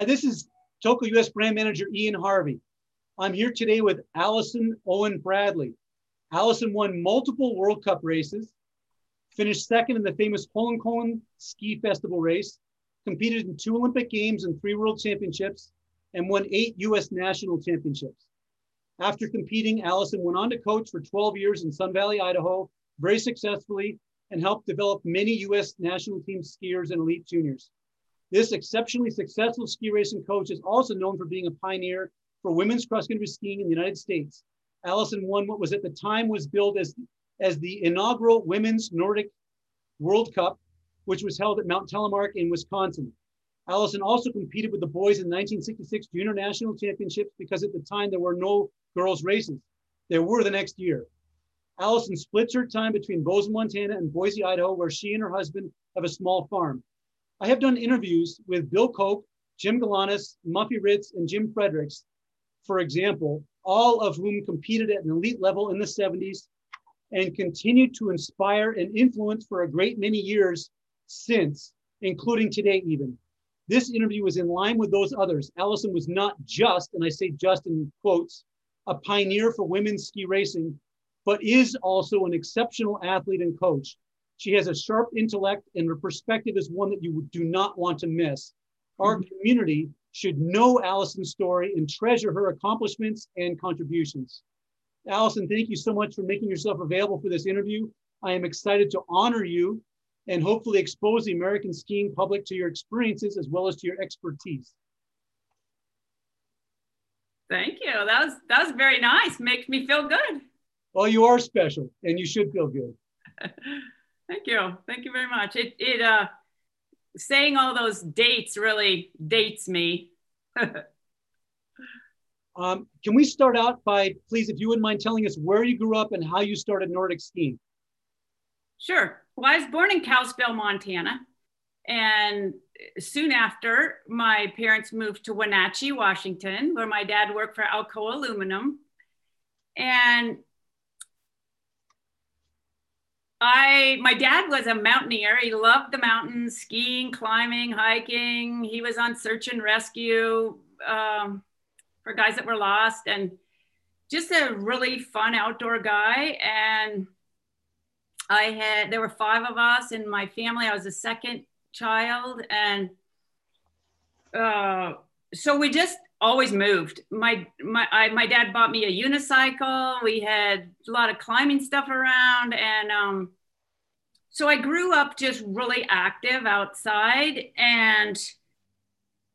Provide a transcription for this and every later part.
Hi, this is Toko US brand manager Ian Harvey. I'm here today with Allison Owen Bradley. Allison won multiple World Cup races, finished second in the famous Holmenkollen Ski Festival race, competed in two Olympic Games and three World Championships, and won eight US national championships. After competing, Allison went on to coach for 12 years in Sun Valley, Idaho, very successfully, and helped develop many US national team skiers and elite juniors. This exceptionally successful ski racing coach is also known for being a pioneer for women's cross-country skiing in the United States. Allison won what was at the time was billed as, as the inaugural Women's Nordic World Cup, which was held at Mount Telemark in Wisconsin. Allison also competed with the boys in 1966 Junior National Championships because at the time there were no girls races. There were the next year. Allison splits her time between Bozeman, Montana and Boise, Idaho, where she and her husband have a small farm. I have done interviews with Bill Koch, Jim Galanes, Muffy Ritz, and Jim Fredericks, for example, all of whom competed at an elite level in the 70s and continued to inspire and influence for a great many years since, including today even. This interview was in line with those others. Allison was not just, and I say just in quotes, a pioneer for women's ski racing, but is also an exceptional athlete and coach. She has a sharp intellect and her perspective is one that you do not want to miss. Our mm-hmm. community should know Allison's story and treasure her accomplishments and contributions. Allison, thank you so much for making yourself available for this interview. I am excited to honor you and hopefully expose the American skiing public to your experiences as well as to your expertise. Thank you. That was that was very nice. Makes me feel good. Well, you are special and you should feel good. Thank you. Thank you very much. It, it uh, saying all those dates really dates me. um, can we start out by, please, if you wouldn't mind telling us where you grew up and how you started Nordic skiing? Sure. Well, I was born in Kalispell, Montana. And soon after, my parents moved to Wenatchee, Washington, where my dad worked for Alcoa Aluminum. And I my dad was a mountaineer. He loved the mountains, skiing, climbing, hiking. He was on search and rescue um, for guys that were lost, and just a really fun outdoor guy. And I had there were five of us in my family. I was the second child, and uh, so we just always moved. My my I, my dad bought me a unicycle. We had a lot of climbing stuff around, and um, so I grew up just really active outside, and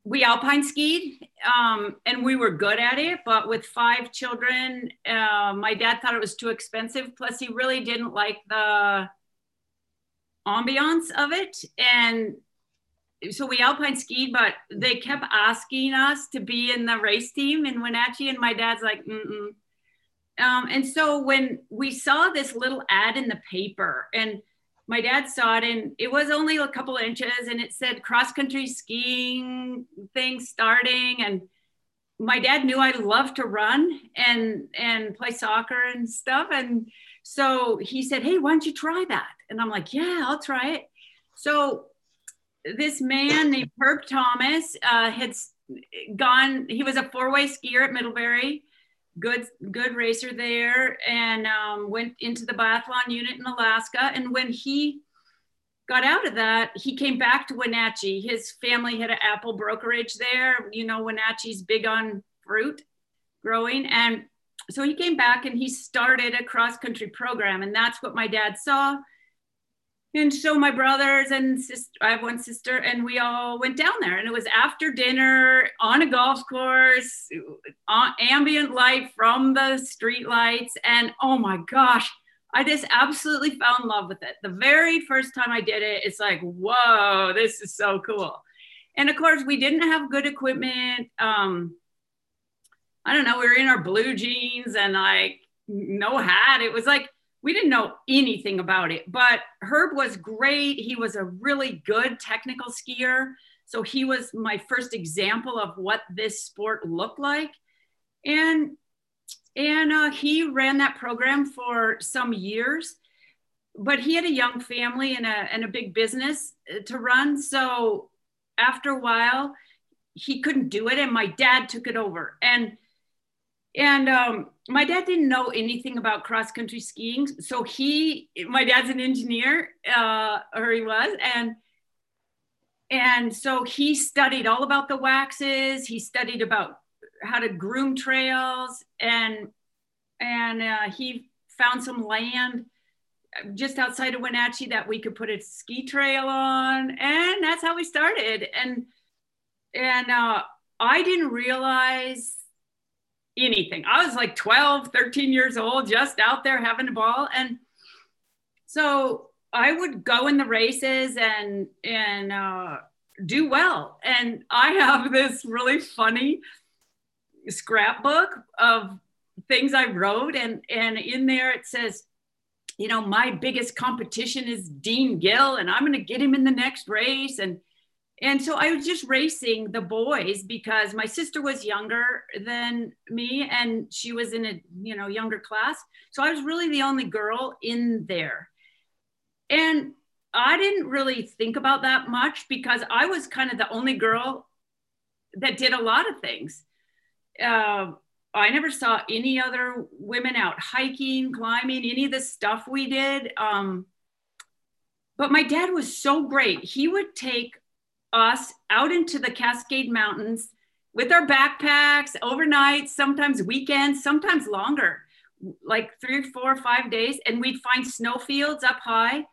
we alpine skied, um, and we were good at it. But with five children, uh, my dad thought it was too expensive. Plus, he really didn't like the ambiance of it, and so we alpine skied, but they kept asking us to be in the race team in Wenatchee, and my dad's like, mm um, and so when we saw this little ad in the paper, and my dad saw it, and it was only a couple inches, and it said cross country skiing thing starting, and my dad knew I loved to run and and play soccer and stuff, and so he said, "Hey, why don't you try that?" And I'm like, "Yeah, I'll try it." So this man named Herb Thomas uh, had gone. He was a four-way skier at Middlebury, good good racer there, and um, went into the biathlon unit in Alaska. And when he got out of that, he came back to Wenatchee. His family had an apple brokerage there. You know, Wenatchee's big on fruit growing, and so he came back and he started a cross country program, and that's what my dad saw and so my brothers and sister i have one sister and we all went down there and it was after dinner on a golf course uh, ambient light from the street lights and oh my gosh i just absolutely fell in love with it. The very first time i did it it's like whoa this is so cool. And of course we didn't have good equipment um i don't know we were in our blue jeans and like no hat. It was like we didn't know anything about it, but Herb was great. He was a really good technical skier. So he was my first example of what this sport looked like. And and uh, he ran that program for some years, but he had a young family and a, and a big business uh, to run. So after a while, he couldn't do it and my dad took it over and and um, my dad didn't know anything about cross country skiing so he my dad's an engineer uh, or he was and and so he studied all about the waxes he studied about how to groom trails and and uh, he found some land just outside of Wenatchee that we could put a ski trail on and that's how we started. And and uh, I didn't realize anything. I was like 12, 13 years old, just out there having a ball. And so I would go in the races and, and, uh, do well. And I have this really funny scrapbook of things I wrote. And, and in there it says, you know, my biggest competition is Dean Gill, and I'm going to get him in the next race. And and so I was just racing the boys because my sister was younger than me and she was in a you know younger class. So I was really the only girl in there. And I didn't really think about that much because I was kind of the only girl that did a lot of things. Uh, I never saw any other women out hiking, climbing, any of the stuff we did. Um, but my dad was so great. He would take us out into the Cascade Mountains with our backpacks overnight, sometimes weekends, sometimes longer, like three, four, five days. And we'd find snowfields up high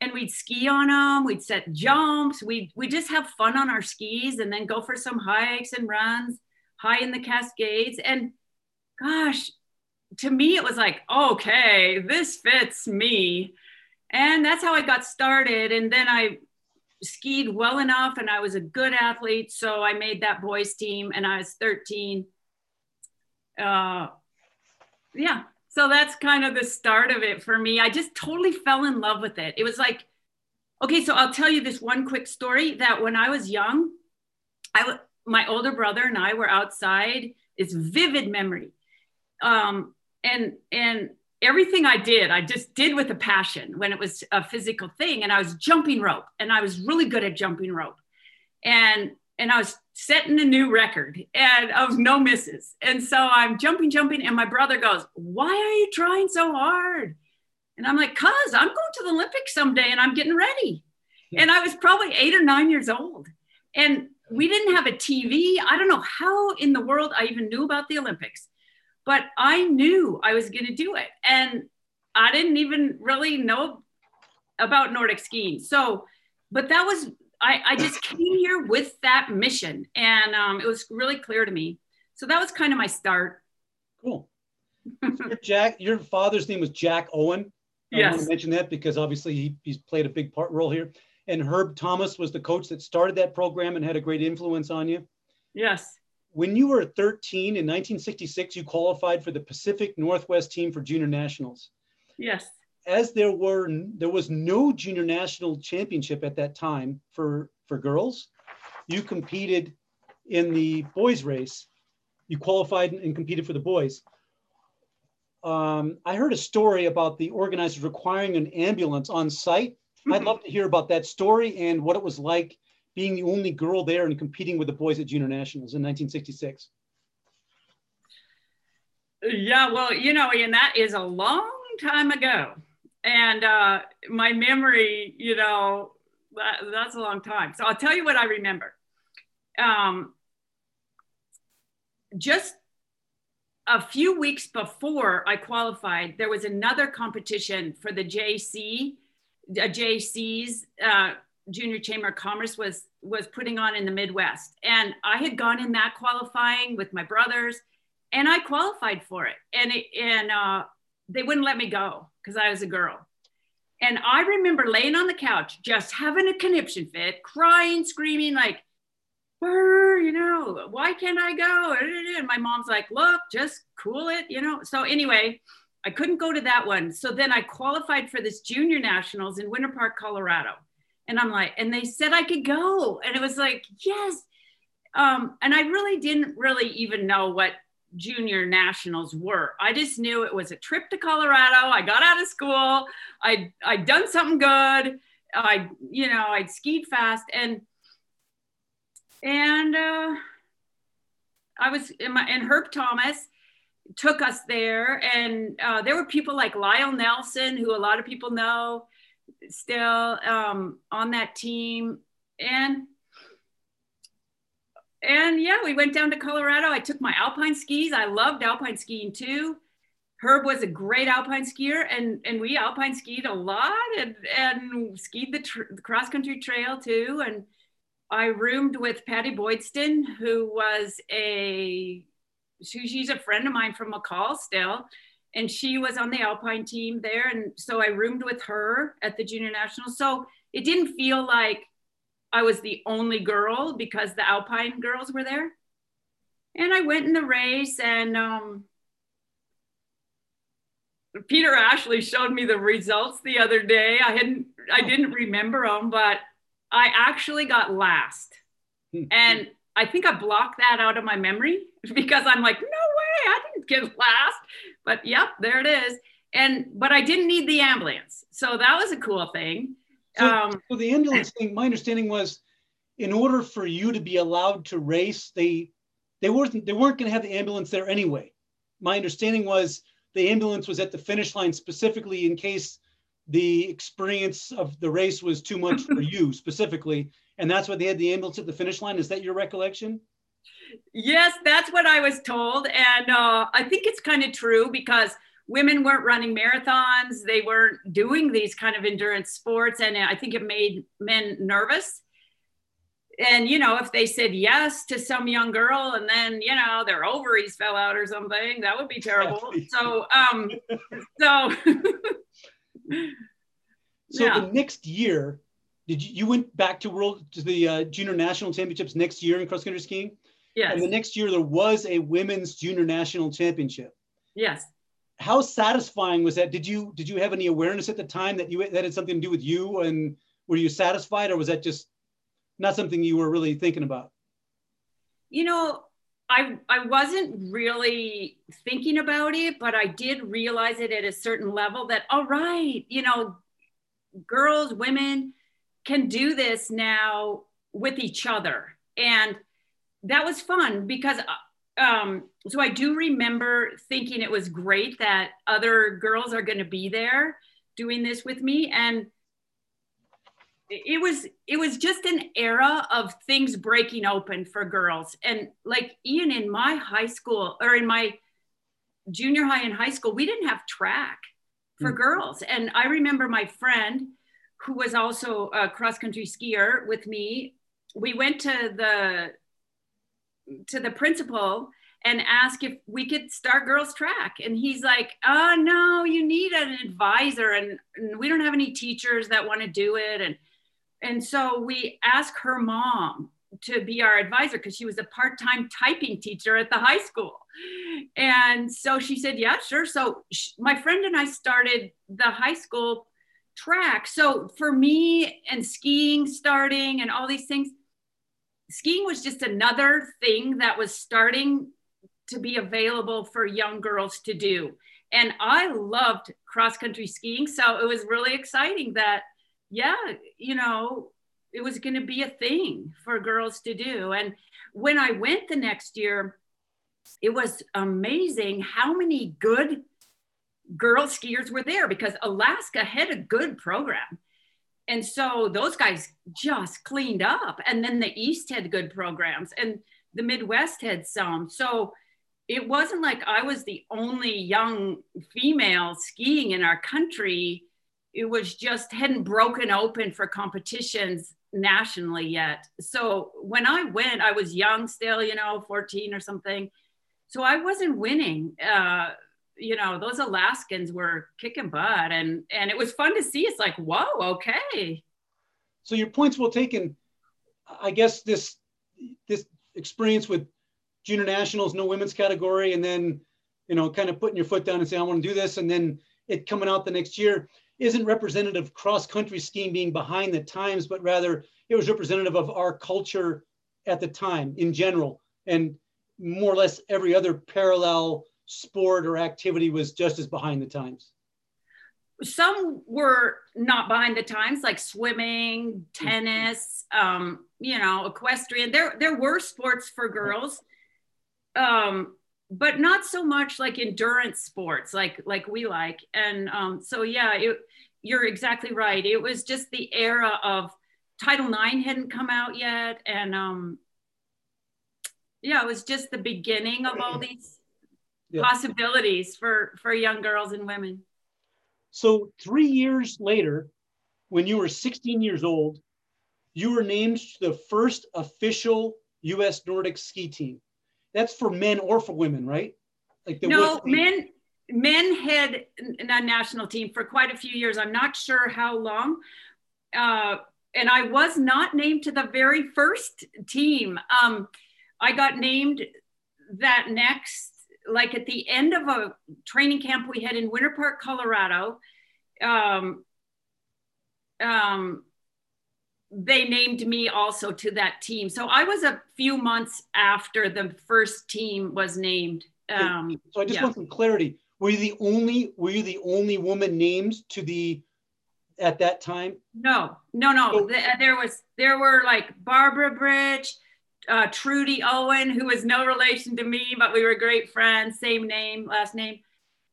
and we'd ski on them. We'd set jumps. We'd, we just have fun on our skis and then go for some hikes and runs high in the Cascades. And gosh, to me, it was like, okay, this fits me. And that's how I got started. And then I skied well enough and I was a good athlete. So I made that boys team and I was 13. Uh, yeah. So that's kind of the start of it for me. I just totally fell in love with it. It was like, okay, so I'll tell you this one quick story that when I was young, I my older brother and I were outside. It's vivid memory. Um, and and everything I did, I just did with a passion when it was a physical thing. And I was jumping rope and I was really good at jumping rope. And and I was setting a new record and of no misses. And so I'm jumping, jumping, and my brother goes, Why are you trying so hard? And I'm like, Cuz I'm going to the Olympics someday and I'm getting ready. And I was probably eight or nine years old. And we didn't have a TV. I don't know how in the world I even knew about the Olympics but I knew I was going to do it. And I didn't even really know about Nordic skiing. So, but that was, I, I just came here with that mission and um, it was really clear to me. So that was kind of my start. Cool. Jack, your father's name was Jack Owen. I yes. want to mention that because obviously he, he's played a big part role here. And Herb Thomas was the coach that started that program and had a great influence on you. Yes when you were 13 in 1966, you qualified for the Pacific Northwest team for junior nationals. Yes. As there were there was no junior national championship at that time for for girls, you competed in the boys race. You qualified and competed for the boys. Um, I heard a story about the organizers requiring an ambulance on site. Mm-hmm. I'd love to hear about that story and what it was like being the only girl there and competing with the boys at junior nationals in 1966? Yeah, well, you know, Ian, that is a long time ago. And uh, my memory, you know, that, that's a long time. So I'll tell you what I remember. Um, just a few weeks before I qualified, there was another competition for the JC, uh, JC's uh, Junior Chamber of Commerce was was putting on in the Midwest, and I had gone in that qualifying with my brothers, and I qualified for it, and it, and uh, they wouldn't let me go because I was a girl. And I remember laying on the couch, just having a conniption fit, crying, screaming, like, you know, why can't I go? And my mom's like, look, just cool it, you know. So anyway, I couldn't go to that one. So then I qualified for this junior nationals in Winter Park, Colorado. And I'm like, and they said I could go. And it was like, yes. Um, and I really didn't really even know what junior nationals were. I just knew it was a trip to Colorado. I got out of school. I I'd done something good. I, you know, I'd skied fast. And and uh, I was in my, and Herb Thomas took us there, and uh, there were people like Lyle Nelson, who a lot of people know, still um, on that team, and and yeah, we went down to Colorado. I took my alpine skis. I loved alpine skiing too. Herb was a great alpine skier, and and we alpine skied a lot, and and skied the, tr- the cross country trail too, and I roomed with Patty Boydstun, who was a she's a friend of mine from McCall still, and she was on the Alpine team there, and so I roomed with her at the Junior Nationals. So it didn't feel like I was the only girl because the Alpine girls were there. And I went in the race, and um, Peter Ashley showed me the results the other day. I hadn't, I didn't remember them, but I actually got last. Hmm. and I think I blocked that out of my memory because I'm like, no way, I didn't get last. But yep, there it is. And but I didn't need the ambulance. So that was a cool thing. So, um, so the ambulance thing, my understanding was in order for you to be allowed to race, they they weren't they weren't gonna have the ambulance there anyway. My understanding was the ambulance was at the finish line specifically in case the experience of the race was too much for you specifically, and that's why they had the ambulance at the finish line. Is that your recollection? Yes, that's what I was told, and uh, I think it's kind of true because women weren't running marathons, they weren't doing these kind of endurance sports, and I think it made men nervous. And you know, if they said yes to some young girl and then you know their ovaries fell out or something, that would be terrible. So, um, so. so yeah. the next year, did you, you went back to world to the uh, junior national championships next year in cross country skiing? Yes. And the next year there was a women's junior national championship. Yes. How satisfying was that? Did you did you have any awareness at the time that you that had something to do with you and were you satisfied or was that just not something you were really thinking about? You know, I, I wasn't really thinking about it, but I did realize it at a certain level that, all right, you know, girls, women can do this now with each other. And that was fun because, uh, um, so I do remember thinking it was great that other girls are going to be there doing this with me. And it was it was just an era of things breaking open for girls and like ian in my high school or in my junior high and high school we didn't have track for mm. girls and i remember my friend who was also a cross country skier with me we went to the to the principal and asked if we could start girls track. And he's like oh no you need an advisor and, and we don't have any teachers that want to do it. And and so we asked her mom to be our advisor because she was a part-time typing teacher at the high school. And so she said yeah sure. So my friend and i started the high school track so for me and skiing starting and all these things skiing was just another thing that was starting to be available for young girls to do and i loved cross country skiing so it was really exciting that yeah, you know, it was going to be a thing for girls to do. And when I went the next year, it was amazing how many good girl skiers were there because Alaska had a good program. And so those guys just cleaned up. And then the East had good programs and the Midwest had some. So it wasn't like I was the only young female skiing in our country it was just hadn't broken open for competitions nationally yet. So when I went, I was young still, you know, 14 or something. So I wasn't winning. Uh, you know, those Alaskans were kicking butt and and it was fun to see. It's like, whoa, okay. So your points well taken. I guess this this experience with junior nationals, no women's category, and then you know, kind of putting your foot down and saying, I want to do this, and then it coming out the next year isn't representative cross country skiing being behind the times, but rather it was representative of our culture at the time in general. And more or less every other parallel sport or activity was just as behind the times. some were not behind the times, like swimming, tennis, um, you know, equestrian. There, there were sports for girls, um, but not so much like endurance sports, like like we like. And um, so, yeah, it, you're exactly right. It was just the era of Title IX hadn't come out yet, and um, yeah, it was just the beginning of all these yeah. possibilities for for young girls and women. So three years later, when you were 16 years old, you were named to the first official U.S. Nordic ski team. That's for men or for women, right? Like the no, men men had a national team for quite a few years. I'm not sure how long. Uh, and I was not named to the very first team. Um, I got named that next like at the end of a training camp we had in Winter Park, Colorado, um, um, they named me also to that team. So I was a few months after the first team was named. Um, so I just yeah. want some clarity. Were you the only were you the only woman named to the at that time? No, no, no. So, there was there were like Barbara Britch, uh, Trudy Owen, who was no relation to me, but we were great friends, same name, last name.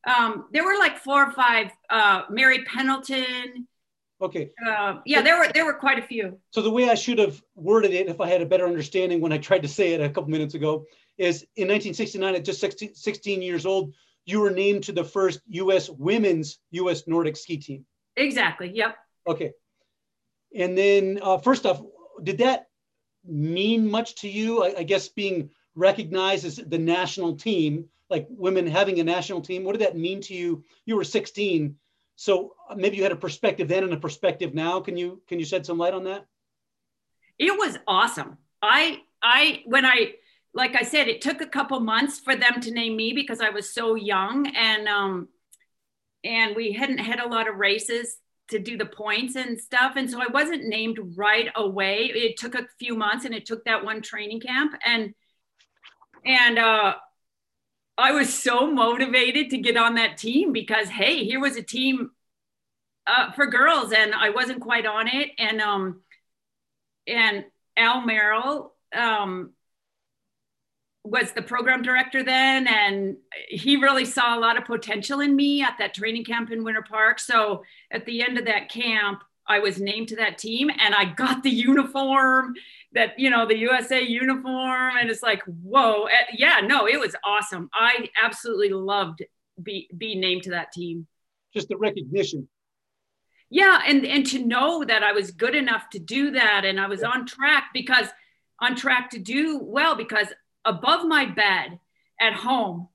Um, there were like four or five. Uh, Mary Pendleton. Okay. Uh, yeah, there were there were quite a few. So the way I should have worded it, if I had a better understanding when I tried to say it a couple minutes ago, is in 1969, at just 16, 16 years old, you were named to the first U.S. women's U.S. Nordic ski team. Exactly. Yep. Okay. And then, uh, first off, did that mean much to you? I, I, guess being recognized as the national team, like women having a national team, what did that mean to you? You were 16, so maybe you had a perspective then and a perspective now. Can you can you shed some light on that? It was awesome. I I when I like I said, it took a couple months for them to name me because I was so young and um and we hadn't had a lot of races to do the points and stuff. And so I wasn't named right away. It took a few months and it took that one training camp. And and uh I was so motivated to get on that team because hey, here was a team uh, for girls and I wasn't quite on it. And um and Al Merrill um was the program director then and he really saw a lot of potential in me at that training camp in winter park. So at the end of that camp i was named to that team and i got the uniform that you know the usa uniform and it's like whoa eh, yeah no it was awesome. I absolutely loved be being named to that team. Just the recognition. Yeah and and to know that i was good enough to do that and i was on track because on track to do well because above my bed at home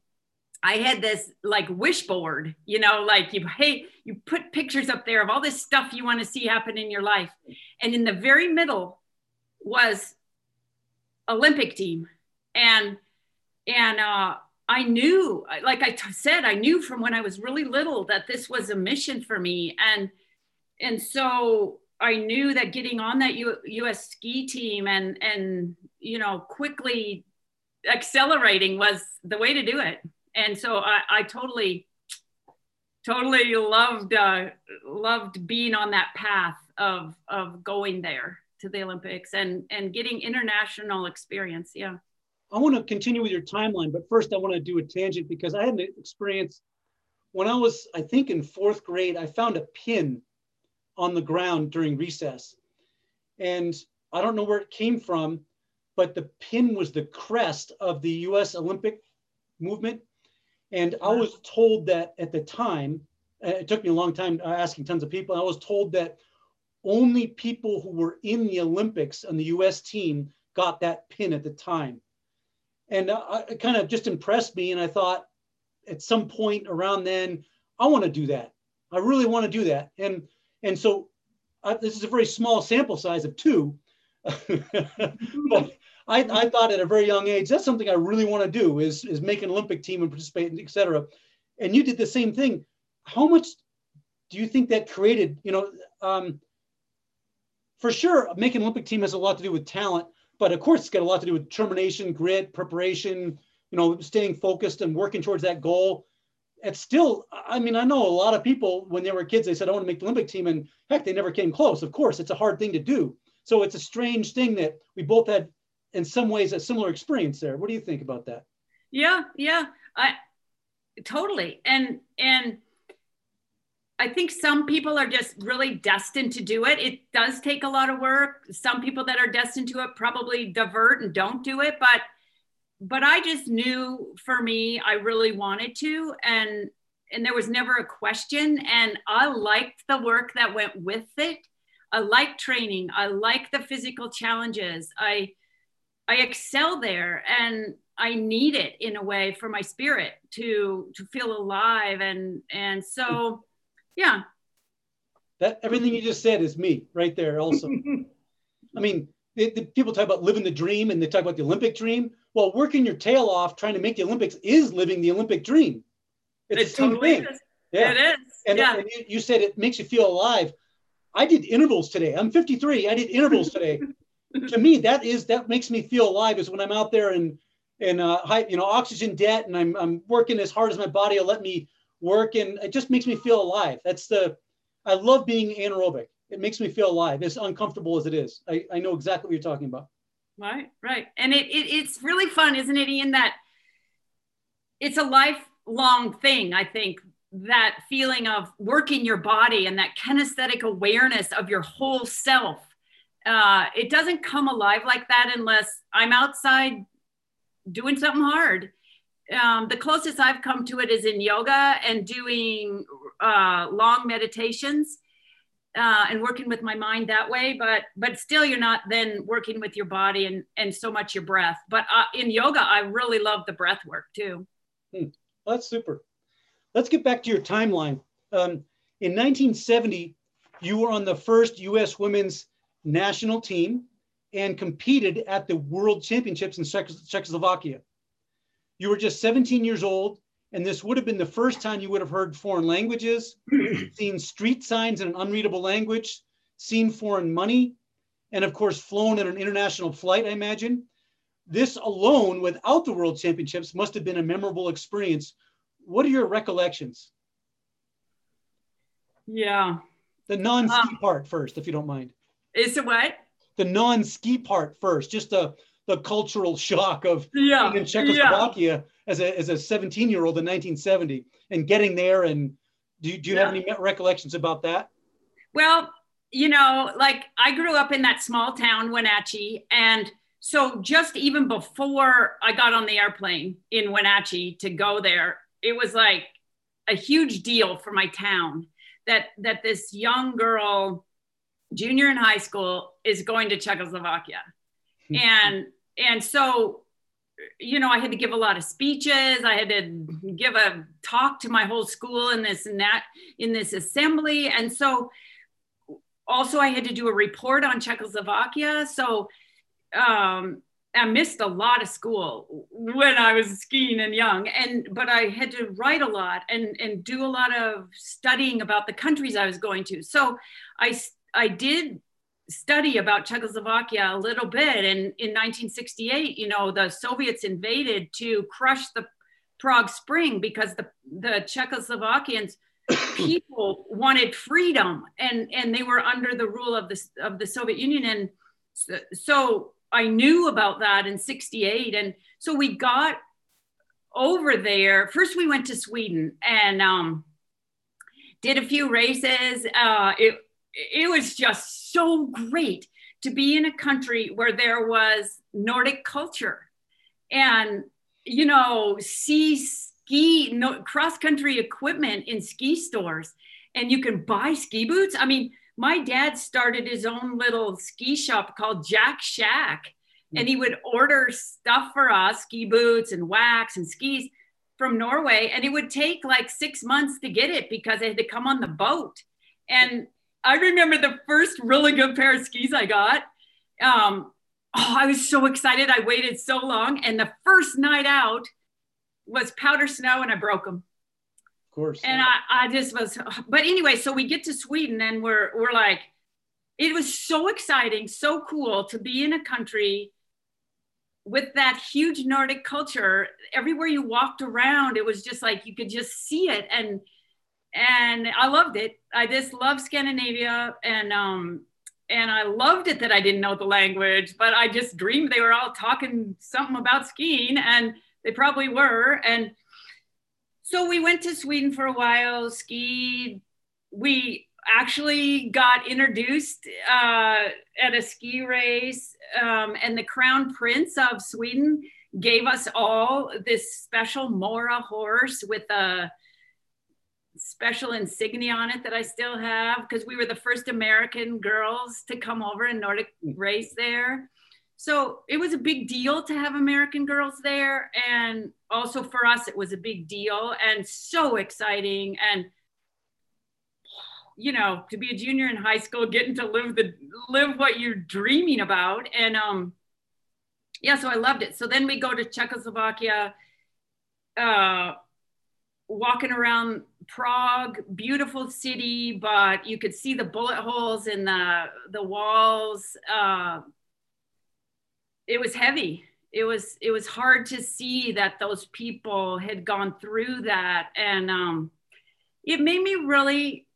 I had this like wish board, you know, like you hey, you put pictures up there of all this stuff you want to see happen in your life. And in the very middle was Olympic team. And and uh I knew, like I t- said, I knew from when I was really little that this was a mission for me. And and so I knew that getting on that U- US ski team and and you know quickly accelerating was the way to do it. And so I, I totally, totally loved uh, loved being on that path of of going there to the Olympics and and getting international experience. Yeah. I want to continue with your timeline, but first I want to do a tangent because I had an experience when I was, I think, in fourth grade. I found a pin on the ground during recess, and I don't know where it came from, but the pin was the crest of the US Olympic movement. And I was told that at the time, uh, it took me a long time uh, asking tons of people. I was told that only people who were in the Olympics on the US team got that pin at the time. And uh, it kind of just impressed me. And I thought at some point around then, I want to do that. I really want to do that. And, and so uh, this is a very small sample size of two. but I, I thought at a very young age, that's something I really want to do is, is make an Olympic team and participate, et cetera. And you did the same thing. How much do you think that created, you know, um, for sure, making an Olympic team has a lot to do with talent, but of course it's got a lot to do with determination, grit, preparation, you know, staying focused and working towards that goal. it's still, I mean, I know a lot of people when they were kids, they said, I want to make the Olympic team. And heck, they never came close. Of course, it's a hard thing to do. So it's a strange thing that we both had, in some ways, a similar experience there. What do you think about that? Yeah, yeah, I totally. And, and, I think some people are just really destined to do it. It does take a lot of work. Some people that are destined to it probably divert and don't do it, but but I just knew for me I really wanted to and and there was never a question and I liked the work that went with it. I like training. I like the physical challenges. I I excel there and I need it in a way for my spirit to to feel alive and and so yeah. That everything you just said is me right there. Also, I mean, the, the people talk about living the dream and they talk about the Olympic dream. Well, working your tail off trying to make the Olympics is living the Olympic dream. It's it the same totally thing. Is. Yeah. It is. And, yeah. and you, you said it makes you feel alive. I did intervals today. I'm 53. I did intervals today. to me, that is that makes me feel alive. Is when I'm out there and and uh, high, you know, oxygen debt, and I'm I'm working as hard as my body will let me work and it just makes me feel alive. That's the, I love being anaerobic. It makes me feel alive, as uncomfortable as it is. I, I know exactly what you're talking about. Right, right. And it, it it's really fun, isn't it, Ian? That it's a lifelong thing, I think, that feeling of working your body and that kinesthetic awareness of your whole self. Uh, it doesn't come alive like that unless I'm outside doing something hard um, the closest I've come to it is in yoga and doing uh, long meditations uh, and working with my mind that way. But but still, you're not then working with your body and and so much your breath. But uh, in yoga, I really love the breath work too. Hmm. Well, that's super. Let's get back to your timeline. Um, in 1970, you were on the first U.S. women's national team and competed at the World Championships in Czechoslovakia. You were just 17 years old, and this would have been the first time you would have heard foreign languages, seen street signs in an unreadable language, seen foreign money, and of course, flown in an international flight, I imagine. This alone, without the World Championships, must have been a memorable experience. What are your recollections? Yeah. The non ski um, part first, if you don't mind. Is it what? The non ski part first, just the the cultural shock of yeah, being in Czechoslovakia yeah. as a as a 17 year old in 1970 and getting there. And do you, do you yeah. have any recollections about that? Well, you know, like I grew up in that small town, Wenatchee, and so just even before I got on the airplane in Wenatchee to go there, it was like a huge deal for my town that that this young girl, junior in high school, is going to Czechoslovakia. And and so you know i had to give a lot of speeches. I had to give a talk to my whole school in this and that in this assembly. And so also i had to do a report on czechoslovakia. So um, i missed a lot of school when i was skiing and young. And but i had to write a lot and and do a lot of studying about the countries i was going to. So i i did study about Czechoslovakia a little bit. And in 1968, you know, the Soviets invaded to crush the Prague Spring because the, the Czechoslovakians people wanted freedom and, and they were under the rule of the, of the Soviet Union. And so, so I knew about that in 68. And so we got over there. First, we went to Sweden and um, did a few races. Uh, it, it was just so great to be in a country where there was Nordic culture and, you know, see ski, no, cross country equipment in ski stores. And you can buy ski boots. I mean, my dad started his own little ski shop called Jack Shack. Hmm. And he would order stuff for us ski boots and wax and skis from Norway. And it would take like six months to get it because they had to come on the boat. And I remember the first really good pair of skis I got. Um, oh, I was so excited. I waited so long. And the first night out was powder snow and I broke them. Of course. And I, I just was, but anyway, so we get to Sweden and we're, we're like, it was so exciting, so cool to be in a country with that huge Nordic culture, everywhere you walked around, it was just like you could just see it. And and I loved it. I just love Scandinavia and um and I loved it that I didn't know the language, but I just dreamed they were all talking something about skiing and they probably were. And so we went to Sweden for a while, skied. We actually got introduced uh, at a ski race, um, and the crown prince of Sweden gave us all this special Mora horse with a special insignia on it that I still have because we were the first American girls to come over and Nordic race there. So it was a big deal to have American girls there. And also for us, it was a big deal and so exciting. And you know, to be a junior in high school, getting to live the live what you're dreaming about. And um, yeah, so I loved it. So then we go to Czechoslovakia, uh, walking around Prague, beautiful city, but you could see the bullet holes in the the walls. Uh, it was heavy. It was it was hard to see that those people had gone through that, and um, it made me really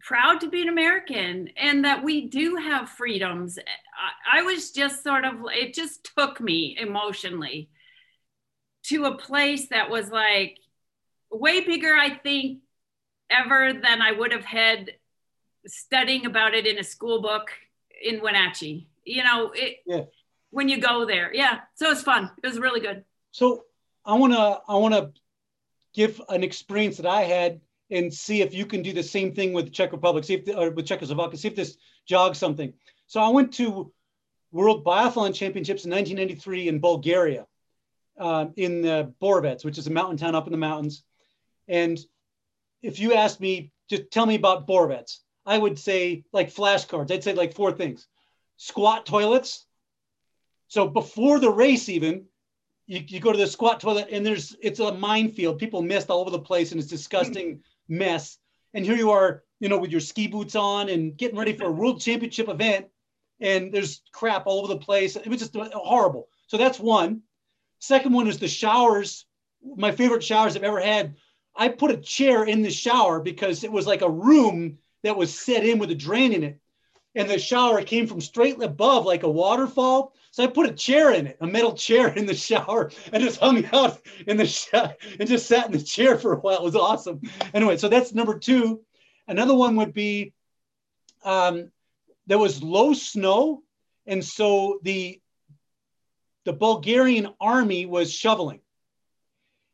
proud to be an American and that we do have freedoms. I, I, was just sort of, it just took me emotionally to a place that was like way bigger, I think, ever than I would have had studying about it in a school book in Wenatchee. You know, it, yeah. when you go there. Yeah. So it's fun. It was really good. So I want to, I want to give an experience that I had and see if you can do the same thing with the Czech Republic, see if the, or with Czechoslovakia, see if this jogs something. So I went to World Biathlon Championships in 1993 in Bulgaria, uh, in the Borovets, which is a mountain town up in the mountains. And if you asked me, just tell me about Borovets, I would say like flashcards. I'd say like four things: squat toilets. So before the race, even you, you go to the squat toilet and there's it's a minefield. People missed all over the place and it's disgusting mess. And here you are, you know, with your ski boots on and getting ready for a world championship event, and there's crap all over the place. It was just horrible. So that's one. Second one is the showers. My favorite showers I've ever had. I put a chair in the shower because it was like a room that was set in with a drain in it. And the shower came from straight above, like a waterfall. So I put a chair in it, a metal chair in the shower, and just hung out in the shower and just sat in the chair for a while. It was awesome. Anyway, so that's number two. Another one would be um, there was low snow, and so the the Bulgarian army was shoveling,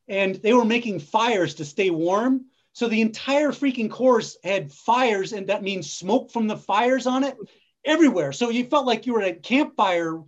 and they were making fires to stay warm. So the entire freaking course had fires, and that means smoke from the fires on it everywhere. So you felt like you were at a campfire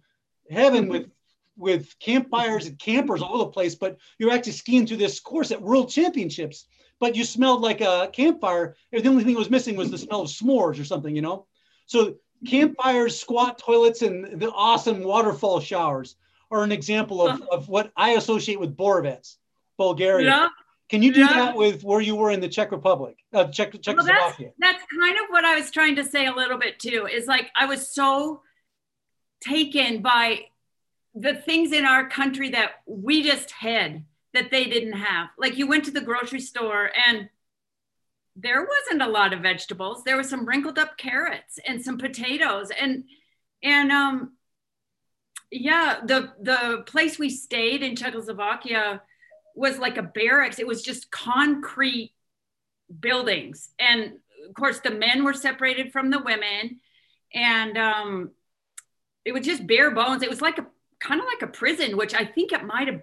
heaven mm-hmm. with with campfires and campers all over the place, but you're actually skiing through this course at World Championships. But you smelled like a campfire. The only thing that was missing was the smell of s'mores or something, you know. So campfires, squat toilets, and the awesome waterfall showers are an example of, of what I associate with Borovets, Bulgaria. Yeah. Can you do yeah. that with where you were in the Czech Republic, uh, Czech, Czechoslovakia? Well, that's, that's kind of what I was trying to say a little bit too. Is like I was so taken by the things in our country that we just had that they didn't have. Like you went to the grocery store and there wasn't a lot of vegetables. There was some wrinkled up carrots and some potatoes and and um yeah, the the place we stayed in Czechoslovakia was like a barracks. It was just concrete buildings. And of course the men were separated from the women and um it was just bare bones. It was like a kind of like a prison, which I think it might have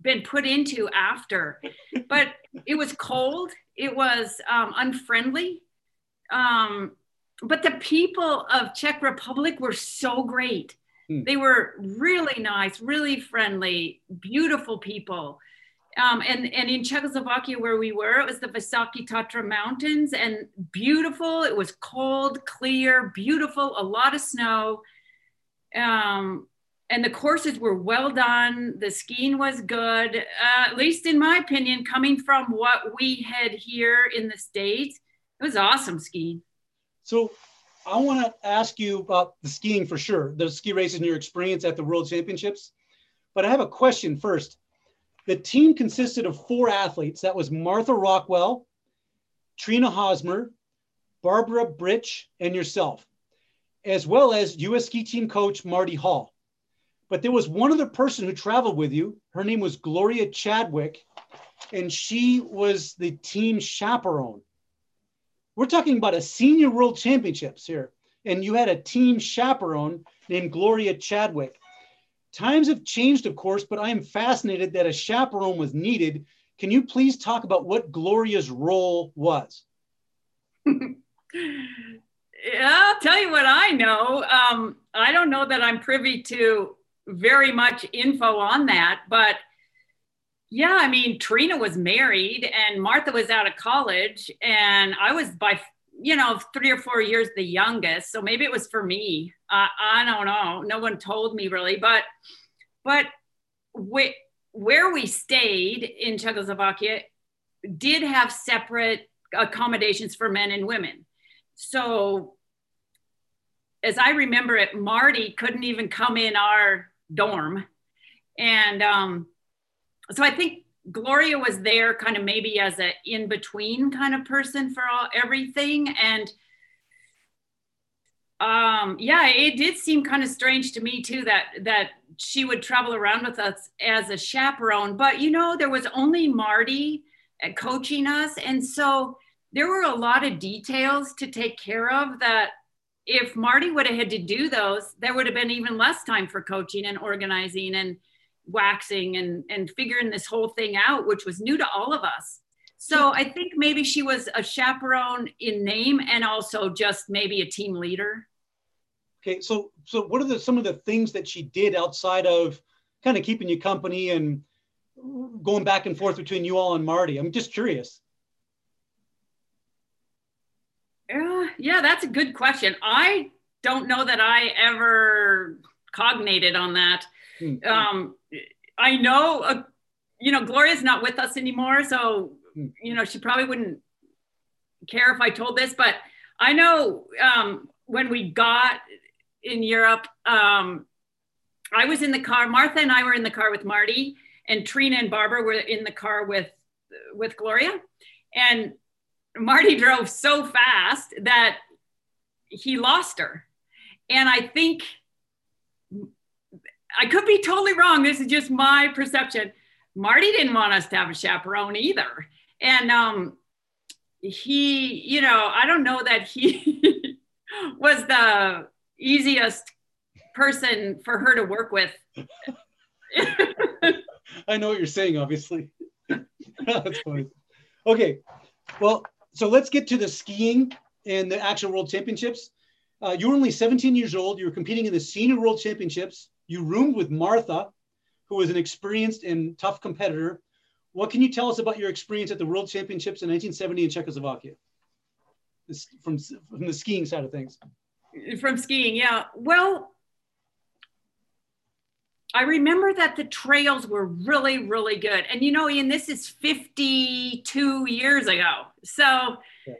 been put into after. but it was cold. It was um, unfriendly. Um, but the people of Czech Republic were so great. Hmm. They were really nice, really friendly, beautiful people. Um, and, and in Czechoslovakia, where we were, it was the Vysoký Tatra Mountains and beautiful. It was cold, clear, beautiful, a lot of snow. Um, and the courses were well done. The skiing was good, uh, at least in my opinion, coming from what we had here in the States. It was awesome skiing. So I want to ask you about the skiing for sure, the ski races and your experience at the World Championships. But I have a question first. The team consisted of four athletes. That was Martha Rockwell, Trina Hosmer, Barbara Britch, and yourself, as well as U.S. ski team coach Marty Hall. But there was one other person who traveled with you. Her name was Gloria Chadwick, and she was the team chaperone. We're talking about a senior world championships here, and you had a team chaperone named Gloria Chadwick. Times have changed, of course, but I am fascinated that a chaperone was needed. Can you please talk about what Gloria's role was? yeah, I'll tell you what I know. Um, I don't know that I'm privy to very much info on that, but yeah, I mean, Trina was married and Martha was out of college, and I was by you know three or four years the youngest, so maybe it was for me. Uh, I don't know. No one told me really, but but we, where we stayed in Czechoslovakia did have separate accommodations for men and women. So as I remember it, Marty couldn't even come in our dorm. And um, so I think Gloria was there kind of maybe as a in between kind of person for all everything. And um, yeah, it did seem kind of strange to me too that that she would travel around with us as a chaperone. But you know, there was only Marty uh, coaching us, and so there were a lot of details to take care of that if Marty would have had to do those, there would have been even less time for coaching and organizing and waxing and, and figuring this whole thing out, which was new to all of us. So I think maybe she was a chaperone in name and also just maybe a team leader. Okay, so so what are the some of the things that she did outside of kind of keeping you company and going back and forth between you all and Marty? I'm just curious. Yeah, yeah, that's a good question. I don't know that I ever cognated on that. Mm-hmm. Um, I know, uh, you know, Gloria's not with us anymore, so mm-hmm. you know she probably wouldn't care if I told this, but I know um, when we got in Europe, um, I was in the car. Martha and I were in the car with Marty, and Trina and Barbara were in the car with with Gloria, and Marty drove so fast that he lost her. And I think I could be totally wrong. This is just my perception. Marty didn't want us to have a chaperone either. And um, he, you know, I don't know that he was the easiest person for her to work with. I know what you're saying, obviously. That's funny. Okay. Well, so let's get to the skiing and the actual world championships. Uh, you were only 17 years old. You were competing in the senior world championships. You roomed with Martha, who was an experienced and tough competitor. What can you tell us about your experience at the world championships in 1970 in Czechoslovakia? This, from, from the skiing side of things. From skiing, yeah. Well, I remember that the trails were really, really good. And you know, Ian, this is 52 years ago. So yeah,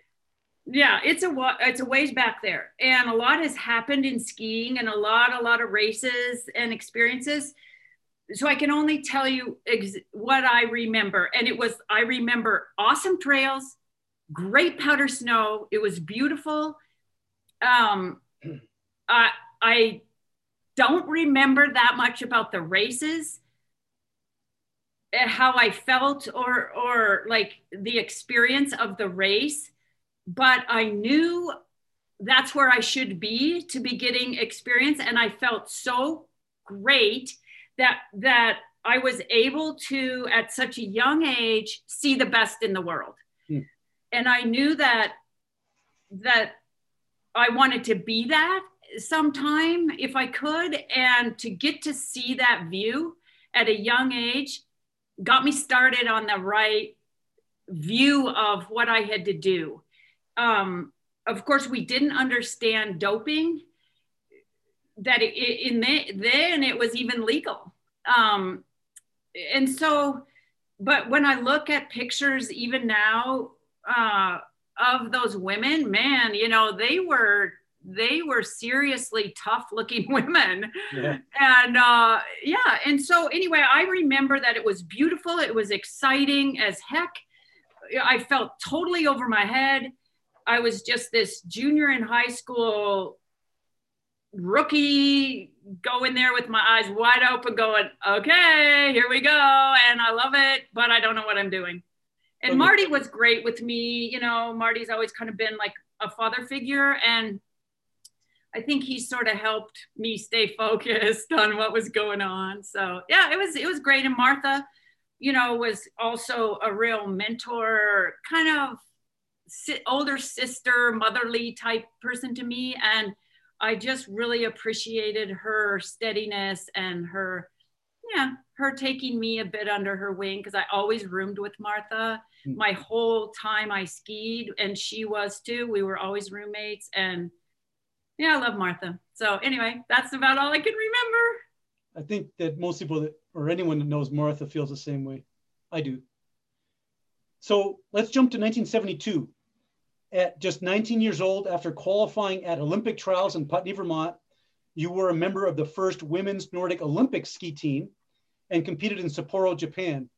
yeah it's a it's a ways back there. And a lot has happened in skiing and a lot, a lot of races and experiences. So I can only tell you ex- what I remember. And it was, I remember awesome trails, great powder snow. It was beautiful. Um, I, I don't remember that much about the races eh, how i felt or or like the experience of the race but i knew that's where i should be to be getting experience and i felt so great that that i was able to at such a young age see the best in the world hmm. and i knew that that i wanted to be that sometime if I could. And to get to see that view at a young age got me started on the right view of what I had to do. Um, of course, we didn't understand doping, that it, in the, then it was even legal. Um, and so, but when I look at pictures, even now, uh, of those women, man, you know, they were they were seriously tough looking women. Yeah. And uh, yeah, and so anyway, I remember that it was beautiful. It was exciting as heck. I felt totally over my head. I was just this junior in high school rookie going there with my eyes wide open going okay here we go. And i love it but i don't know what i'm doing. And marty was great with me you know marty's always kind of been like a father figure and i think he sort of helped me stay focused on what was going on. So yeah it was it was great. And martha you know was also a real mentor kind of older sister motherly type person to me and I just really appreciated her steadiness and her, yeah, her taking me a bit under her wing because I always roomed with Martha mm. my whole time I skied, and she was too. We were always roommates, and yeah, I love Martha. So anyway, that's about all I can remember. I think that most people that, or anyone that knows Martha feels the same way. I do. So let's jump to 1972 at just 19 years old, after qualifying at Olympic trials in Putney, Vermont, you were a member of the first women's Nordic Olympic ski team and competed in Sapporo, Japan.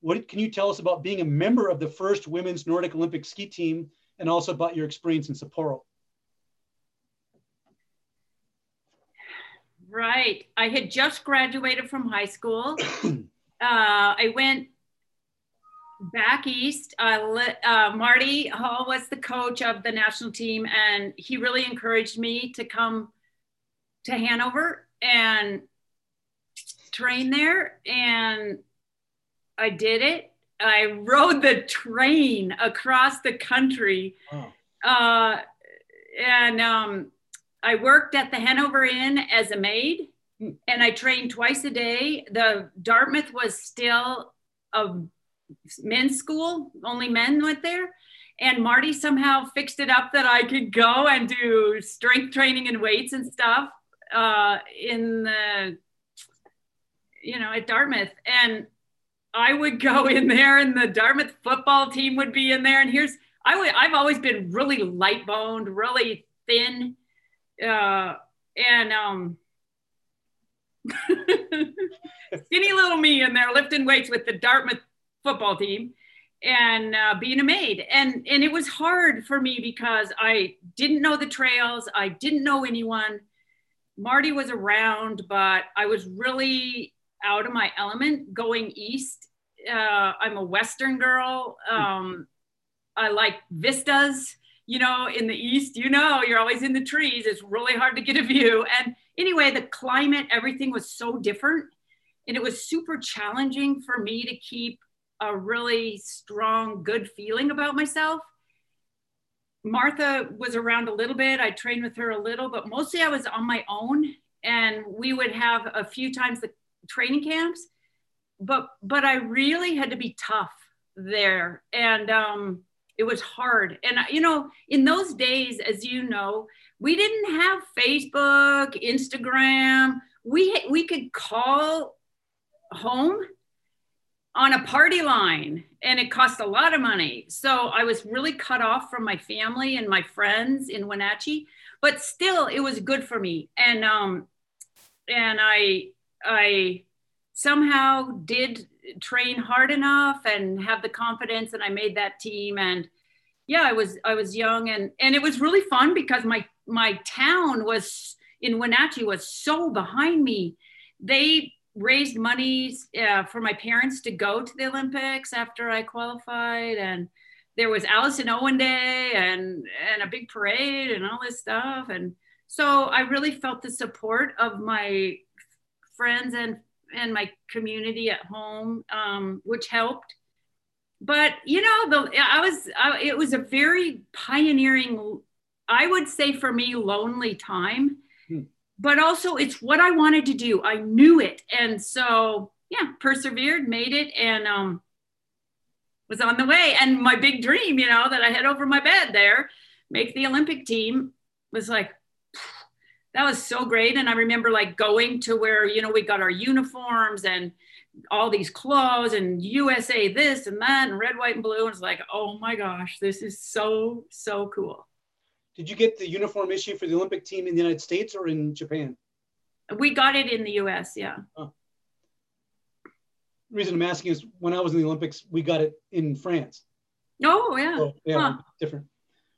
What can you tell us about being a member of the first women's Nordic Olympic ski team and also about your experience in Sapporo? Right. I had just graduated from high school. uh, I went back east, uh, uh, Marty Hall was the coach of the national team, and he really encouraged me to come to Hanover and train there. And I did it. I rode the train across the country. Wow. Uh, and um, I worked at the Hanover Inn as a maid, and I trained twice a day. The Dartmouth was still a men's school, only men went there. And Marty somehow fixed it up that I could go and do strength training and weights and stuff uh, in the, you know, at Dartmouth. And I would go in there, and the Dartmouth football team would be in there. And here's, I've always been really light boned, really thin. Uh, and um, skinny little me in there lifting weights with the Dartmouth football team and uh, being a maid. And and it was hard for me because i didn't know the trails. I didn't know anyone. Marty was around but i was really out of my element going east. Uh, i'm a western girl. Um, i like vistas you know in the east you know you're always in the trees. It's really hard to get a view. And anyway the climate everything was so different. And it was super challenging for me to keep a really strong, good feeling about myself. Martha was around a little bit. I trained with her a little, but mostly I was on my own. And we would have a few times the training camps, but but I really had to be tough there, and um, it was hard. And you know, in those days, as you know, we didn't have Facebook, Instagram. We we could call home on a party line and it cost a lot of money. So I was really cut off from my family and my friends in Wenatchee, but still it was good for me. And um and I I somehow did train hard enough and have the confidence and I made that team and yeah, I was I was young and and it was really fun because my my town was in Wenatchee was so behind me. They raised money uh, for my parents to go to the Olympics after I qualified, and there was Alison Owen Day and and a big parade and all this stuff, and so I really felt the support of my friends and and my community at home, um, which helped. But you know, the I was I, it was a very pioneering, I would say for me, lonely time but also it's what I wanted to do. I knew it. And so, yeah, persevered, made it, and um, was on the way. And my big dream, you know, that I had over my bed there, make the Olympic team was like, that was so great. And I remember like going to where, you know, we got our uniforms and all these clothes and USA this and that and red, white, and blue. And it's like, oh my gosh, this is so, so cool. Did you get the uniform issue for the Olympic team in the United States or in Japan? We got it in the US, yeah. Oh. The reason I'm asking is when I was in the Olympics, we got it in France. Oh, yeah. So, yeah, huh. different.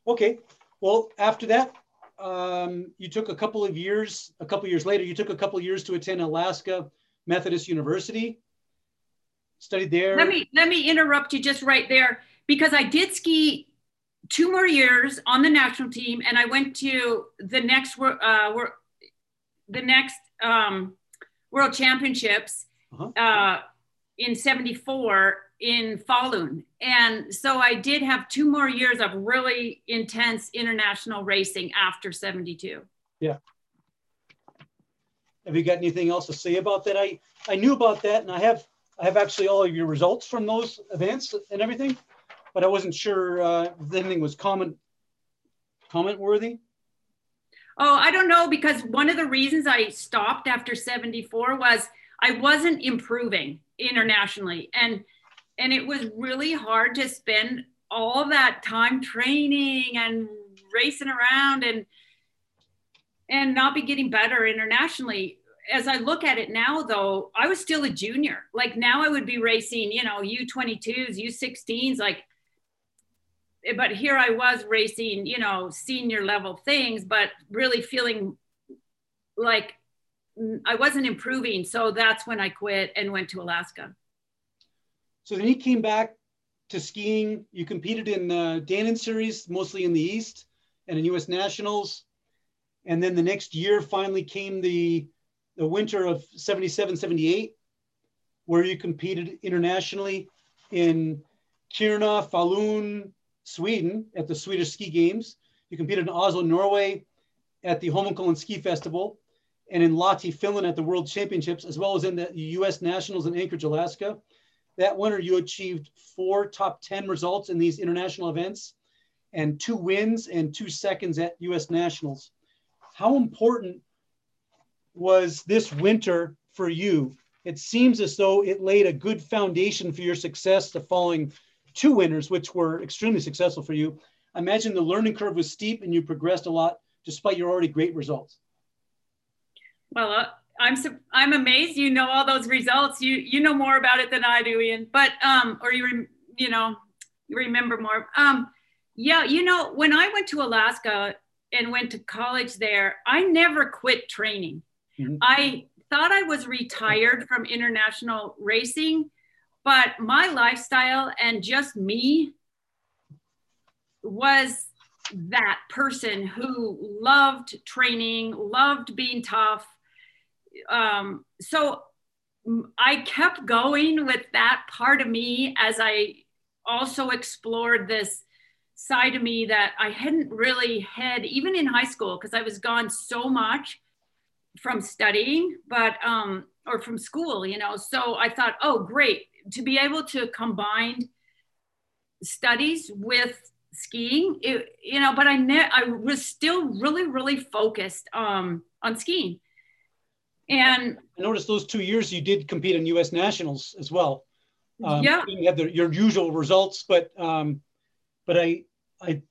Okay. Well, after that, um, you took a couple of years, a couple years later, you took a couple of years to attend Alaska Methodist University. Studied there. Let me let me interrupt you just right there because I did ski two more years on the national team, and I went to the next uh, the next um, World Championships uh-huh. uh, in '74 in Falun. And so I did have two more years of really intense international racing after 72. Yeah. Have you got anything else to say about that? I, I knew about that and I have I have actually all of your results from those events and everything, but I wasn't sure uh, if anything was comment comment worthy. Oh, I don't know because one of the reasons I stopped after 74 was I wasn't improving internationally. And and it was really hard to spend all that time training and racing around and and not be getting better internationally as i look at it now though i was still a junior like now i would be racing you know u22s u16s like but here i was racing you know senior level things but really feeling like i wasn't improving so that's when i quit and went to alaska so then he came back to skiing. You competed in the Dannon Series, mostly in the East, and in U.S. Nationals. And then the next year finally came the, the winter of 77, 78, where you competed internationally in Kiruna, Falun, Sweden at the Swedish Ski Games. You competed in Oslo, Norway at the Holmenkollen Ski Festival and in Lahti, Finland at the World Championships, as well as in the US Nationals in Anchorage, Alaska. That winter, you achieved four top 10 results in these international events and two wins and two seconds at US Nationals. How important was this winter for you? It seems as though it laid a good foundation for your success the following two winners, which were extremely successful for you. I imagine the learning curve was steep and you progressed a lot despite your already great results. Well, uh, I'm I'm amazed you know all those results. You you know more about it than I do, Ian. But um, or you re, you know you remember more. Um, yeah, you know when I went to Alaska and went to college there, I never quit training. Mm-hmm. I thought I was retired from international racing, but my lifestyle and just me was that person who loved training, loved being tough, um, so I kept going with that part of me as I also explored this side of me that I hadn't really had even in high school because I was gone so much from studying, but um, or from school, you know. So I thought, oh, great to be able to combine studies with skiing, it, you know. But I ne- I was still really, really focused um, on skiing. And I noticed those two years you did compete in U.S. nationals as well. Um, yeah, you had the, your usual results, but um, but I I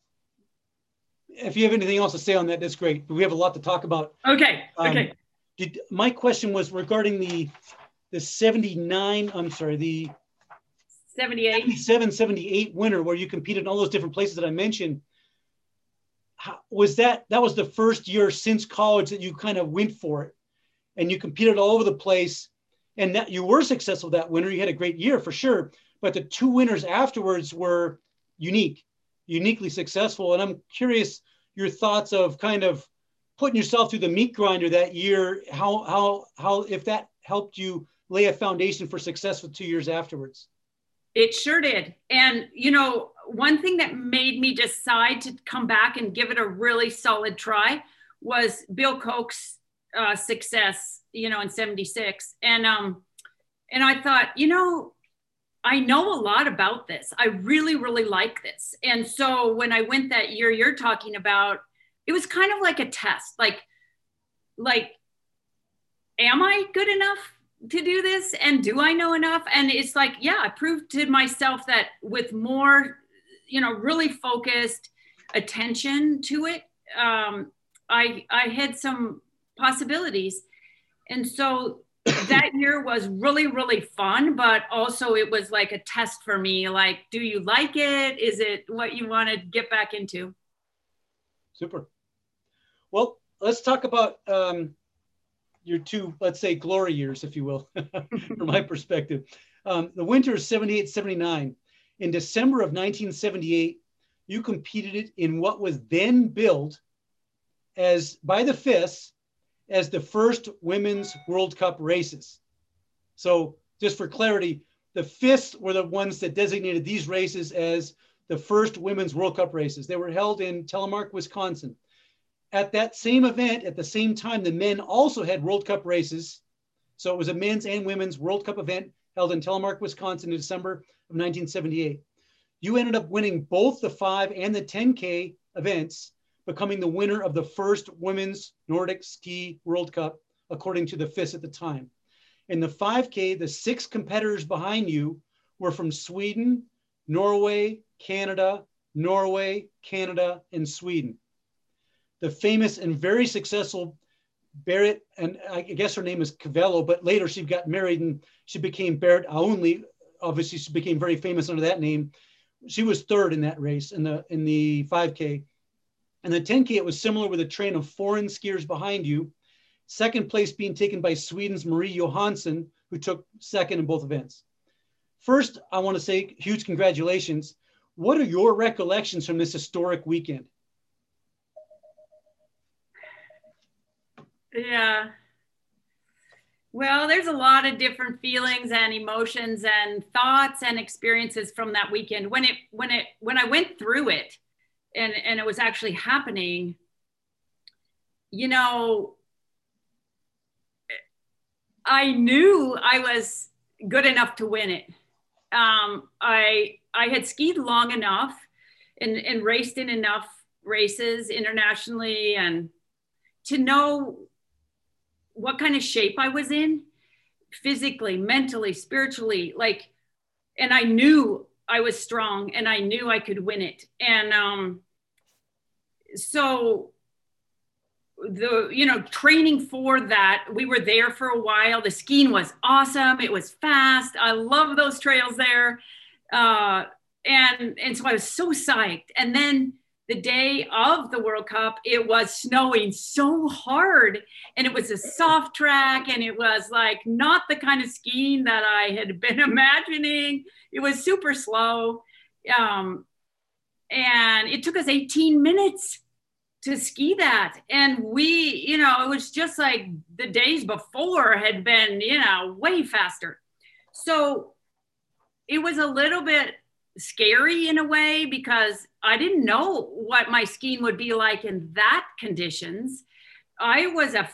if you have anything else to say on that, that's great. But we have a lot to talk about. Okay. Um, okay. Did, my question was regarding the the 79. I'm sorry, the 78, 77, 78 winter where you competed in all those different places that I mentioned. How, was that that was the first year since college that you kind of went for it? and you competed all over the place and that you were successful that winter you had a great year for sure but the two winners afterwards were unique uniquely successful and i'm curious your thoughts of kind of putting yourself through the meat grinder that year how how how if that helped you lay a foundation for success for two years afterwards it sure did and you know one thing that made me decide to come back and give it a really solid try was bill koch's uh, success, you know, in 76. And, um, and I thought, you know, I know a lot about this. I really, really like this. And so when I went that year you're talking about, it was kind of like a test, like, like, am I good enough to do this? And do I know enough? And it's like, yeah, I proved to myself that with more, you know, really focused attention to it, um, I I had some possibilities, and so that year was really really fun. But also it was like a test for me. Like, do you like it? Is it what you want to get back into? Super. Well, let's talk about um, your two, let's say, glory years, if you will, from my perspective. Um, the winter of 78 79. In December of 1978, you competed in what was then billed as by the FIS as the first women's World Cup races. So, just for clarity, the FIS were the ones that designated these races as the first women's World Cup races. They were held in Telemark, Wisconsin. At that same event, at the same time, the men also had World Cup races. So it was a men's and women's World Cup event held in Telemark, Wisconsin in December of 1978. You ended up winning both the 5 and the 10K events, becoming the winner of the first Women's Nordic Ski World Cup, according to the FIS at the time. In the 5K, the six competitors behind you were from Sweden, Norway, Canada, Norway, Canada, and Sweden. The famous and very successful Berit, and I guess her name is Kvello, but later she got married and she became Berit Aunli. Obviously, she became very famous under that name she was third in that race in the in the 5K. And the 10K, it was similar with a train of foreign skiers behind you. Second place being taken by Sweden's Marie Johansson, who took second in both events. First, I want to say huge congratulations. What are your recollections from this historic weekend? Yeah, well, there's a lot of different feelings and emotions and thoughts and experiences from that weekend. When it when it when I went through it and and it was actually happening, you know, I knew I was good enough to win it. Um, I I had skied long enough and, and raced in enough races internationally and to know what kind of shape I was in physically, mentally, spiritually, like, and I knew I was strong and I knew I could win it. And um, so the you know training for that we were there for a while. The skiing was awesome. It was fast. I love those trails there. Uh, and and so i was so psyched. And then the day of the World Cup, it was snowing so hard and it was a soft track and it was like not the kind of skiing that I had been imagining. It was super slow. Um, and it took us 18 minutes to ski that. And we, you know, it was just like the days before had been, you know, way faster. So it was a little bit scary in a way because I didn't know what my skiing would be like in that conditions. I was a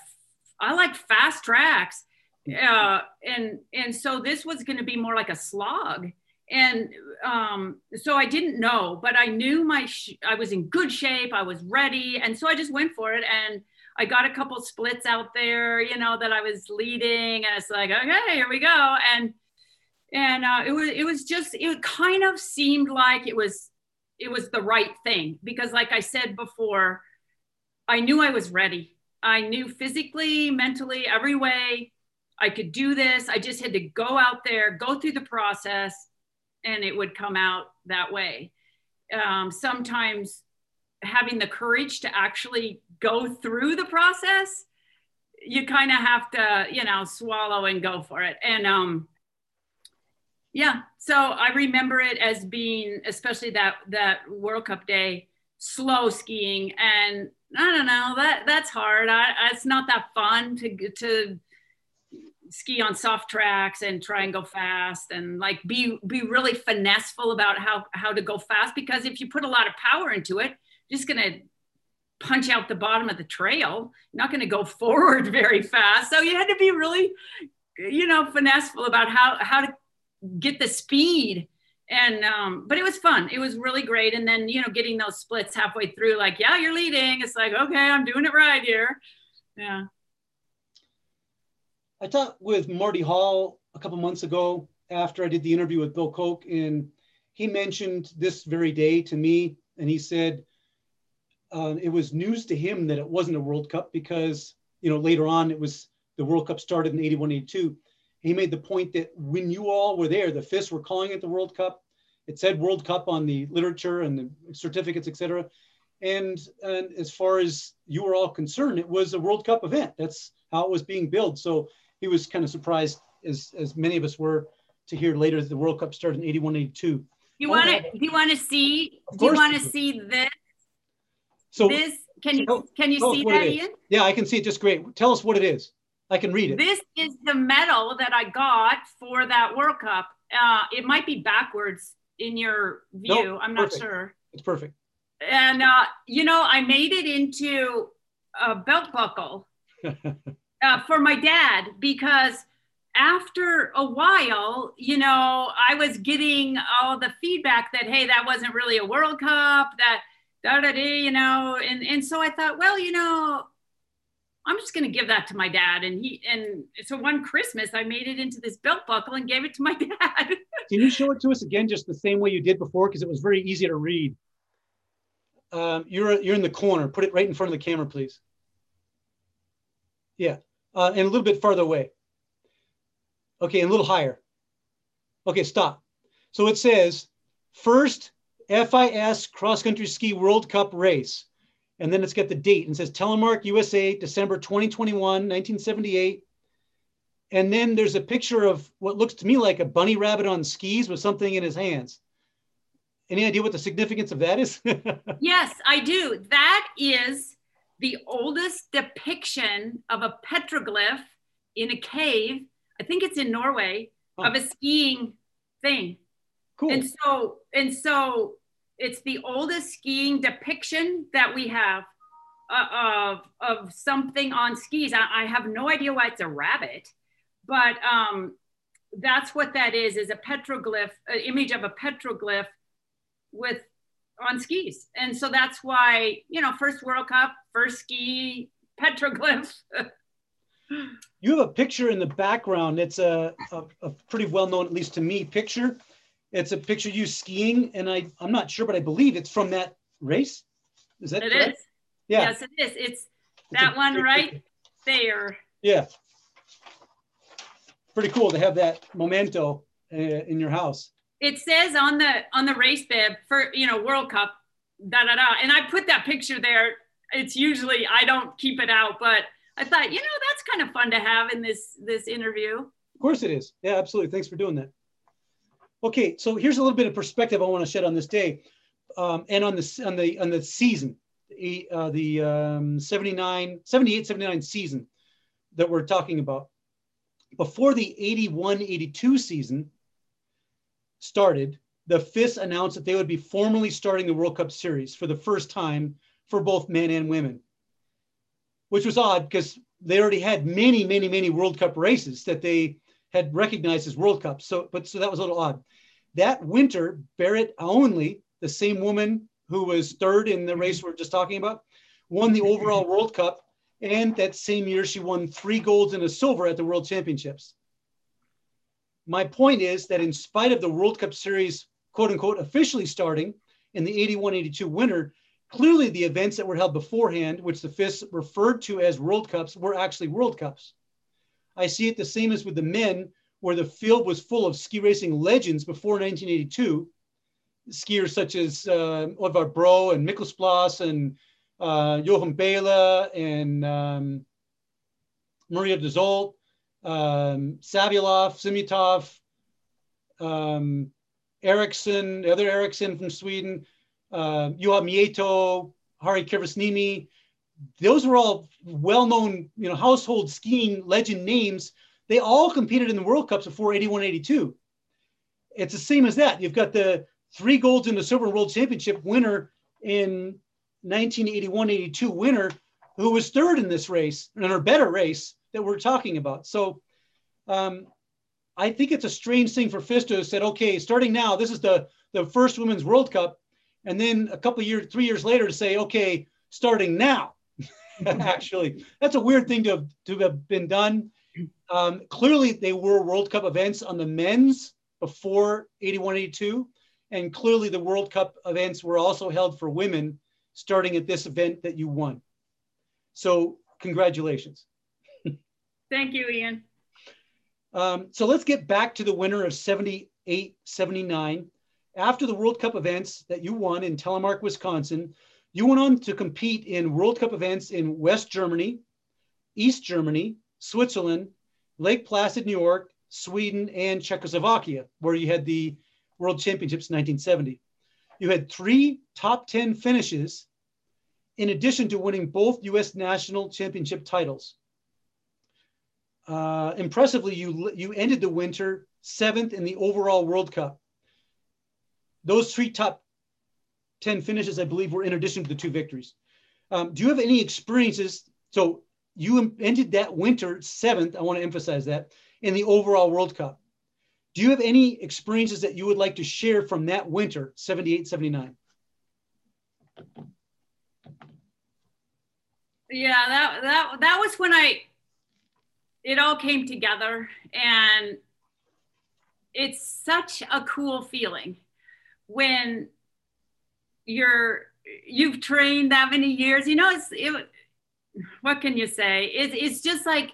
I like fast tracks, uh, and and so this was going to be more like a slog. And um, so I didn't know, but I knew my sh- I was in good shape. I was ready, and so I just went for it. And I got a couple splits out there, you know, that I was leading, and it's like, okay, here we go. And and uh, it was it was just it kind of seemed like it was it was the right thing because like i said before i knew i was ready. I knew physically mentally every way i could do this. I just had to go out there go through the process and it would come out that way. Um, sometimes having the courage to actually go through the process you kind of have to you know swallow and go for it. And um yeah. So I remember it as being, especially that that World Cup day, slow skiing, and I don't know that that's hard. I, it's not that fun to to ski on soft tracks and try and go fast and like be be really finesseful about how how to go fast because if you put a lot of power into it, you're just gonna punch out the bottom of the trail. You're not gonna go forward very fast. So you had to be really you know finesseful about how how to get the speed. And um, but it was fun. It was really great. And then you know getting those splits halfway through like yeah you're leading. It's like okay i'm doing it right here. Yeah. I talked with marty hall a couple months ago after i did the interview with bill koch and he mentioned this very day to me and he said uh, it was news to him that it wasn't a World Cup because you know later on it was the World Cup started in 81, 82. He made the point that when you all were there, the FIS were calling it the World Cup. It said World Cup on the literature and the certificates, etc. And, and as far as you were all concerned, it was a World Cup event. That's how it was being billed. So he was kind of surprised, as, as many of us were, to hear later that the World Cup started in 81, 82. You want to? Do you want to see? Do you want to see this? So this can you can you see that, Ian? Yeah, I can see it just great. Tell us what it is. I can read it. This is the medal that I got for that World Cup. Uh, it might be backwards in your view. Nope, I'm not perfect. sure. It's perfect. And uh, you know, I made it into a belt buckle uh, for my dad because after a while, you know, I was getting all the feedback that hey, that wasn't really a World Cup. That da da da, you know, and and so I thought, well, you know, I'm just going to give that to my dad. And he, and so one Christmas, I made it into this belt buckle and gave it to my dad. Can you show it to us again, just the same way you did before? Because it was very easy to read. Um, you're, you're in the corner. Put it right in front of the camera, please. Yeah. Uh, and a little bit farther away. Okay, and a little higher. Okay, stop. So it says, first FIS cross country ski World Cup race and then it's got the date and says Telemark USA, December 2021, 1978. And then there's a picture of what looks to me like a bunny rabbit on skis with something in his hands. Any idea what the significance of that is? yes, I do. That is the oldest depiction of a petroglyph in a cave. I think it's in Norway huh. of a skiing thing. Cool. And so, and so it's the oldest skiing depiction that we have uh, of of something on skis. I, I, have no idea why it's a rabbit, but um, that's what that is: is a petroglyph, an image of a petroglyph with on skis. And so that's why you know, first World Cup, first ski petroglyph. you have a picture in the background. It's a, a, a pretty well known, at least to me, picture it's a picture of you skiing, and I I'm not sure, but I believe it's from that race. Is that it correct? Is. Yeah. Yes, it is. It's that one right there. Yeah. Pretty cool to have that memento uh, in your house. It says on the on the race bib for you know World Cup da da da, and I put that picture there. It's usually I don't keep it out, but I thought you know that's kind of fun to have in this this interview. Of course it is. Yeah, absolutely. Thanks for doing that. Okay, so here's a little bit of perspective I want to shed on this day, um, and on the on the on the season, uh, the um, 79, 78, 79 season that we're talking about. Before the 81, 82 season started, the FIS announced that they would be formally starting the World Cup Series for the first time for both men and women, which was odd because they already had many, many, many World Cup races that they had recognized as World Cups. So, but so that was a little odd. That winter, Berit Aunli, the same woman who was third in the race mm-hmm. we're just talking about, won the overall World Cup. And that same year, she won three golds and a silver at the World Championships. My point is that in spite of the World Cup Series, quote unquote, officially starting in the 81 82 winter, clearly the events that were held beforehand, which the FIS referred to as World Cups, were actually World Cups. I see it the same as with the men, where the field was full of ski racing legends before 1982. Skiers such as uh, Brå and Mikkelsplass and uh, Johan Behle and um, Maria de Zolt, um, Savyalov, Zimyatov, um, Eriksson, the other Eriksson from Sweden, uh, Juha Mieto, Harri Kirvesniemi, those were all well-known, you know, household skiing legend names. They all competed in the World Cups before 81, 82. It's the same as that. You've got the three golds in the silver world championship winner in 1981, 82 winner who was third in this race, in a better race that we're talking about. So um, I think it's a strange thing for FIS to said, okay, starting now, this is the, the first Women's World Cup. And then a couple years, three years later to say, okay, starting now, actually. That's a weird thing to have, to have been done. Um, clearly, they were World Cup events on the men's before 81 82. And clearly, the World Cup events were also held for women starting at this event that you won. So congratulations. Thank you, Ian. Um, so let's get back to the winner of 78, 79. After the World Cup events that you won in Telemark, Wisconsin, you went on to compete in World Cup events in West Germany, East Germany, Switzerland, Lake Placid, New York, Sweden, and Czechoslovakia, where you had the World Championships in 1970. You had three top 10 finishes, in addition to winning both US national championship titles. Uh, impressively, you, you ended the winter seventh in the overall World Cup. Those three top 10 finishes, I believe, were in addition to the two victories. Um, do you have any experiences? So you ended that winter seventh, I want to emphasize that, in the overall World Cup. Do you have any experiences that you would like to share from that winter, 78, 79? Yeah, that, that, that was when I, it all came together and it's such a cool feeling when you're, you've trained that many years, you know, it's, it, what can you say? It, it's just like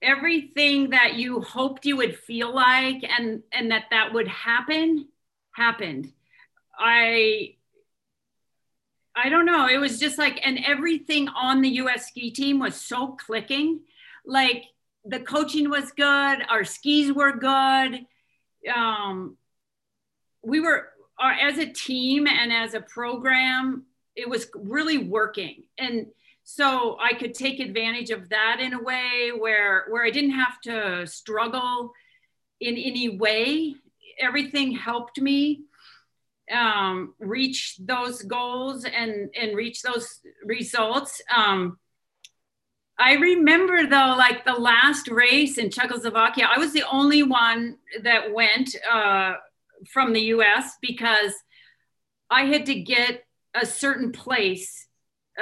everything that you hoped you would feel like and and that that would happen happened. I I don't know. It was just like, and everything on the US ski team was so clicking. Like the coaching was good, our skis were good. Um, we were, our, as a team and as a program, it was really working. And so i could take advantage of that in a way where where i didn't have to struggle in any way everything helped me um, reach those goals and and reach those results um, i remember though like the last race in czechoslovakia i was the only one that went uh, from the us because i had to get a certain place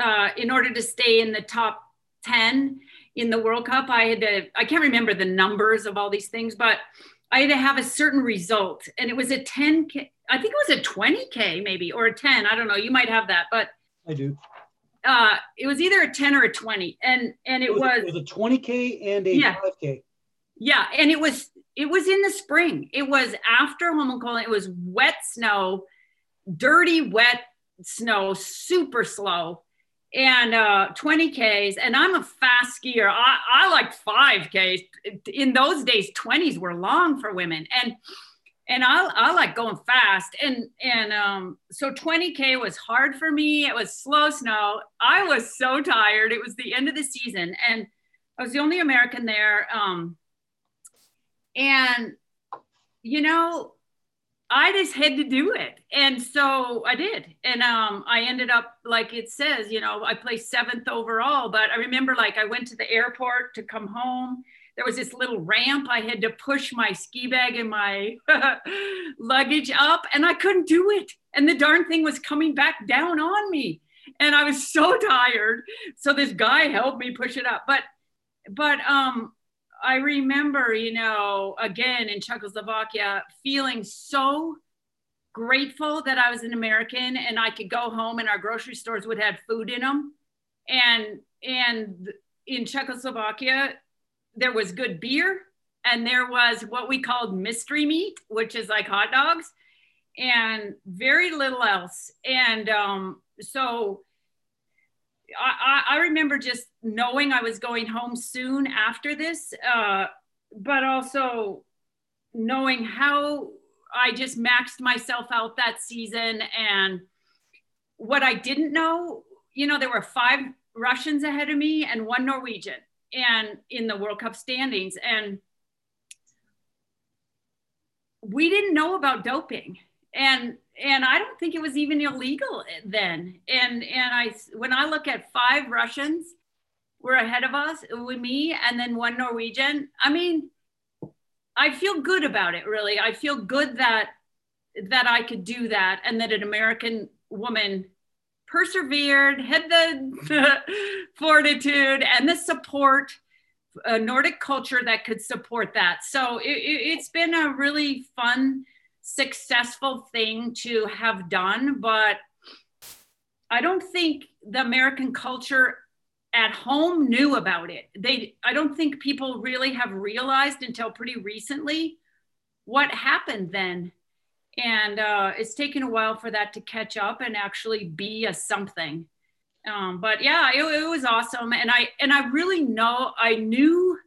uh, in order to stay in the top 10 in the World Cup, I had to, I can't remember the numbers of all these things, but I had to have a certain result. And it was a 10K, I think it was a 20K maybe, or a 10. I don't know. You might have that, but I do. Uh, it was either a 10 or a 20. And, and it, it was, was, it was a 20K and a yeah, 5K. Yeah. And it was, it was in the spring. It was after Holmenkollen. It was wet snow, dirty, wet snow, super slow and uh, 20 Ks. And I'm a fast skier. I, I like 5Ks. In those days, 20s were long for women. And and I, I like going fast. And and um, so 20K was hard for me. It was slow snow. I was so tired. It was the end of the season. And I was the only American there. Um, and you know, I just had to do it. And so I did. And um, I ended up, like it says, you know, I placed seventh overall. But I remember, like, I went to the airport to come home. There was this little ramp. I had to push my ski bag and my luggage up, and I couldn't do it. And the darn thing was coming back down on me. And I was so tired. So this guy helped me push it up. But, but, um, I remember, you know, again in Czechoslovakia, feeling so grateful that I was an American and I could go home and our grocery stores would have food in them. And and in Czechoslovakia, there was good beer and there was what we called mystery meat, which is like hot dogs, and very little else. And um, so I, I remember just knowing I was going home soon after this, uh, but also knowing how I just maxed myself out that season. And what I didn't know, you know, there were five Russians ahead of me and one Norwegian and in the World Cup standings. And we didn't know about doping. And and I don't think it was even illegal then. And and I when I look at five Russians were ahead of us with me, and then one Norwegian. I mean, I feel good about it. Really, I feel good that that I could do that, and that an American woman persevered, had the fortitude and the support. A Nordic culture that could support that. So it, it, it's been a really fun successful thing to have done, but I don't think the American culture at home knew about it. They, I don't think people really have realized until pretty recently what happened then. And uh, it's taken a while for that to catch up and actually be a something. Um, but yeah, it, it was awesome. And I, and I really know, I knew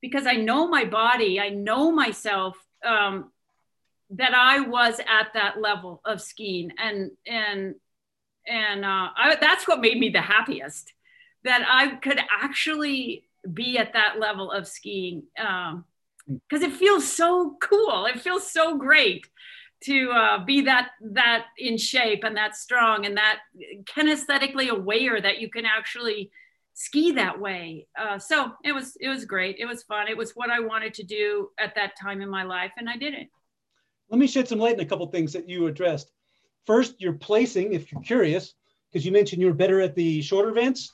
because I know my body, I know myself, um, that I was at that level of skiing. And, and, and uh, I, that's what made me the happiest that I could actually be at that level of skiing because um, it feels so cool. It feels so great to uh, be that that in shape and that strong and that kinesthetically aware that you can actually ski that way. Uh, so it was it was great. It was fun. It was what I wanted to do at that time in my life, and I did it. Let me shed some light on a couple things that you addressed. First, your placing, if you're curious, because you mentioned you were better at the shorter events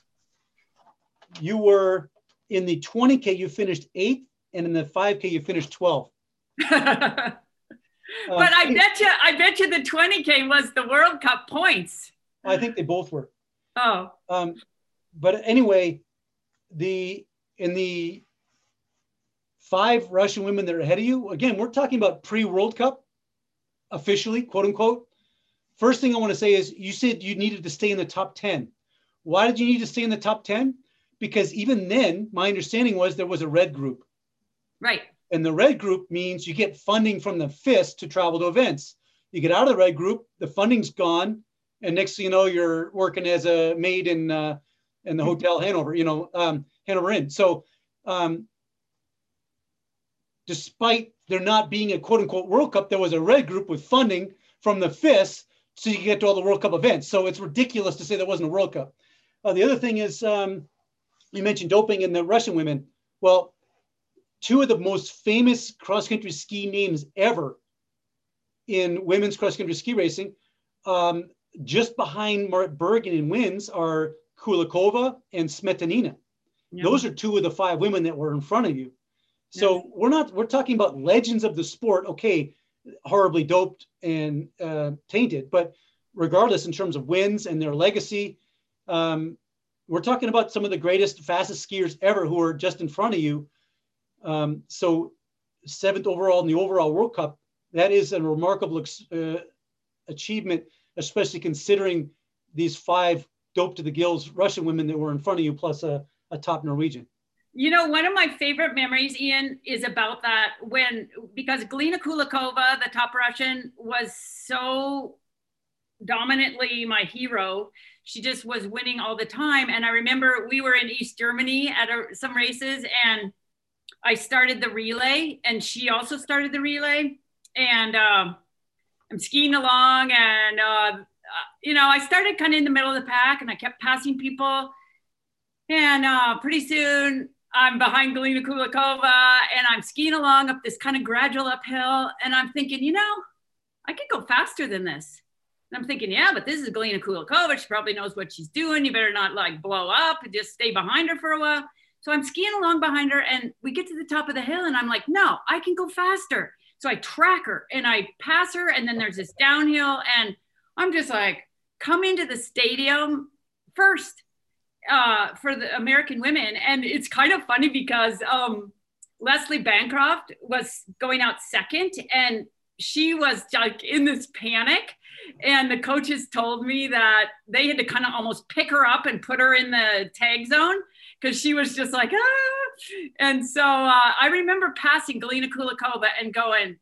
you were in the 20K, you finished eighth, and in the 5K, you finished 12th. but I bet you, I bet you the 20K was the World Cup points. I think they both were. Oh. Um, but anyway, the in the five Russian women that are ahead of you, again, we're talking about pre-World Cup, officially, quote unquote. First thing I want to say is you said you needed to stay in the top 10. Why did you need to stay in the top 10? because even then, my understanding was there was a red group. Right. And the red group means you get funding from the FIS to travel to events. You get out of the red group, the funding's gone, and next thing you know, you're working as a maid in uh, in the hotel Hanover, you know, um, Hanover Inn. So, um, despite there not being a quote unquote World Cup, there was a red group with funding from the FIS so you can get to all the World Cup events. So it's ridiculous to say there wasn't a World Cup. Uh, the other thing is um, you mentioned doping in the Russian women. Well, two of the most famous cross country ski names ever in women's cross country ski racing, um, just behind Marit Bjørgen in wins, are Kulikova and Smetanina. Yeah. Those are two of the five women that were in front of you. So yeah. we're not we're talking about legends of the sport. Okay, horribly doped and uh, tainted, but regardless, in terms of wins and their legacy, um, we're talking about some of the greatest, fastest skiers ever who are just in front of you. Um, so seventh overall in the overall World Cup, that is a remarkable uh, achievement, especially considering these five dope to the gills Russian women that were in front of you, plus a, a top Norwegian. You know, one of my favorite memories, Ian, is about that when because Galina Kulikova, the top Russian, was so dominantly my hero she just was winning all the time. And I remember we were in East Germany at a, some races and I started the relay and she also started the relay. And um, I'm skiing along and, uh, you know, I started kind of in the middle of the pack and I kept passing people. And uh, pretty soon I'm behind Galina Kulikova and I'm skiing along up this kind of gradual uphill. And I'm thinking, you know, I could go faster than this. And I'm thinking, yeah, but this is Galina Kulikova. She probably knows what she's doing. You better not like blow up and just stay behind her for a while. So I'm skiing along behind her and we get to the top of the hill and I'm like, no, I can go faster. So I track her and I pass her and then there's this downhill and I'm just like, come into the stadium first uh, for the American women. And it's kind of funny because um, Leslie Bancroft was going out second and she was like in this panic and the coaches told me that they had to kind of almost pick her up and put her in the tag zone because she was just like ah. and so uh, i remember passing galina kulikova and going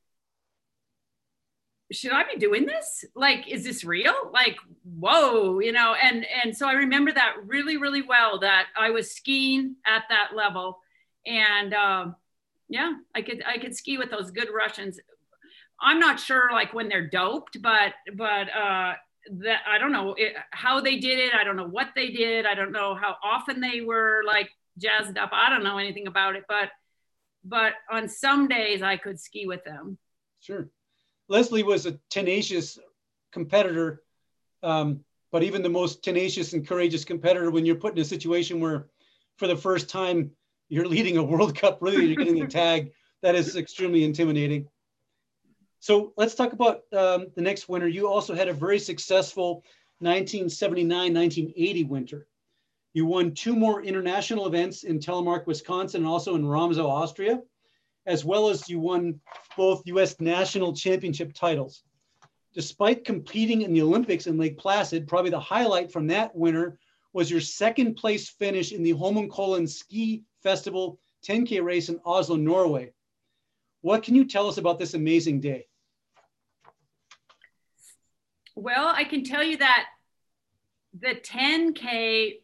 should i be doing this like is this real like whoa you know and and so i remember that really really well that i was skiing at that level and uh, yeah i could i could ski with those good russians I'm not sure like when they're doped, but but uh, that I don't know it, how they did it. I don't know what they did. I don't know how often they were like jazzed up. I don't know anything about it, but but on some days I could ski with them. Sure, Leslie was a tenacious competitor, um, but even the most tenacious and courageous competitor, when you're put in a situation where, for the first time, you're leading a World Cup, really, you're getting the tag. That is extremely intimidating. So let's talk about um, the next winter. You also had a very successful 1979 1980 winter. You won two more international events in Telemark, Wisconsin, and also in Ramsau, Austria, as well as you won both US national championship titles. Despite competing in the Olympics in Lake Placid, probably the highlight from that winter was your second place finish in the Holmenkollen Ski Festival 10K race in Oslo, Norway. What can you tell us about this amazing day? Well, I can tell you that the 10K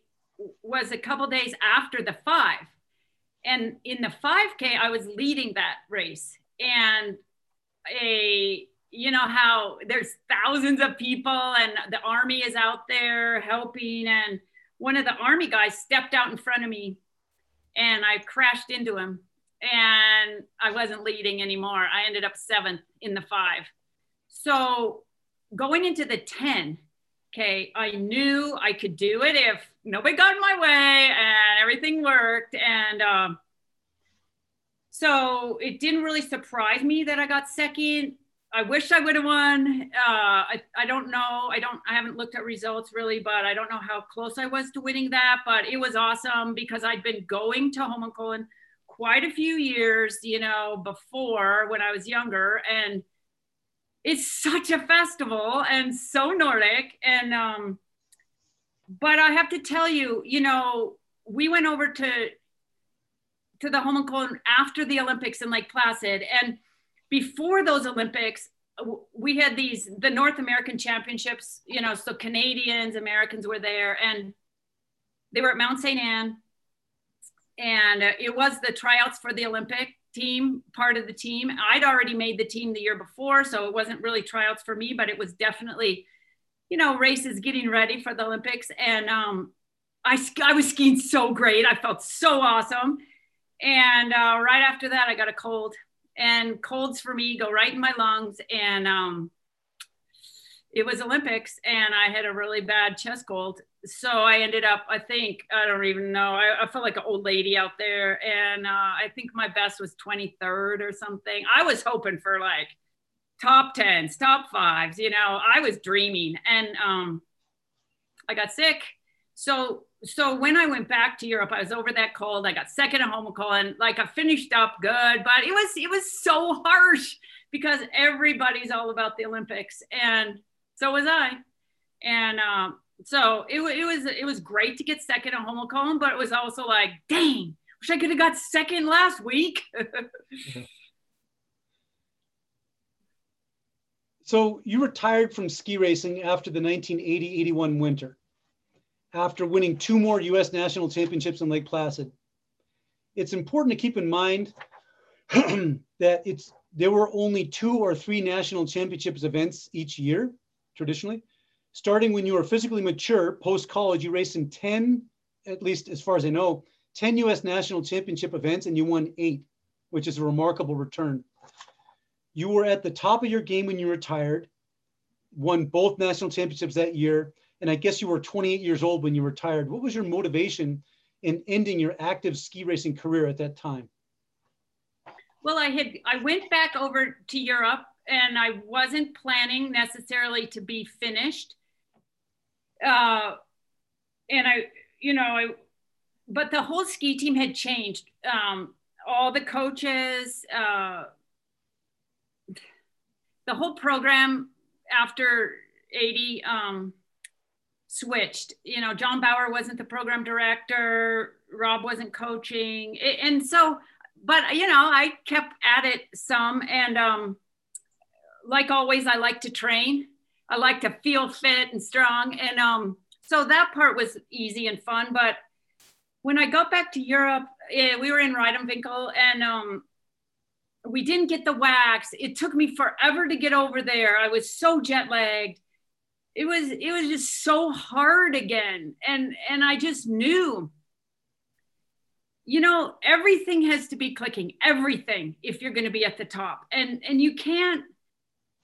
was a couple days after the five. And in the 5K, I was leading that race. And a, you know, how there's thousands of people and the army is out there helping. And one of the army guys stepped out in front of me and I crashed into him and I wasn't leading anymore. I ended up seventh in the five. So going into the 10, okay, I knew I could do it if nobody got in my way and everything worked. And um, so it didn't really surprise me that I got second. I wish I would have won. Uh, I, I don't know. I don't, I haven't looked at results really, but I don't know how close I was to winning that. But it was awesome because I'd been going to Holmenkollen quite a few years, you know, before when I was younger. And it's such a festival and so Nordic. And, um, but I have to tell you, you know, we went over to, to the Holmenkollen after the Olympics in Lake Placid. And before those Olympics, we had these, the North American championships, you know, so Canadians, Americans were there and they were at Mount St. Anne. And uh, it was the tryouts for the Olympic team, part of the team. I'd already made the team the year before, so it wasn't really tryouts for me, but it was definitely, you know, races getting ready for the Olympics. And um, I, I was skiing so great. I felt so awesome. And uh, right after that, I got a cold. And colds for me go right in my lungs. And um, it was Olympics, and I had a really bad chest cold so I ended up, I think, I don't even know. I, I felt like an old lady out there. And uh, I think my best was 23rd or something. I was hoping for like top 10s, top fives, you know, I was dreaming. And um, I got sick. So, so when I went back to Europe, I was over that cold. I got second at Holmenkollen. Like I finished up good, but it was, it was so harsh because everybody's all about the Olympics. And so was I. And um, so it, it was it was great to get second at Holmenkollen, but it was also like, dang, wish I could have got second last week. so you retired from ski racing after the 1980-81 winter, after winning two more U.S. national championships in Lake Placid. It's important to keep in mind that it's there were only two or three national championships events each year, traditionally starting when you were physically mature, post college, you raced in 10, at least as far as I know, 10 US national championship events and you won eight, which is a remarkable return. You were at the top of your game when you retired, won both national championships that year, and I guess you were 28 years old when you retired. What was your motivation in ending your active ski racing career at that time? Well, I had I went back over to Europe and I wasn't planning necessarily to be finished uh, and I, you know, I, but the whole ski team had changed. Um, all the coaches, uh, the whole program after 80 um, switched. You know, John Bower wasn't the program director, Rob wasn't coaching. And so, but, you know, I kept at it some. And um, like always, I like to train. I like to feel fit and strong. And um, so that part was easy and fun. But when I got back to Europe, eh, we were in Reit im Winkl and um, we didn't get the wax. It took me forever to get over there. I was so jet lagged. It was it was just so hard again. And and I just knew you know everything has to be clicking everything if you're going to be at the top and and you can't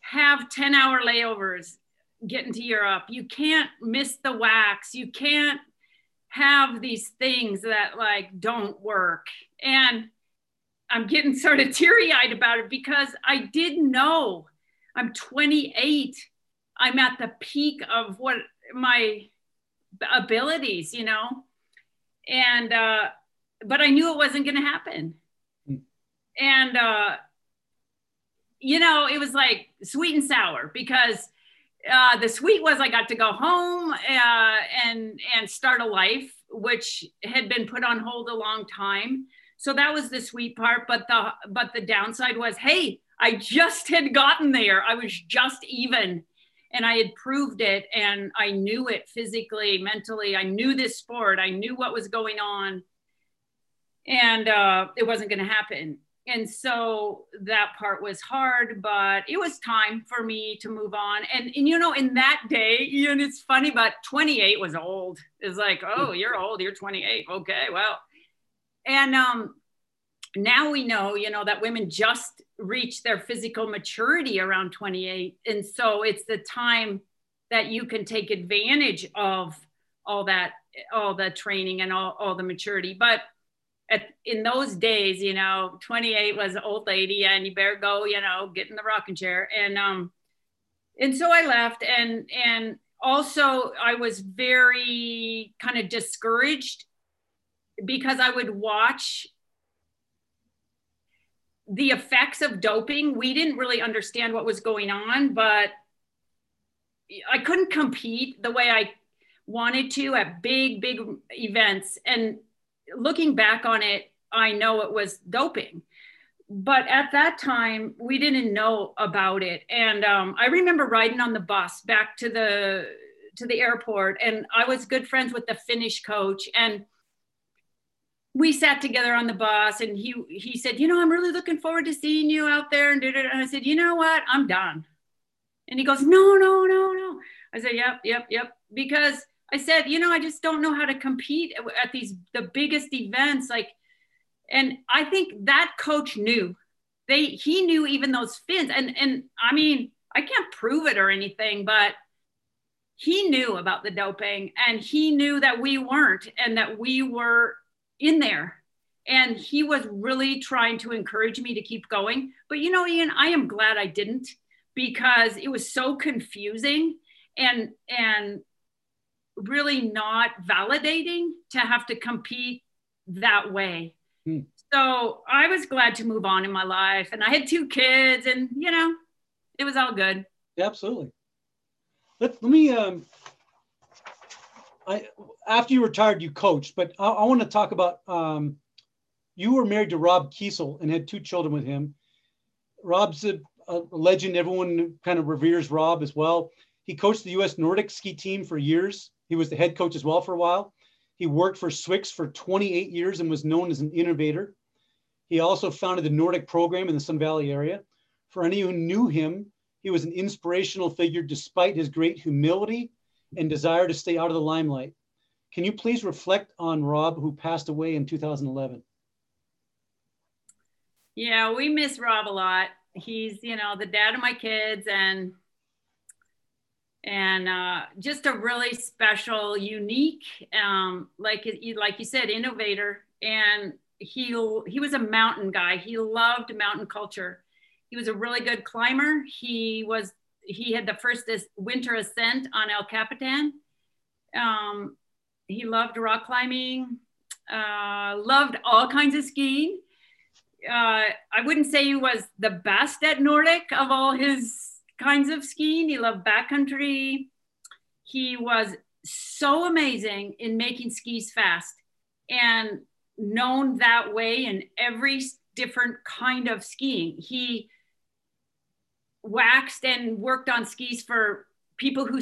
have 10 hour layovers getting to Europe. You can't miss the wax. You can't have these things that like don't work. And I'm getting sort of teary eyed about it because I didn't know I'm 28. I'm at the peak of what my abilities, you know, and uh, but I knew it wasn't going to happen, mm. and uh, you know, it was like sweet and sour because uh, the sweet was I got to go home uh, and and start a life which had been put on hold a long time. So that was the sweet part. But the but the downside was, hey, I just had gotten there. I was just even, and I had proved it, and I knew it physically, mentally. I knew this sport. I knew what was going on, and uh, it wasn't going to happen and so that part was hard but it was time for me to move on and, and you know in that day and it's funny but 28 was old it's like oh you're old you're 28 okay well and um now we know you know that women just reach their physical maturity around 28 and so it's the time that you can take advantage of all that all the training and all, all the maturity but at, in those days, you know, 28 was an old lady and you better go, you know, get in the rocking chair. And, um, and so I left and, and also I was very kind of discouraged because I would watch the effects of doping. We didn't really understand what was going on, but I couldn't compete the way I wanted to at big, big events. And looking back on it, I know it was doping. But at that time, we didn't know about it. And um, I remember riding on the bus back to the to the airport, and I was good friends with the Finnish coach, and we sat together on the bus, and he he said, "You know, I'm really looking forward to seeing you out there." And, and I said, "You know what? I'm done." And he goes, "No, no, no, no." I said, "Yep, yep, yep," because I said, you know, I just don't know how to compete at these the biggest events. Like, and I think that coach knew. They he knew even those Finns. And and I mean, I can't prove it or anything, but he knew about the doping and he knew that we weren't and that we were in there. And he was really trying to encourage me to keep going. But you know, Ian, I am glad I didn't because it was so confusing and and really not validating to have to compete that way. Hmm. So I was glad to move on in my life. And I had two kids, and you know, it was all good. absolutely. Let, let me um I after you retired, you coached, but I, I want to talk about um you were married to Rob Kiesel and had two children with him. Rob's a, a legend. Everyone kind of reveres Rob as well. He coached the U.S. Nordic ski team for years. He was the head coach as well for a while. He worked for Swix for 28 years and was known as an innovator. He also founded the Nordic program in the Sun Valley area. For any who knew him, he was an inspirational figure despite his great humility and desire to stay out of the limelight. Can you please reflect on Rob, who passed away in 2011? Yeah, we miss Rob a lot. He's, you know, the dad of my kids and and uh, just a really special, unique, um, like like you said, innovator. And he he was a mountain guy. He loved mountain culture. He was a really good climber. He was he had the first winter ascent on El Capitan. Um, he loved rock climbing. Uh, loved all kinds of skiing. Uh, I wouldn't say he was the best at Nordic of all his kinds of skiing. He loved backcountry. He was so amazing in making skis fast and known that way in every different kind of skiing. He waxed and worked on skis for people who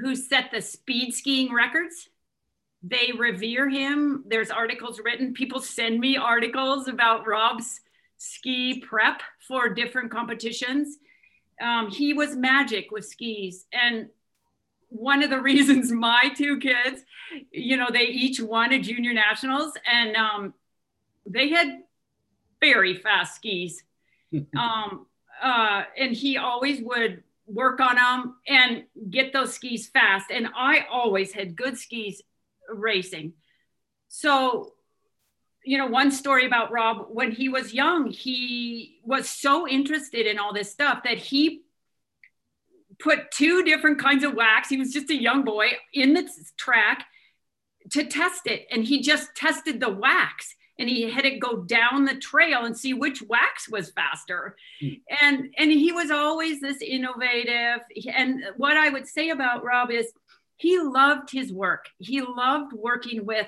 who set the speed skiing records. They revere him. There's articles written. People send me articles about Rob's ski prep for different competitions um, he was magic with skis. And one of the reasons my two kids, you know, they each won a junior nationals and um, they had very fast skis. um, uh, and he always would work on them and get those skis fast. And I always had good skis racing. So you know, one story about Rob when he was young, he was so interested in all this stuff that he put two different kinds of wax. He was just a young boy in the track to test it. And he just tested the wax and he had it go down the trail and see which wax was faster. Mm. And and he was always this innovative. And what I would say about Rob is he loved his work. He loved working with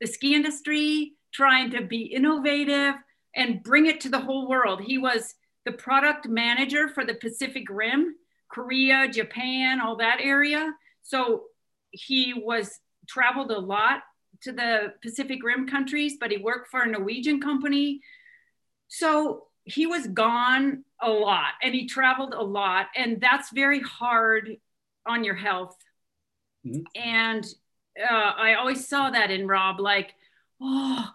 the ski industry, trying to be innovative and bring it to the whole world. He was the product manager for the Pacific Rim, Korea, Japan, all that area. So he was traveled a lot to the Pacific Rim countries, but he worked for a Norwegian company. So he was gone a lot and he traveled a lot. And that's very hard on your health. Mm-hmm. And uh, I always saw that in Rob, like, oh,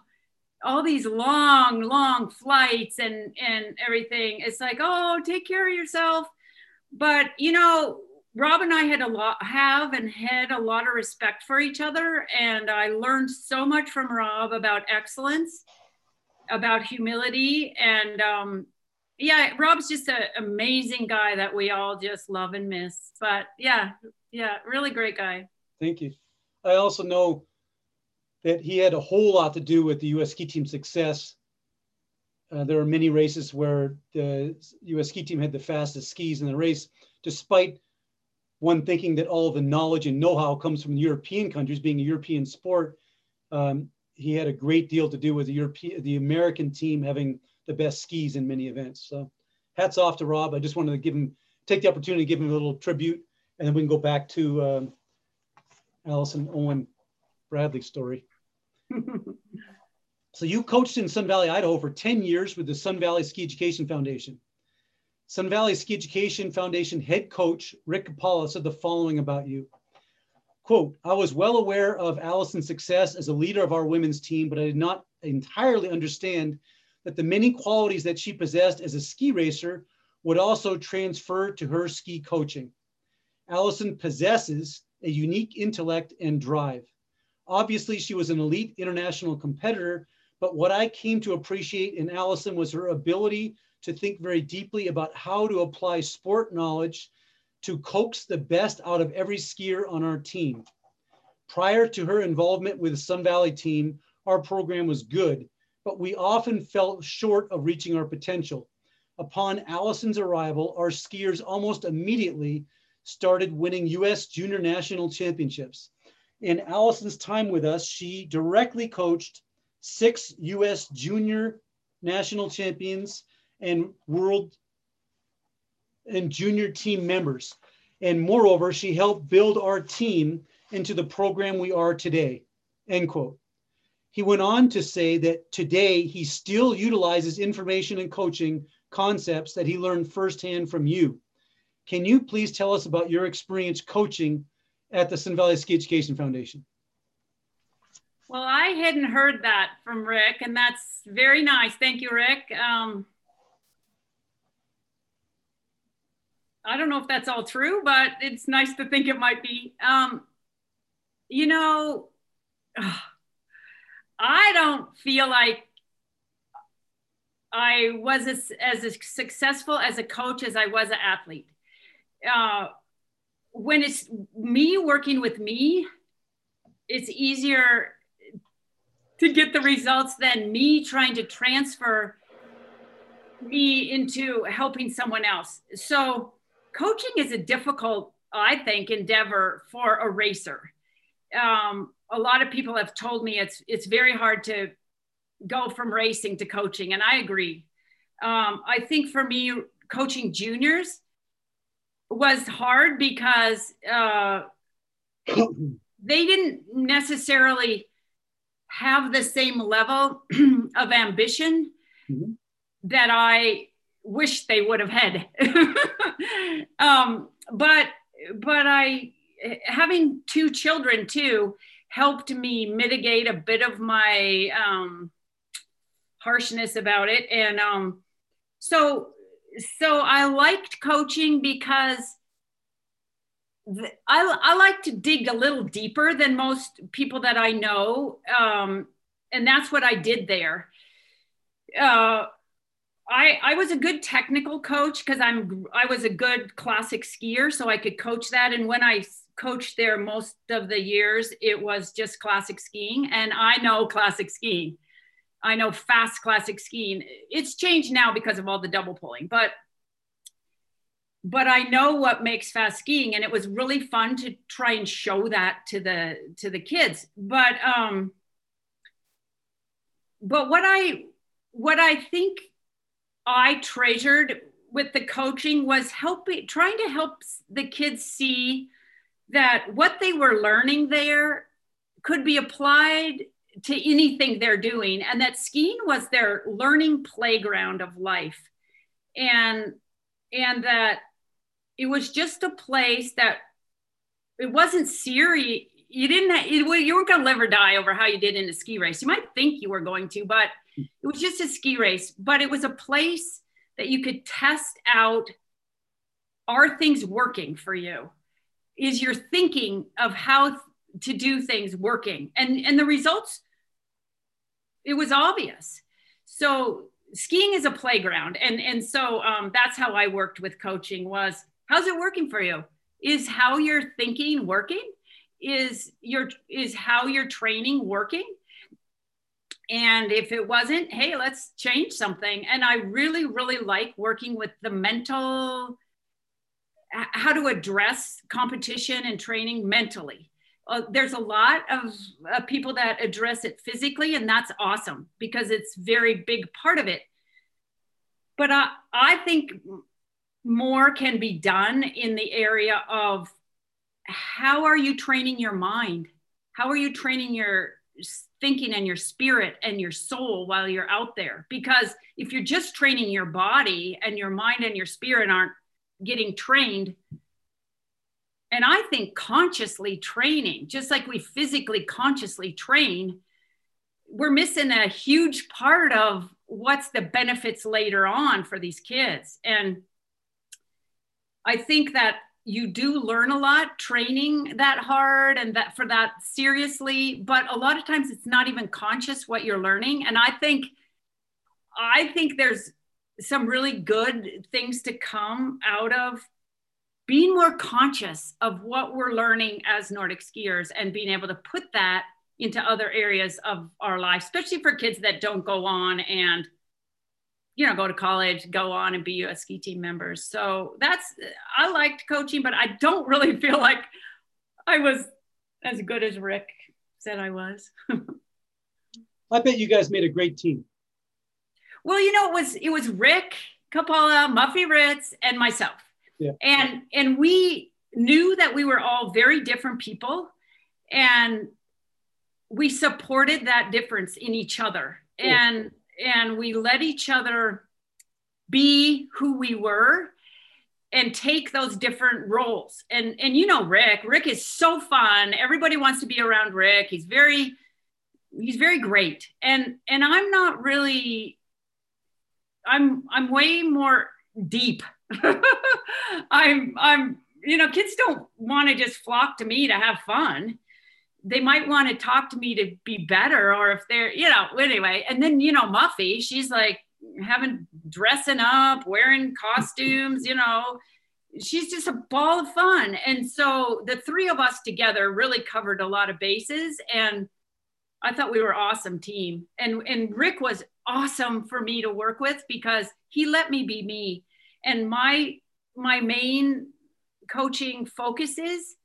all these long, long flights and and everything. It's like, oh, take care of yourself. But you know, Rob and I had a lot have and had a lot of respect for each other, and I learned so much from Rob about excellence, about humility, and um, yeah, Rob's just an amazing guy that we all just love and miss. But yeah, yeah, really great guy. Thank you. I also know that he had a whole lot to do with the U.S. ski team success. Uh, there are many races where the U.S. ski team had the fastest skis in the race, despite one thinking that all the knowledge and know-how comes from the European countries, being a European sport. Um, he had a great deal to do with the European, the American team having the best skis in many events. So, hats off to Rob. I just wanted to give him, take the opportunity to give him a little tribute, and then we can go back to um, Allison Owen Bradley story. so you coached in Sun Valley, Idaho for 10 years with the Sun Valley Ski Education Foundation. Sun Valley Ski Education Foundation head coach Rick Kapala said the following about you. Quote, I was well aware of Allison's success as a leader of our women's team, but I did not entirely understand that the many qualities that she possessed as a ski racer would also transfer to her ski coaching. Allison possesses a unique intellect and drive. Obviously, she was an elite international competitor, but what I came to appreciate in Allison was her ability to think very deeply about how to apply sport knowledge to coax the best out of every skier on our team. Prior to her involvement with the Sun Valley team, our program was good, but we often fell short of reaching our potential. Upon Allison's arrival, our skiers almost immediately started winning US junior national championships. In Allison's time with us, she directly coached six US junior national champions and world and junior team members. And moreover, she helped build our team into the program we are today, end quote. He went on to say that today he still utilizes information and coaching concepts that he learned firsthand from you. Can you please tell us about your experience coaching at the Sun Valley Ski Education Foundation? Well, I hadn't heard that from Rick, and that's very nice. Thank you, Rick. Um, I don't know if that's all true, but it's nice to think it might be. Um, you know, I don't feel like I was as, as successful as a coach as I was an athlete. Uh, when it's me working with me, it's easier to get the results than me trying to transfer me into helping someone else. So coaching is a difficult, I think, endeavor for a racer. Um, a lot of people have told me it's it's very hard to go from racing to coaching, and I agree. Um, I think for me, coaching juniors was hard because uh, they didn't necessarily have the same level of ambition mm-hmm. that I wish they would have had. um, but but I having two children too helped me mitigate a bit of my um, harshness about it, and um, so so I liked coaching because. I, I like to dig a little deeper than most people that I know. Um, and that's what I did there. Uh, I, I was a good technical coach because I'm I was a good classic skier, so I could coach that. And when I coached there most of the years, it was just classic skiing, and I know classic skiing. I know fast classic skiing. It's changed now because of all the double pulling, but but I know what makes fast skiing, and it was really fun to try and show that to the to the kids. But um, but what I what I think I treasured with the coaching was helping, trying to help the kids see that what they were learning there could be applied to anything they're doing and that skiing was their learning playground of life. And and that it was just a place that it wasn't serious you didn't it, you weren't going to live or die over how you did in a ski race. You might think you were going to but it was just a ski race, but it was a place that you could test out are things working for you? Is your thinking of how to do things working? And and the results it was obvious. So skiing is a playground and and so um, that's how I worked with coaching was how's it working for you? Is how you're thinking working? Is your is how you're training working? And if it wasn't, hey, let's change something. And I really, really like working with the mental, how to address competition and training mentally. Uh, there's a lot of uh, people that address it physically, and that's awesome because it's very big part of it. But uh, I think more can be done in the area of how are you training your mind? How are you training your thinking and your spirit and your soul while you're out there. Because if you're just training your body and your mind and your spirit aren't getting trained, and I think consciously training, just like we physically consciously train, we're missing a huge part of what's the benefits later on for these kids. And I think that you do learn a lot training that hard and that for that seriously but a lot of times it's not even conscious what you're learning. And i think i think there's some really good things to come out of being more conscious of what we're learning as nordic skiers and being able to put that into other areas of our life especially for kids that don't go on and you know, go to college, go on and be a ski team member. So that's, I liked coaching, but I don't really feel like I was as good as Rick said I was. I bet you guys made a great team. Well, you know, it was, it was Rick Kapala, Muffy Ritz, and myself. Yeah. And, and we knew that we were all very different people and we supported that difference in each other. Cool. And and we let each other be who we were and take those different roles. And and you know Rick, Rick is so fun. Everybody wants to be around Rick. He's very he's very great. And and I'm not really I'm I'm way more deep. I'm I'm you know kids don't want to just flock to me to have fun they might want to talk to me to be better or if they're you know anyway. And then you know muffy she's like having dressing up wearing costumes you know. She's just a ball of fun. And so the three of us together really covered a lot of bases and i thought we were awesome team. And and rick was awesome for me to work with because he let me be me. And my my main coaching focuses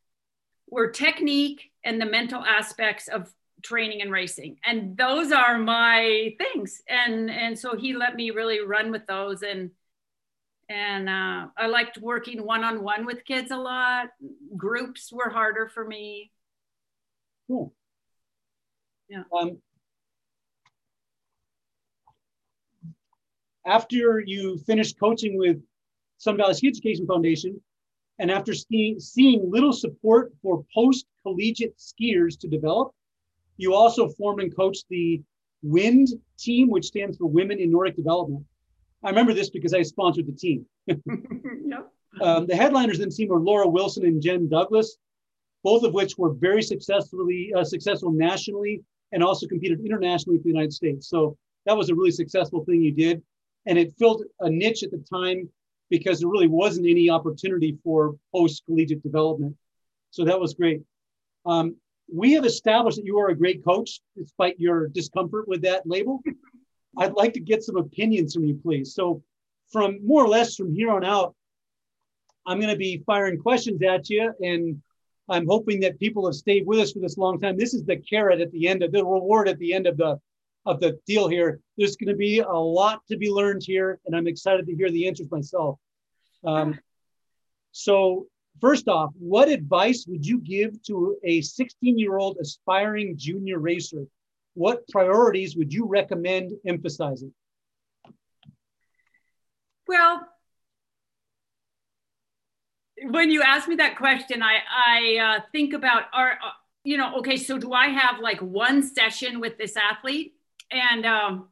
were technique and the mental aspects of training and racing. And those are my things. And and so he let me really run with those. And and uh, i liked working one-on-one with kids a lot. Groups were harder for me. Cool. Yeah. Um, after you finished coaching with sun valley ski education foundation and after skiing, seeing little support for post collegiate skiers to develop, you also formed and coached the WIND team, which stands for Women in Nordic Development. I remember this because I sponsored the team. no. um, the headliners in the team were Laura Wilson and Jen Douglas, both of which were very successfully uh, successful nationally and also competed internationally for the United States. So that was a really successful thing you did. and it filled a niche at the time because there really wasn't any opportunity for post collegiate development. So that was great. Um, we have established that you are a great coach, despite your discomfort with that label. I'd like to get some opinions from you, please. So, from more or less from here on out, I'm going to be firing questions at you, and I'm hoping that people have stayed with us for this long time. This is the carrot at the end of the reward at the end of the of the deal here. There's going to be a lot to be learned here, and I'm excited to hear the answers myself. Um, so, first off, what advice would you give to a 16 year old aspiring junior racer? What priorities would you recommend emphasizing? Well, when you ask me that question, I, I uh, think about our, uh, you know, okay, so do I have like one session with this athlete and, um,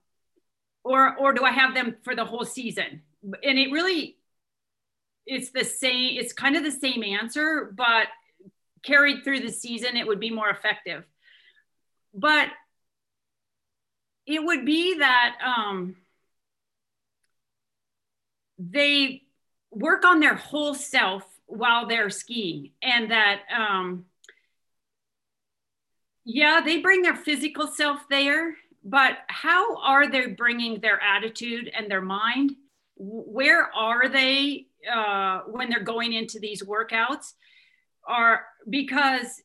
or, or do I have them for the whole season? And it really, it's the same, it's kind of the same answer, but carried through the season, it would be more effective. But it would be that um, they work on their whole self while they're skiing and that um, yeah they bring their physical self there but how are they bringing their attitude and their mind? Where are they uh, when they're going into these workouts? Are because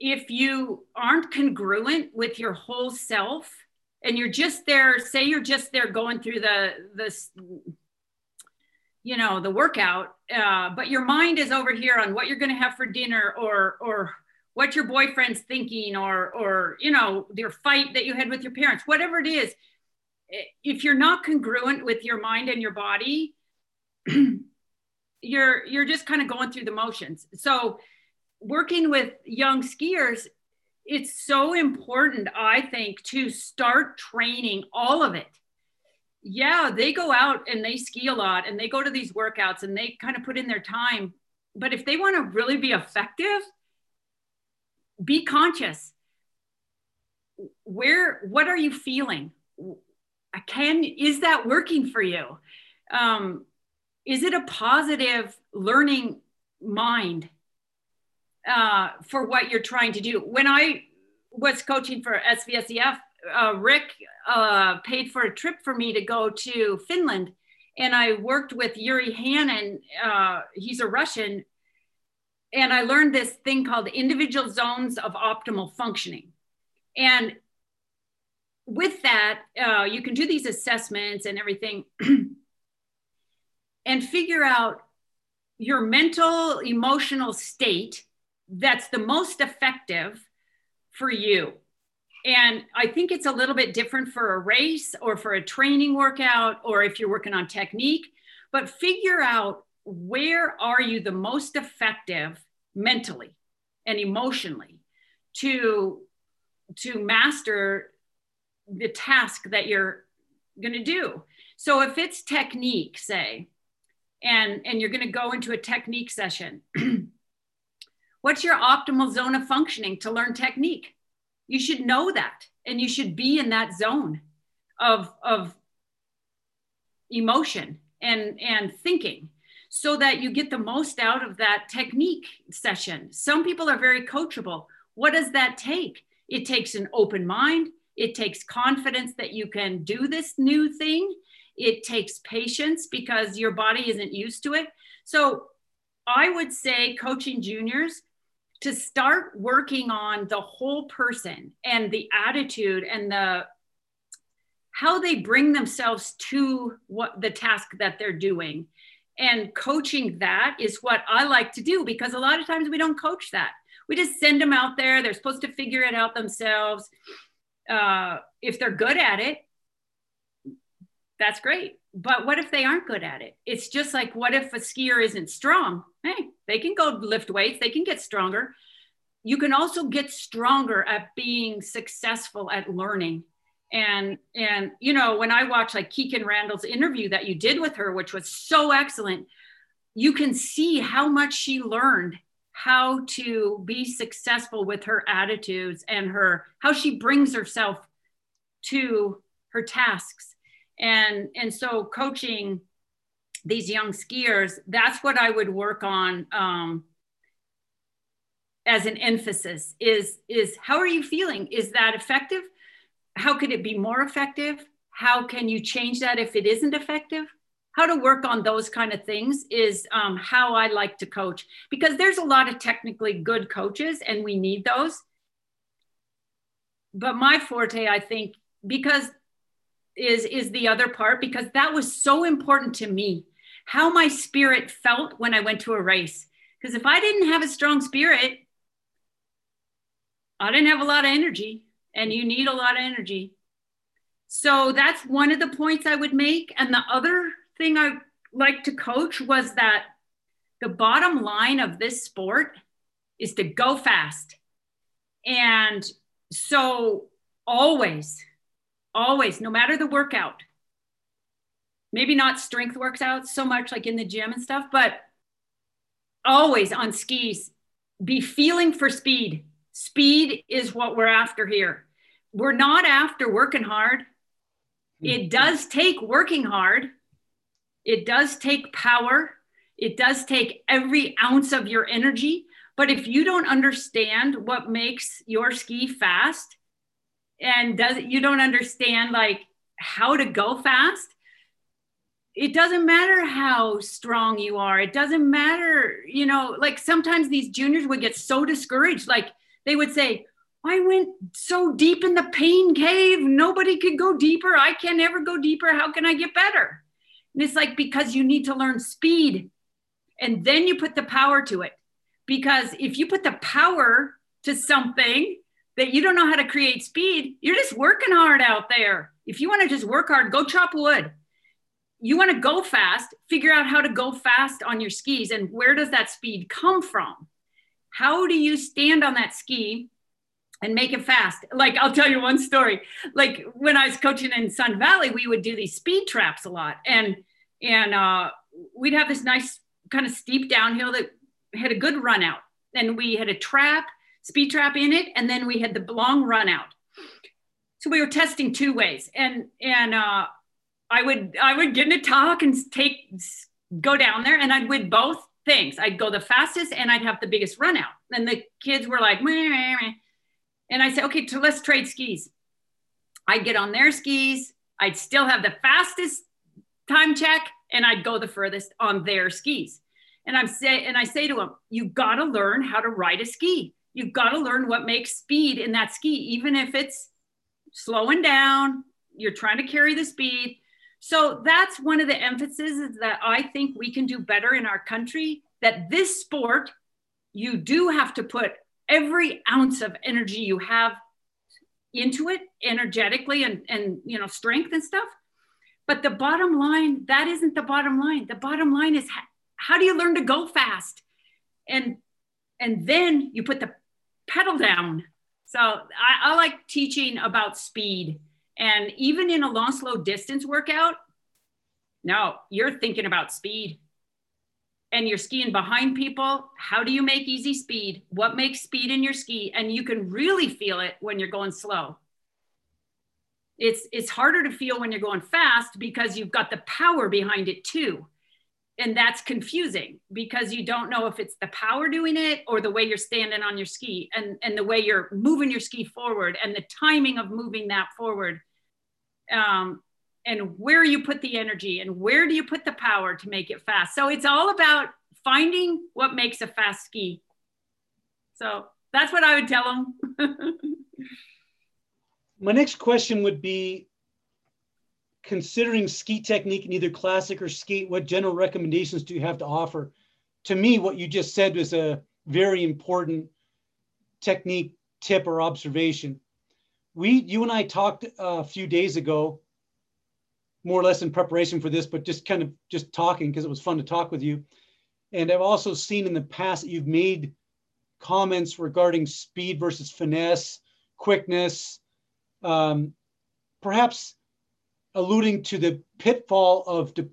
if you aren't congruent with your whole self and you're just there say you're just there going through the this you know the workout uh, but your mind is over here on what you're going to have for dinner or or what your boyfriend's thinking or or you know your fight that you had with your parents whatever it is eh, if you're not congruent with your mind and your body you're you're just kind of going through the motions so working with young skiers it's so important i think to start training all of it yeah, they go out and they ski a lot and they go to these workouts and they kind of put in their time. But if they want to really be effective, be conscious. Where, what are you feeling? Can, is that working for you? Um, is it a positive learning mind uh, for what you're trying to do? When I was coaching for SVSEF, uh, Rick uh, paid for a trip for me to go to Finland. And I worked with Yuri Hanin. Uh, he's a Russian. And I learned this thing called individual zones of optimal functioning. And with that, uh, you can do these assessments and everything and figure out your mental, emotional state that's the most effective for you and I think it's a little bit different for a race or for a training workout or if you're working on technique, but figure out where are you the most effective mentally and emotionally to to master the task that you're going to do. So if it's technique, say, and and you're going to go into a technique session, what's your optimal zone of functioning to learn technique? you should know that and you should be in that zone of of emotion and and thinking so that you get the most out of that technique session. Some people are very coachable. What does that take? It takes an open mind. It takes confidence that you can do this new thing. It takes patience because your body isn't used to it. So i would say coaching juniors to start working on the whole person and the attitude and the how they bring themselves to what the task that they're doing and coaching that is what i like to do because a lot of times we don't coach that. We just send them out there. They're supposed to figure it out themselves. Uh, if they're good at it that's great. But what if they aren't good at it? It's just like what if a skier isn't strong? Hey they can go lift weights. They can get stronger. You can also get stronger at being successful at learning and and you know when i watch like Kikkan Randall's interview that you did with her which was so excellent you can see how much she learned how to be successful with her attitudes and her how she brings herself to her tasks. And and so coaching these young skiers that's what i would work on um, as an emphasis is is how are you feeling? Is that effective how could it be more effective? How can you change that if it isn't effective? How to work on those kind of things is um, how i like to coach because there's a lot of technically good coaches and we need those. But my forte i think because is is the other part because that was so important to me how my spirit felt when i went to a race. Because if i didn't have a strong spirit i didn't have a lot of energy and you need a lot of energy. So that's one of the points i would make. And the other thing i like to coach was that the bottom line of this sport is to go fast. And so always always, no matter the workout, maybe not strength works out so much like in the gym and stuff, but always on skis, be feeling for speed. Speed is what we're after here. We're not after working hard. It mm-hmm. does take working hard. It does take power. It does take every ounce of your energy. But if you don't understand what makes your ski fast, and does you don't understand like how to go fast it doesn't matter how strong you are it doesn't matter you know like sometimes these juniors would get so discouraged like they would say i went so deep in the pain cave nobody could go deeper i can never go deeper how can i get better and it's like because you need to learn speed and then you put the power to it because if you put the power to something that you don't know how to create speed, you're just working hard out there. If you want to just work hard, go chop wood. You want to go fast, figure out how to go fast on your skis and where does that speed come from? How do you stand on that ski and make it fast? Like, I'll tell you one story. Like, when I was coaching in Sun Valley, we would do these speed traps a lot. And and uh, we'd have this nice kind of steep downhill that had a good run out. And we had a trap speed trap in it, and then we had the long run out. So we were testing two ways, and and uh, I would I would get in a talk and take go down there, and I'd win both things. I'd go the fastest, and I'd have the biggest run out. And the kids were like, meh, meh, meh. and I said, okay, so let's trade skis. I'd get on their skis. I'd still have the fastest time check, and I'd go the furthest on their skis. And I'm say, and I say to them, you got to learn how to ride a ski you've got to learn what makes speed in that ski, even if it's slowing down, you're trying to carry the speed. So that's one of the emphases that I think we can do better in our country that this sport, you do have to put every ounce of energy you have into it energetically and, and you know strength and stuff but the bottom line that isn't the bottom line the bottom line is how, how do you learn to go fast and and then you put the pedal down. So I, I like teaching about speed. And even in a long, slow distance workout, no, you're thinking about speed and you're skiing behind people. How do you make easy speed? What makes speed in your ski? And you can really feel it when you're going slow. It's, it's harder to feel when you're going fast because you've got the power behind it too and that's confusing because you don't know if it's the power doing it or the way you're standing on your ski and, and the way you're moving your ski forward and the timing of moving that forward um, and where you put the energy and where do you put the power to make it fast so it's all about finding what makes a fast ski so that's what i would tell them my next question would be considering ski technique in either classic or skate, what general recommendations do you have to offer? To me, what you just said was a very important technique tip or observation. We, you and I talked a few days ago, more or less in preparation for this, but just kind of just talking because it was fun to talk with you. And I've also seen in the past that you've made comments regarding speed versus finesse, quickness, um, perhaps alluding to the pitfall of de-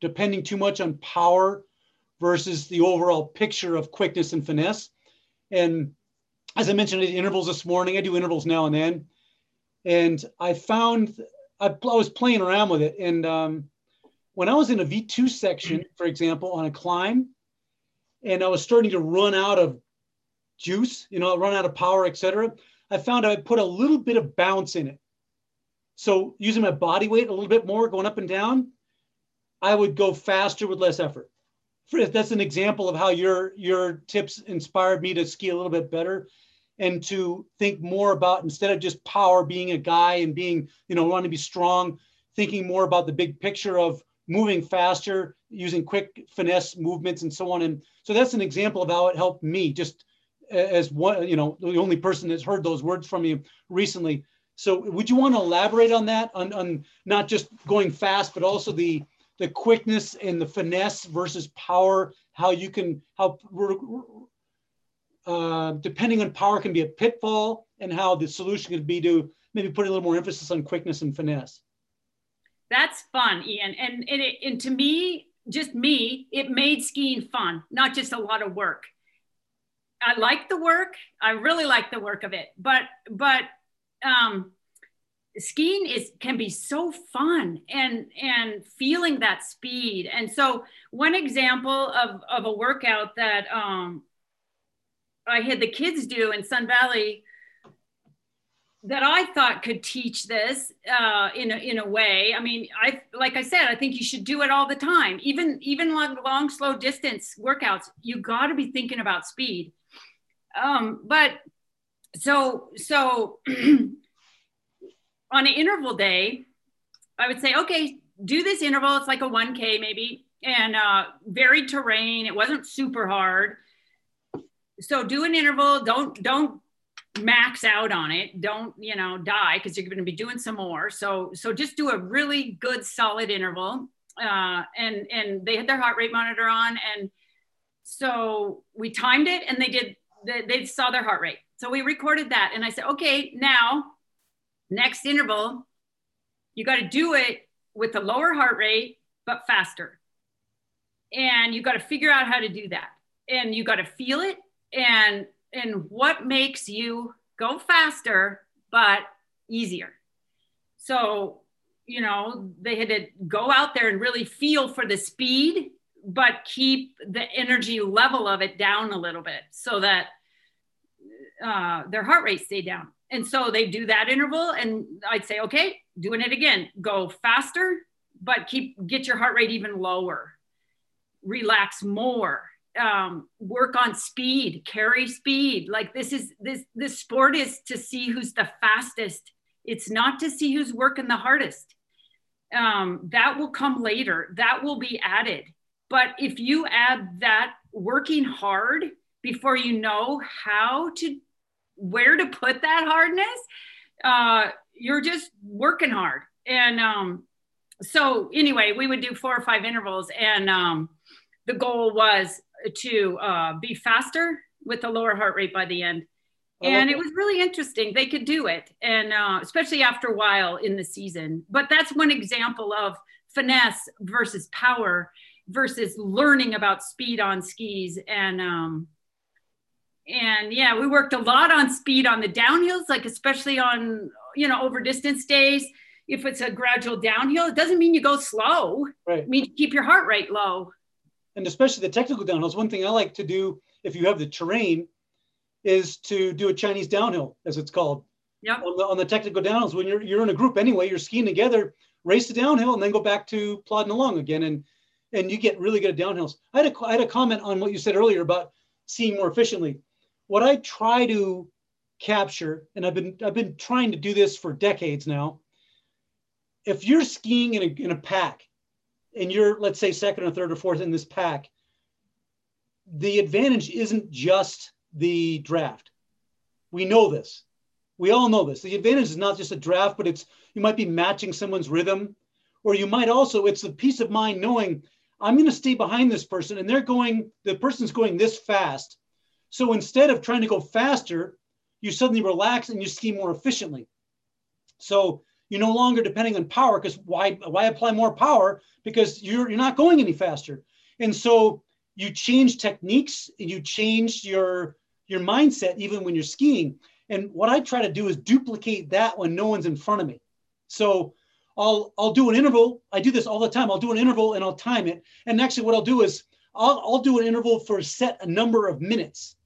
depending too much on power versus the overall picture of quickness and finesse. And as I mentioned, I did intervals this morning. I do intervals now and then. And I found I, I was playing around with it. And um, when I was in a V2 section, for example, on a climb, and I was starting to run out of juice, you know, run out of power, etc. I found I put a little bit of bounce in it. So using my body weight a little bit more, going up and down, I would go faster with less effort. That's an example of how your your tips inspired me to ski a little bit better and to think more about instead of just power being a guy and being you know wanting to be strong thinking more about the big picture of moving faster using quick finesse movements and so on. And so that's an example of how it helped me. Just as one you know the only person that's heard those words from you recently. So would you want to elaborate on that on, on not just going fast but also the the quickness and the finesse versus power how you can how uh, depending on power can be a pitfall and how the solution could be to maybe put a little more emphasis on quickness and finesse. That's fun, Ian. And, and, it, and to me, just me, it made skiing fun, not just a lot of work. I like the work. I really like the work of it, but, but, um, skiing is can be so fun and and feeling that speed and so one example of of a workout that um I had the kids do in Sun Valley that I thought could teach this uh, in a, in a way. I mean, I like I said, I think you should do it all the time. Even even long, long slow distance workouts, you got to be thinking about speed. Um, but so so on an interval day, I would say, okay, do this interval. It's like a 1K maybe, and uh, varied terrain. It wasn't super hard so do an interval. Don't don't max out on it. Don't you know die because you're going to be doing some more. So so just do a really good solid interval. Uh, and and they had their heart rate monitor on, and so we timed it, and they did. They, they saw their heart rate. So we recorded that, and I said, okay, now next interval, you got to do it with a lower heart rate but faster, and you got to figure out how to do that, and you got to feel it and and what makes you go faster but easier. So you know they had to go out there and really feel for the speed but keep the energy level of it down a little bit so that uh, their heart rate stayed down. And so they do that interval and i'd say okay doing it again. Go faster but keep get your heart rate even lower. Relax more um, work on speed, carry speed. Like this is this this sport is to see who's the fastest. It's not to see who's working the hardest. Um, that will come later. That will be added. But if you add that working hard before you know how to where to put that hardness, uh, you're just working hard. And um, so anyway, we would do four or five intervals, and um, the goal was to uh, be faster with a lower heart rate by the end. And it was really interesting. They could do it, and uh, especially after a while in the season. But that's one example of finesse versus power versus learning about speed on skis. And um, and yeah, we worked a lot on speed on the downhills, like especially on you know over distance days. If it's a gradual downhill, it doesn't mean you go slow. Right. It means you keep your heart rate low and especially the technical downhills. One thing I like to do if you have the terrain is to do a Chinese downhill, as it's called. Yep. On the, on the technical downhills, when you're you're in a group anyway, you're skiing together, race the downhill, and then go back to plodding along again, and and you get really good at downhills. I had a I had a comment on what you said earlier about seeing more efficiently. What I try to capture, and I've been I've been trying to do this for decades now. If you're skiing in a in a pack, and you're let's say second or third or fourth in this pack the advantage isn't just the draft. We know this. We all know this. The advantage is not just a draft but it's you might be matching someone's rhythm or you might also it's the peace of mind knowing i'm going to stay behind this person and they're going the person's going this fast. So instead of trying to go faster you suddenly relax and you ski more efficiently. So you're no longer depending on power because why why apply more power because you're you're not going any faster and so you change techniques you change your your mindset even when you're skiing and what i try to do is duplicate that when no one's in front of me so I'll I'll do an interval. I do this all the time. I'll do an interval and I'll time it. And actually, what I'll do is I'll I'll do an interval for a set a number of minutes.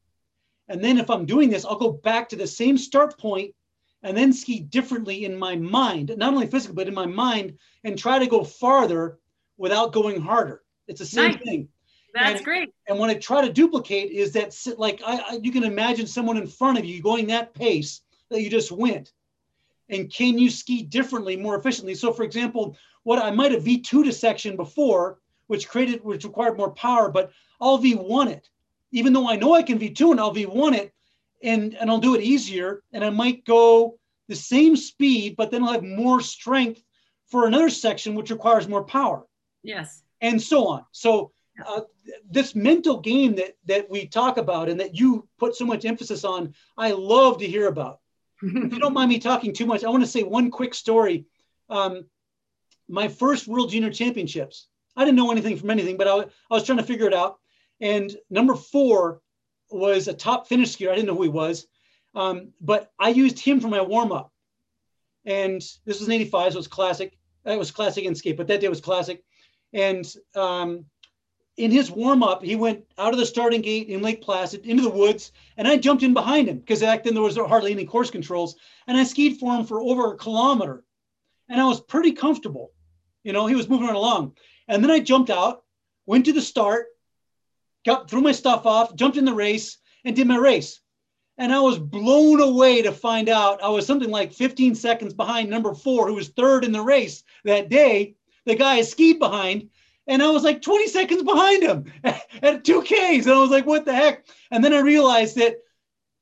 And then if I'm doing this, I'll go back to the same start point and then ski differently in my mind, not only physically, but in my mind, and try to go farther without going harder. It's the same Nice. thing. That's And- great. And when I try to duplicate, is that like I, I you can imagine someone in front of you going that pace that you just went, and can you ski differently, more efficiently? So, for example, what I might have V2 to section before, which created which required more power, but I'll V1 it, even though I know I can V2 and I'll V1 it, and and I'll do it easier, and I might go the same speed, but then I'll have more strength for another section which requires more power Yes. and so on. So uh, this mental game that that we talk about and that you put so much emphasis on, I love to hear about. If you don't mind me talking too much, I want to say one quick story. Um, my first World Junior Championships, I didn't know anything from anything, but I, I was trying to figure it out. And number four was a top finish skier. I didn't know who he was, um, but I used him for my warm up. And this was in '85, so it was classic. It was classic in skate, but that day was classic. And um, in his warm up, he went out of the starting gate in Lake Placid into the woods, and I jumped in behind him because back then there was hardly any course controls, and I skied for him for over a kilometer, and I was pretty comfortable. You know, he was moving along, and then I jumped out, went to the start, got threw my stuff off, jumped in the race, and did my race. And I was blown away to find out I was something like 15 seconds behind number four, who was third in the race that day. The guy I skied behind, and I was like 20 seconds behind him at two Ks. And I was like, what the heck? And then I realized that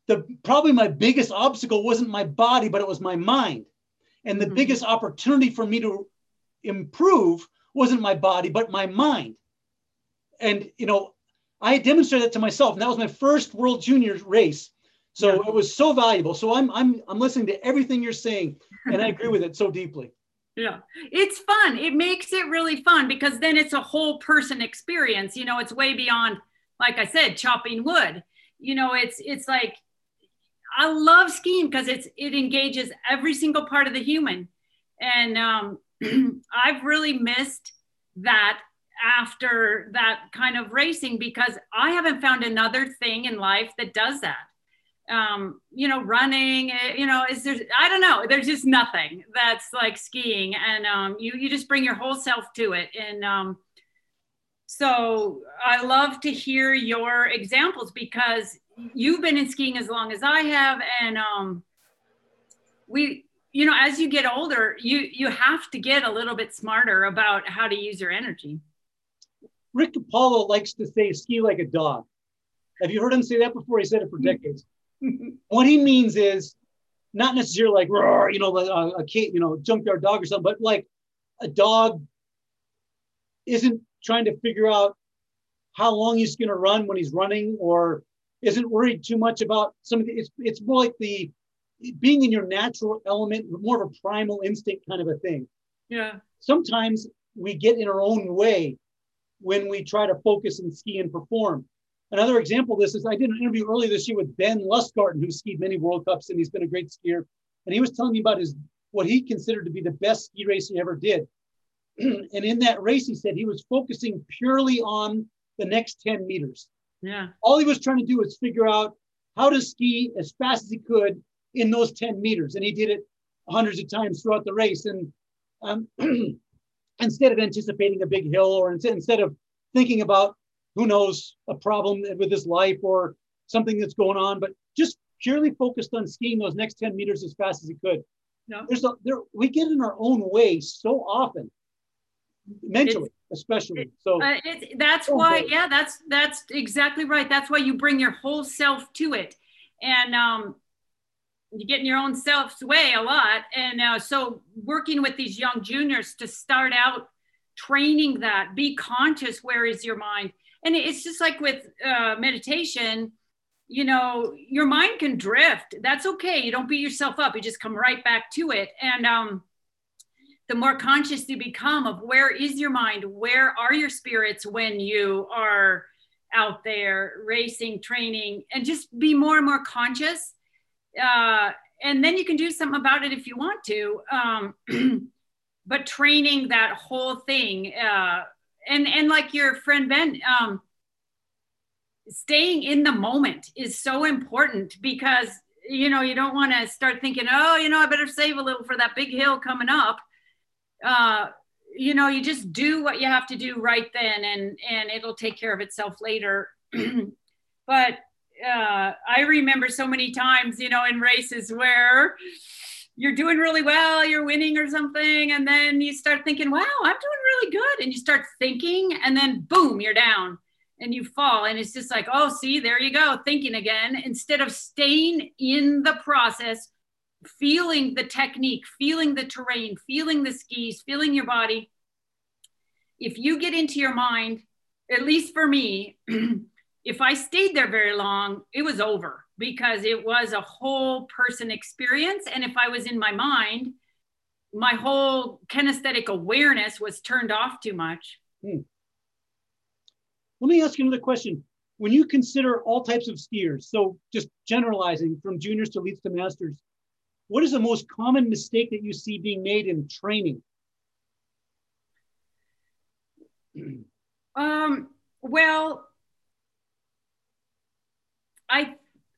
the probably my biggest obstacle wasn't my body, but it was my mind. And the Mhm. biggest opportunity for me to improve wasn't my body, but my mind. And you know, I had demonstrated that to myself, and that was my first World Juniors race. So Yeah. it was so valuable. So I'm I'm I'm listening to everything you're saying, and I agree with it so deeply. Yeah, it's fun. It makes it really fun because then it's a whole person experience. You know, it's way beyond, like I said, chopping wood. You know, it's it's like I love skiing because it's it engages every single part of the human, and um, I've really missed that after that kind of racing because I haven't found another thing in life that does that um, you know, running, eh, you know, is there, I don't know, there's just nothing that's like skiing and um, you, you just bring your whole self to it. And um, so I love to hear your examples because you've been in skiing as long as I have. And um, we, you know, as you get older, you, you have to get a little bit smarter about how to use your energy. Rick Kapala likes to say ski like a dog. Have you heard him say that before? He said it for mm-hmm. decades. what he means is not necessarily like roar, you know, like uh, a, a kid, you know, junkyard dog or something, but like a dog isn't trying to figure out how long he's going to run when he's running, or isn't worried too much about something. It's it's more like the being in your natural element, more of a primal instinct kind of a thing. yeah. Sometimes we get in our own way when we try to focus and ski and perform. Another example of this is I did an interview earlier this year with Ben Lustgarten, who skied many World Cups and he's been a great skier. And he was telling me about his what he considered to be the best ski race he ever did. and in that race, he said he was focusing purely on the next 10 meters. Yeah. All he was trying to do was figure out how to ski as fast as he could in those 10 meters. And he did it hundreds of times throughout the race. And um, instead of anticipating a big hill or instead, instead of thinking about who knows a problem with his life or something that's going on, but just purely focused on skiing those next 10 meters as fast as he could. Yeah. There's a, there, we get in our own way so often, mentally, especially. So Uh, it's that's Oh, why, boy. yeah, that's that's exactly right. That's why you bring your whole self to it, and um, you get in your own self's way a lot. And uh, so, working with these young juniors to start out training that, be conscious. Where is your mind? And it's just like with uh, meditation. You know, your mind can drift. That's okay. You don't beat yourself up. You just come right back to it. And um, the more conscious you become of where is your mind where are your spirits when you are out there racing training and just be more and more conscious uh, and then you can do something about it if you want to um, but training that whole thing, uh, and and like your friend Ben, um, staying in the moment is so important because you know you don't want to start thinking, oh, you know, I better save a little for that big hill coming up. Uh, you know, you just do what you have to do right then, and and it'll take care of itself later. but uh, I remember so many times, you know, in races where you're doing really well, you're winning or something, and then you start thinking, wow, I'm doing really good. And you start thinking, and then boom, you're down and you fall. And it's just like, oh, see, there you go, thinking again, instead of staying in the process, feeling the technique, feeling the terrain, feeling the skis, feeling your body. If you get into your mind, at least for me, if I stayed there very long, it was over because it was a whole person experience. And if I was in my mind, my whole kinesthetic awareness was turned off too much. Hmm. Let me ask you another question. When you consider all types of skiers, so just generalizing from juniors to elites to masters, what is the most common mistake that you see being made in training? Um, well, I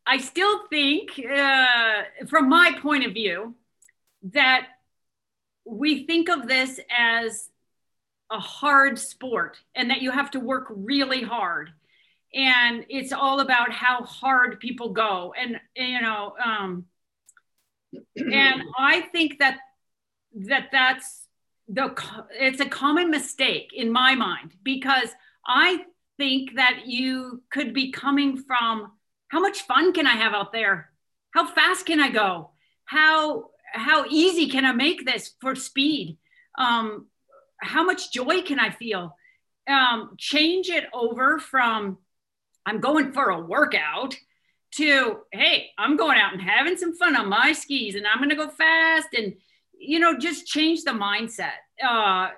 I still think, uh, from my point of view, that we think of this as a hard sport and that you have to work really hard. And it's all about how hard people go. And, you know, um, and I think that that that's the it's a common mistake in my mind because I think that you could be coming from how much fun can I have out there? How fast can I go? How how easy can I make this for speed? Um, how much joy can I feel? Um, change it over from I'm going for a workout to hey, I'm going out and having some fun on my skis and I'm going to go fast and you know just change the mindset. Uh,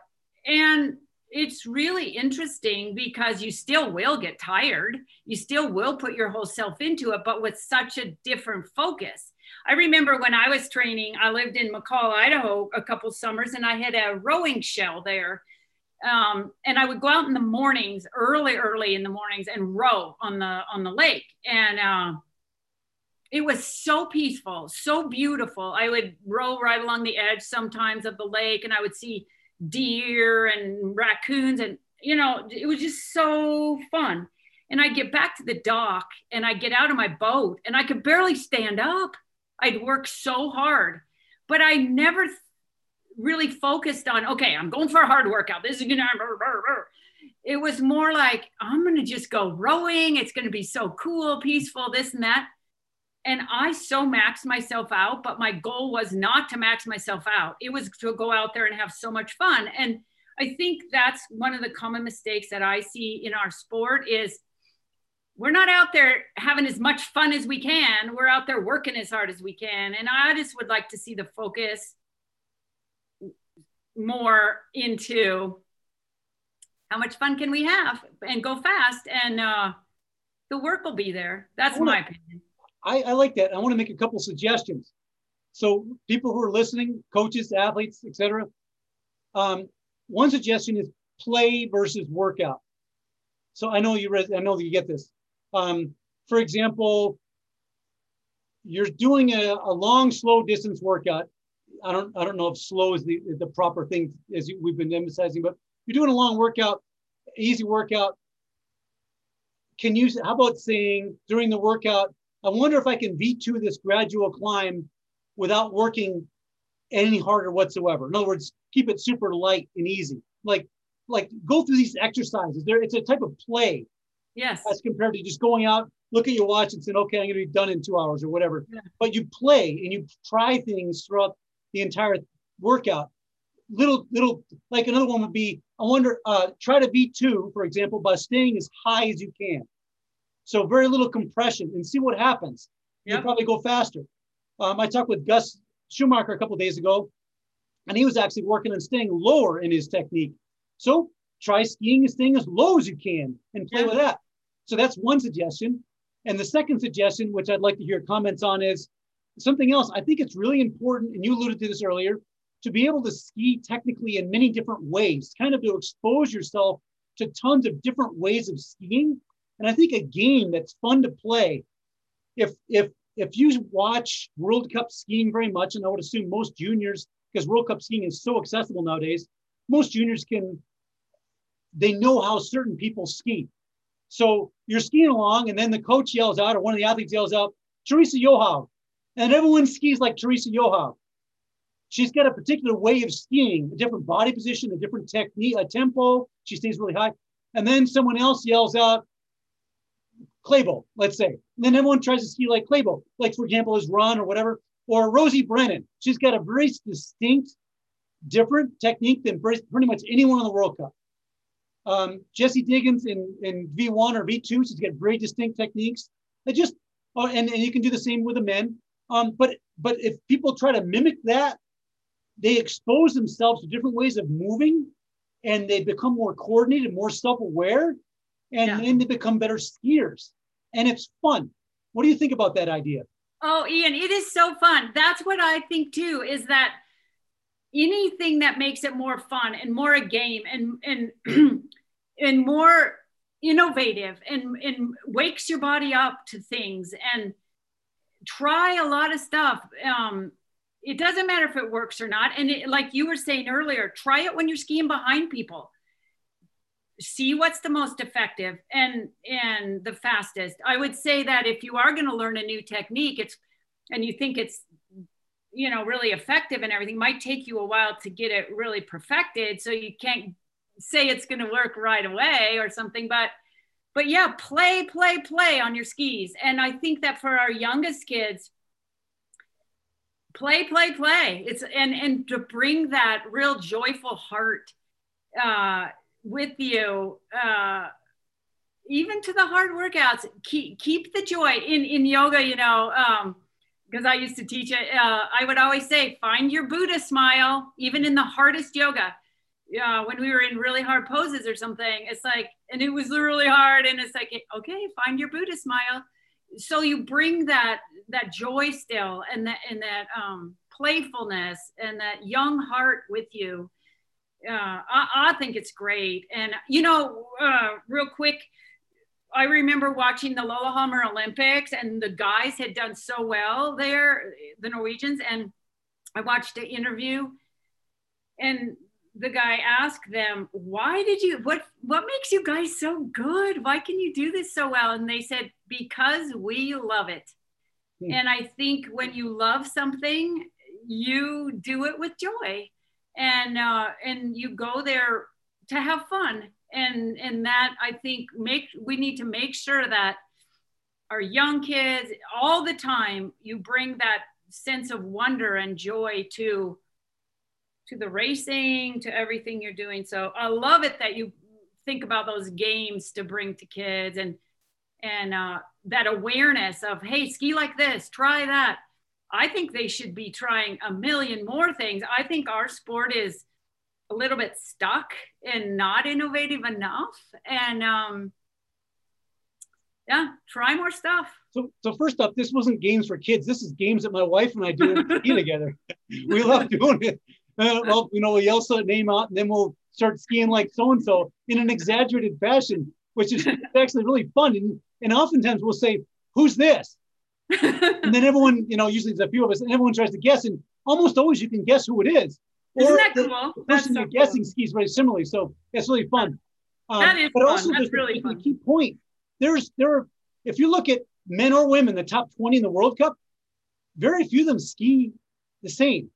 and it's really interesting because you still will get tired. You still will put your whole self into it, but with such a different focus. I remember when I was training, I lived in McCall, Idaho a couple summers, and I had a rowing shell there. Um, and I would go out in the mornings, early, early in the mornings, and row on the on the lake. And uh, it was so peaceful, so beautiful. I would row right along the edge sometimes of the lake, and I would see deer and raccoons and you know it was just so fun. And i get back to the dock and i get out of my boat and i could barely stand up. I'd worked so hard but i never really focused on okay i'm going for a hard workout. This is gonna it was more like i'm gonna just go rowing. It's gonna be so cool peaceful this and that and I so maxed myself out, but my goal was not to max myself out. It was to go out there and have so much fun. And I think that's one of the common mistakes that I see in our sport is we're not out there having as much fun as we can. We're out there working as hard as we can. And I just would like to see the focus more into how much fun can we have and go fast and uh, the work will be there. That's my opinion. I, I like that. I want to make a couple suggestions. So people who are listening, coaches, athletes, etc. Um, one suggestion is play versus workout. So I know you read, I know that you get this. Um, for example, you're doing a, a, long, slow distance workout. I don't, I don't know if slow is the, the proper thing as we've been emphasizing, but you're doing a long workout, easy workout. Can you, how about saying during the workout, I wonder if I can V2 this gradual climb without working any harder whatsoever. In other words, keep it super light and easy. Like, like go through these exercises. There, it's a type of play. Yes. As compared to just going out, look at your watch and saying, okay, I'm gonna be done in two hours or whatever. Yeah. But you play and you try things throughout the entire workout. Little, little, like another one would be, I wonder, uh, try to V2, for example, by staying as high as you can. So very little compression and see what happens. Yep. You'll probably go faster. Um, I talked with Gus Schumacher a couple days ago, and he was actually working on staying lower in his technique. So try skiing and staying as low as you can and play with that. So that's one suggestion. And the second suggestion, which I'd like to hear comments on, is something else. I think it's really important, and you alluded to this earlier, to be able to ski technically in many different ways, kind of to expose yourself to tons of different ways of skiing. And I think a game that's fun to play, if if if you watch World Cup skiing very much, and I would assume most juniors, because World Cup skiing is so accessible nowadays, most juniors can they know how certain people ski. So you're skiing along, and then the coach yells out, or one of the athletes yells out, Teresa Johaug. And everyone skis like Teresa Johaug. She's got a particular way of skiing, a different body position, a different technique, a tempo. She stays really high. And then someone else yells out, Klæbo, let's say. And then everyone tries to ski like Klæbo, like for example, his run or whatever. Or Rosie Brennan. She's got a very distinct, different technique than pretty much anyone in the World Cup. Um, Jessie Diggins in, in V1 or V2, she's got very distinct techniques. They just, uh, and, and you can do the same with the men. Um, but but if people try to mimic that, they expose themselves to different ways of moving and they become more coordinated, more self-aware, and yeah. then they become better skiers. And it's fun. What do you think about that idea? Oh, Ian, it is so fun. That's what I think too, is that anything that makes it more fun and more a game and and and more innovative and and wakes your body up to things and try a lot of stuff um it doesn't matter if it works or not and it, like you were saying earlier try it when you're skiing behind people see what's the most effective and and the fastest. I would say that if you are going to learn a new technique it's and you think it's you know really effective and everything might take you a while to get it really perfected so you can't say it's going to work right away or something but but yeah play play play on your skis. And i think that for our youngest kids play play play. It's and and to bring that real joyful heart uh with you uh even to the hard workouts keep keep the joy in in yoga you know um because I used to teach it, uh, I would always say, find your Buddha smile, even in the hardest yoga. Uh, when we were in really hard poses or something, it's like, and it was really hard. And it's like, okay, find your Buddha smile. So you bring that, that joy still and that, and that um, playfulness and that young heart with you. Uh, I, I think it's great. And, you know, uh, real quick, I remember watching the Lillehammer Olympics and the guys had done so well there, the Norwegians. And I watched an interview and the guy asked them, why did you, what, what makes you guys so good? Why can you do this so well? And they said, because we love it. Hmm. And I think when you love something, you do it with joy and, uh, and you go there to have fun. And and that i think make we need to make sure that our young kids all the time you bring that sense of wonder and joy to to the racing to everything you're doing. So i love it that you think about those games to bring to kids and and uh, that awareness of hey ski like this try that i think they should be trying a million more things i think our sport is a little bit stuck and not innovative enough. And um, yeah, try more stuff. So, so first up, this wasn't games for kids. This is games that my wife and I do together. we love doing it. Uh, well, you know, we yell the name out, and then we'll start skiing like so and so in an exaggerated fashion, which is actually really fun. And, and oftentimes we'll say, "Who's this?" And then everyone, you know, usually there's a few of us, and everyone tries to guess, and almost always you can guess who it is. Isn't that the, cool? The person you're guessing skis very similarly, so it's really fun. Um, that is but fun. also, That's really fun. The key point there's there are if you look at men or women, the top 20 in the World Cup, very few of them ski the same.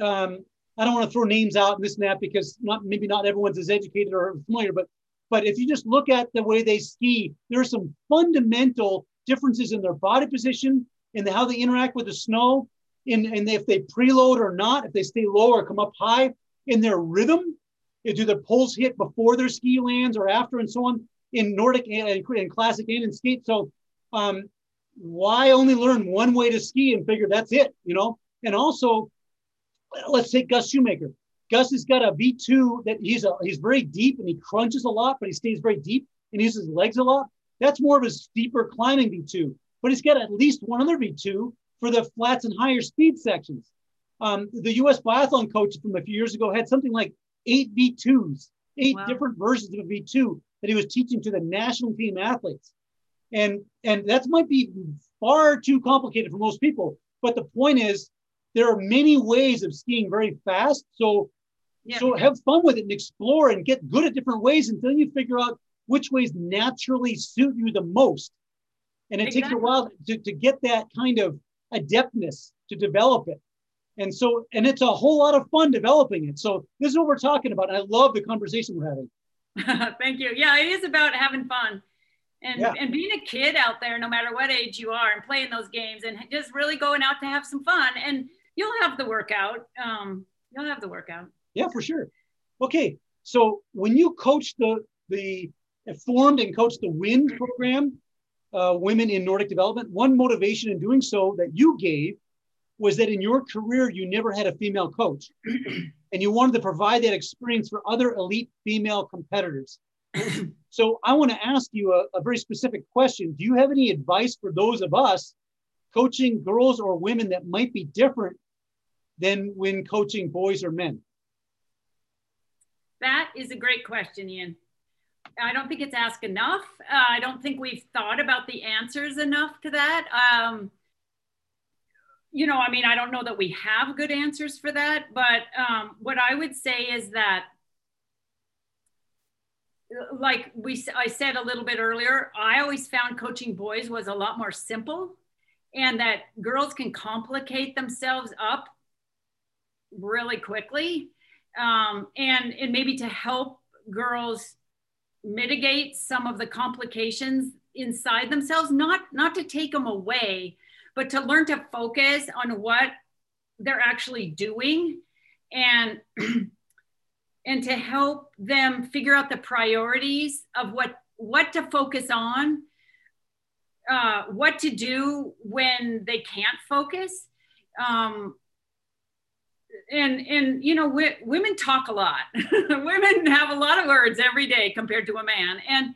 Um, I don't want to throw names out and this and that because not maybe not everyone's as educated or familiar, but but if you just look at the way they ski, there are some fundamental differences in their body position and how they interact with the snow and if they preload or not, if they stay low or come up high in their rhythm, do the poles hit before their ski lands or after and so on in Nordic and, and classic and in skate. So um, why only learn one way to ski and figure that's it, you know? And also, let's take Gus Schumacher. Gus has got a V2 that he's a, he's very deep and he crunches a lot, but he stays very deep and uses legs a lot. That's more of a steeper climbing V2. But it's got at least one other V2 for the flats and higher speed sections. Um, the U.S. biathlon coach from a few years ago had something like eight V2s, eight wow. different versions of a V2 that he was teaching to the national team athletes. And and that might be far too complicated for most people. But the point is, there are many ways of skiing very fast. So yeah. so have fun with it and explore and get good at different ways until you figure out which ways naturally suit you the most. And it exactly. takes a while to, to get that kind of adeptness to develop it. And so, and it's a whole lot of fun developing it. So this is what we're talking about. I love the conversation we're having. Thank you. Yeah, it is about having fun and yeah. and being a kid out there, no matter what age you are, and playing those games and just really going out to have some fun. And you'll have the workout. Um, you'll have the workout. Yeah, for sure. Okay, so when you coach the the formed and coached the WIND program, uh, Women in Nordic Development, one motivation in doing so that you gave was that in your career you never had a female coach, and you wanted to provide that experience for other elite female competitors. so I want to ask you a, a, very specific question. Do you have any advice for those of us coaching girls or women that might be different than when coaching boys or men? That is a great question, Ian. I don't think it's asked enough. Uh, I don't think we've thought about the answers enough to that. Um, you know, I mean, I don't know that we have good answers for that, but um, what I would say is that like we I said a little bit earlier, I always found coaching boys was a lot more simple and that girls can complicate themselves up really quickly. Um, and, and maybe to help girls mitigate some of the complications inside themselves, not, not to take them away, but to learn to focus on what they're actually doing and and to help them figure out the priorities of what what to focus on uh, what to do when they can't focus um, and and you know we, women talk a lot. Women have a lot of words every day compared to a man. And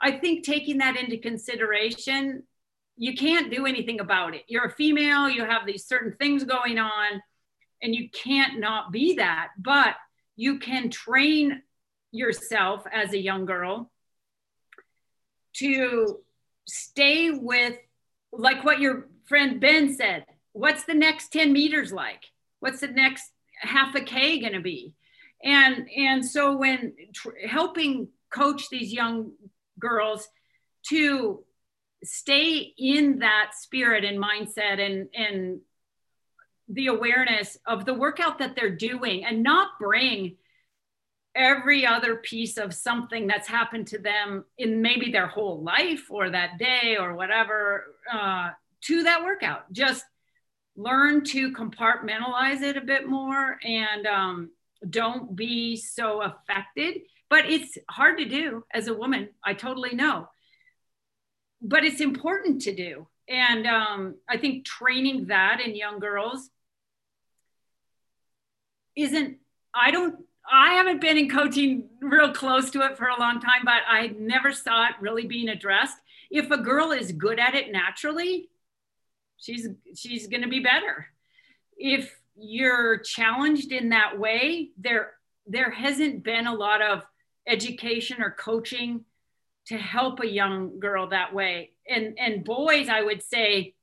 i think taking that into consideration you can't do anything about it. You're a female you have these certain things going on and you can't not be that. But you can train yourself as a young girl to stay with like what your friend ben said what's the next 10 meters like what's the next half a k going to be and and so when tr- helping coach these young girls to stay in that spirit and mindset and and the awareness of the workout that they're doing and not bring every other piece of something that's happened to them in maybe their whole life or that day or whatever uh, to that workout. Just learn to compartmentalize it a bit more and um, don't be so affected. But it's hard to do as a woman. I totally know. But it's important to do. And um, I think training that in young girls isn't i don't i haven't been in coaching real close to it for a long time but i never saw it really being addressed if a girl is good at it naturally she's she's going to be better. If you're challenged in that way there there hasn't been a lot of education or coaching to help a young girl that way. And and boys i would say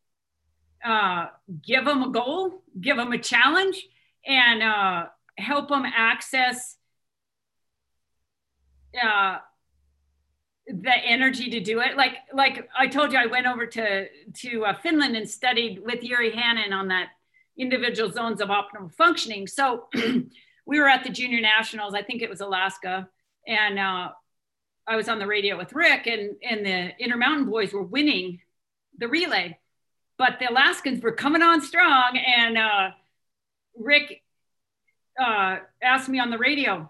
uh, give them a goal give them a challenge and uh, help them access uh, the energy to do it. Like like I told you, I went over to to uh, Finland and studied with Yuri Hanin on that individual zones of optimal functioning. So we were at the junior nationals. I think it was Alaska, and uh, I was on the radio with Rick, and and the Intermountain boys were winning the relay, but the Alaskans were coming on strong, and uh, Rick uh, asked me on the radio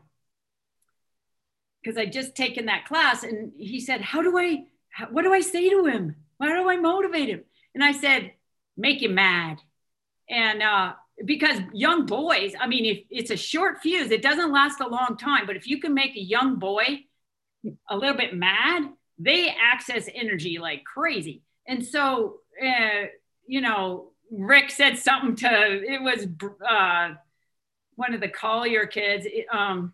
because I'd just taken that class, and he said, "How do I? How, what do I say to him? How do I motivate him?" And I said, "Make him mad." And uh, because young boys, I mean, if it's a short fuse, it doesn't last a long time. But if you can make a young boy a little bit mad, they access energy like crazy. And so, uh, you know, Rick said something to it was uh, one of the Collier kids. Um,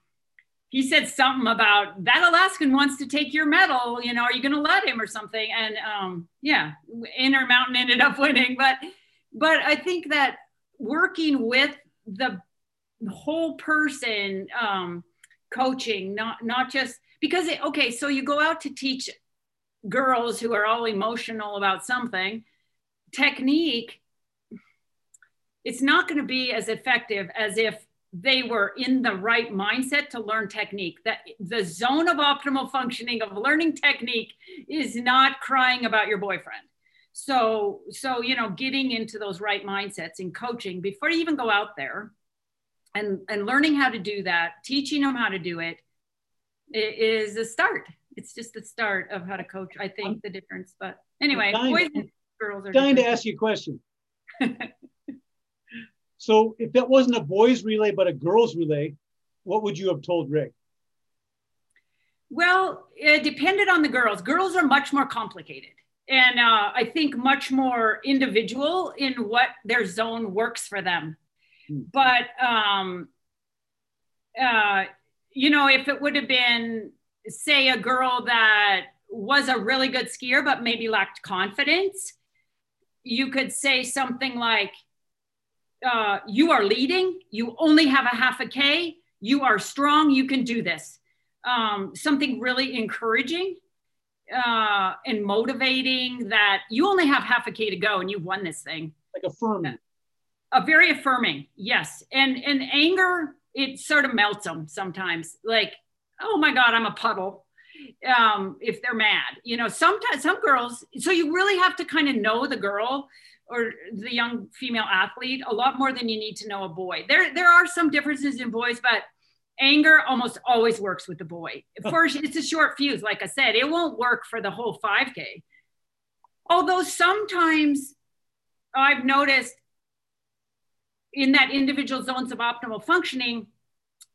he said something about that Alaskan wants to take your medal. You know, are you going to let him or something? And um, yeah, Intermountain ended up winning, but but I think that working with the whole person, um, coaching, not not just because it, okay, so you go out to teach girls who are all emotional about something technique it's not going to be as effective as if they were in the right mindset to learn technique. That the zone of optimal functioning of learning technique is not crying about your boyfriend. So so you know getting into those right mindsets in coaching before you even go out there and and learning how to do that teaching them how to do it is a start. It's just the start of how to coach i think the difference but anyway boys and girls are dying to ask you a question So if that wasn't a boys relay but a girls relay, what would you have told Rick? Well, it depended on the girls. Girls are much more complicated and uh, I think much more individual in what their zone works for them. Hmm. But um, uh, you know, if it would have been, say, a girl that was a really good skier but maybe lacked confidence, you could say something like, uh, you are leading, you only have a half a K, you are strong, you can do this. Um, something really encouraging uh, and motivating that you only have half a K to go and you've won this thing. Like affirming. A very affirming, yes. And and anger, it sort of melts them sometimes. Like, oh my God, I'm a puddle. Um, if they're mad, you know, sometimes some girls. So you really have to kind of know the girl or the young female athlete a lot more than you need to know a boy. There, there are some differences in boys, but anger almost always works with the boy. First, oh. it's a short fuse. Like I said, it won't work for the whole 5K. Although sometimes I've noticed in that individual zones of optimal functioning,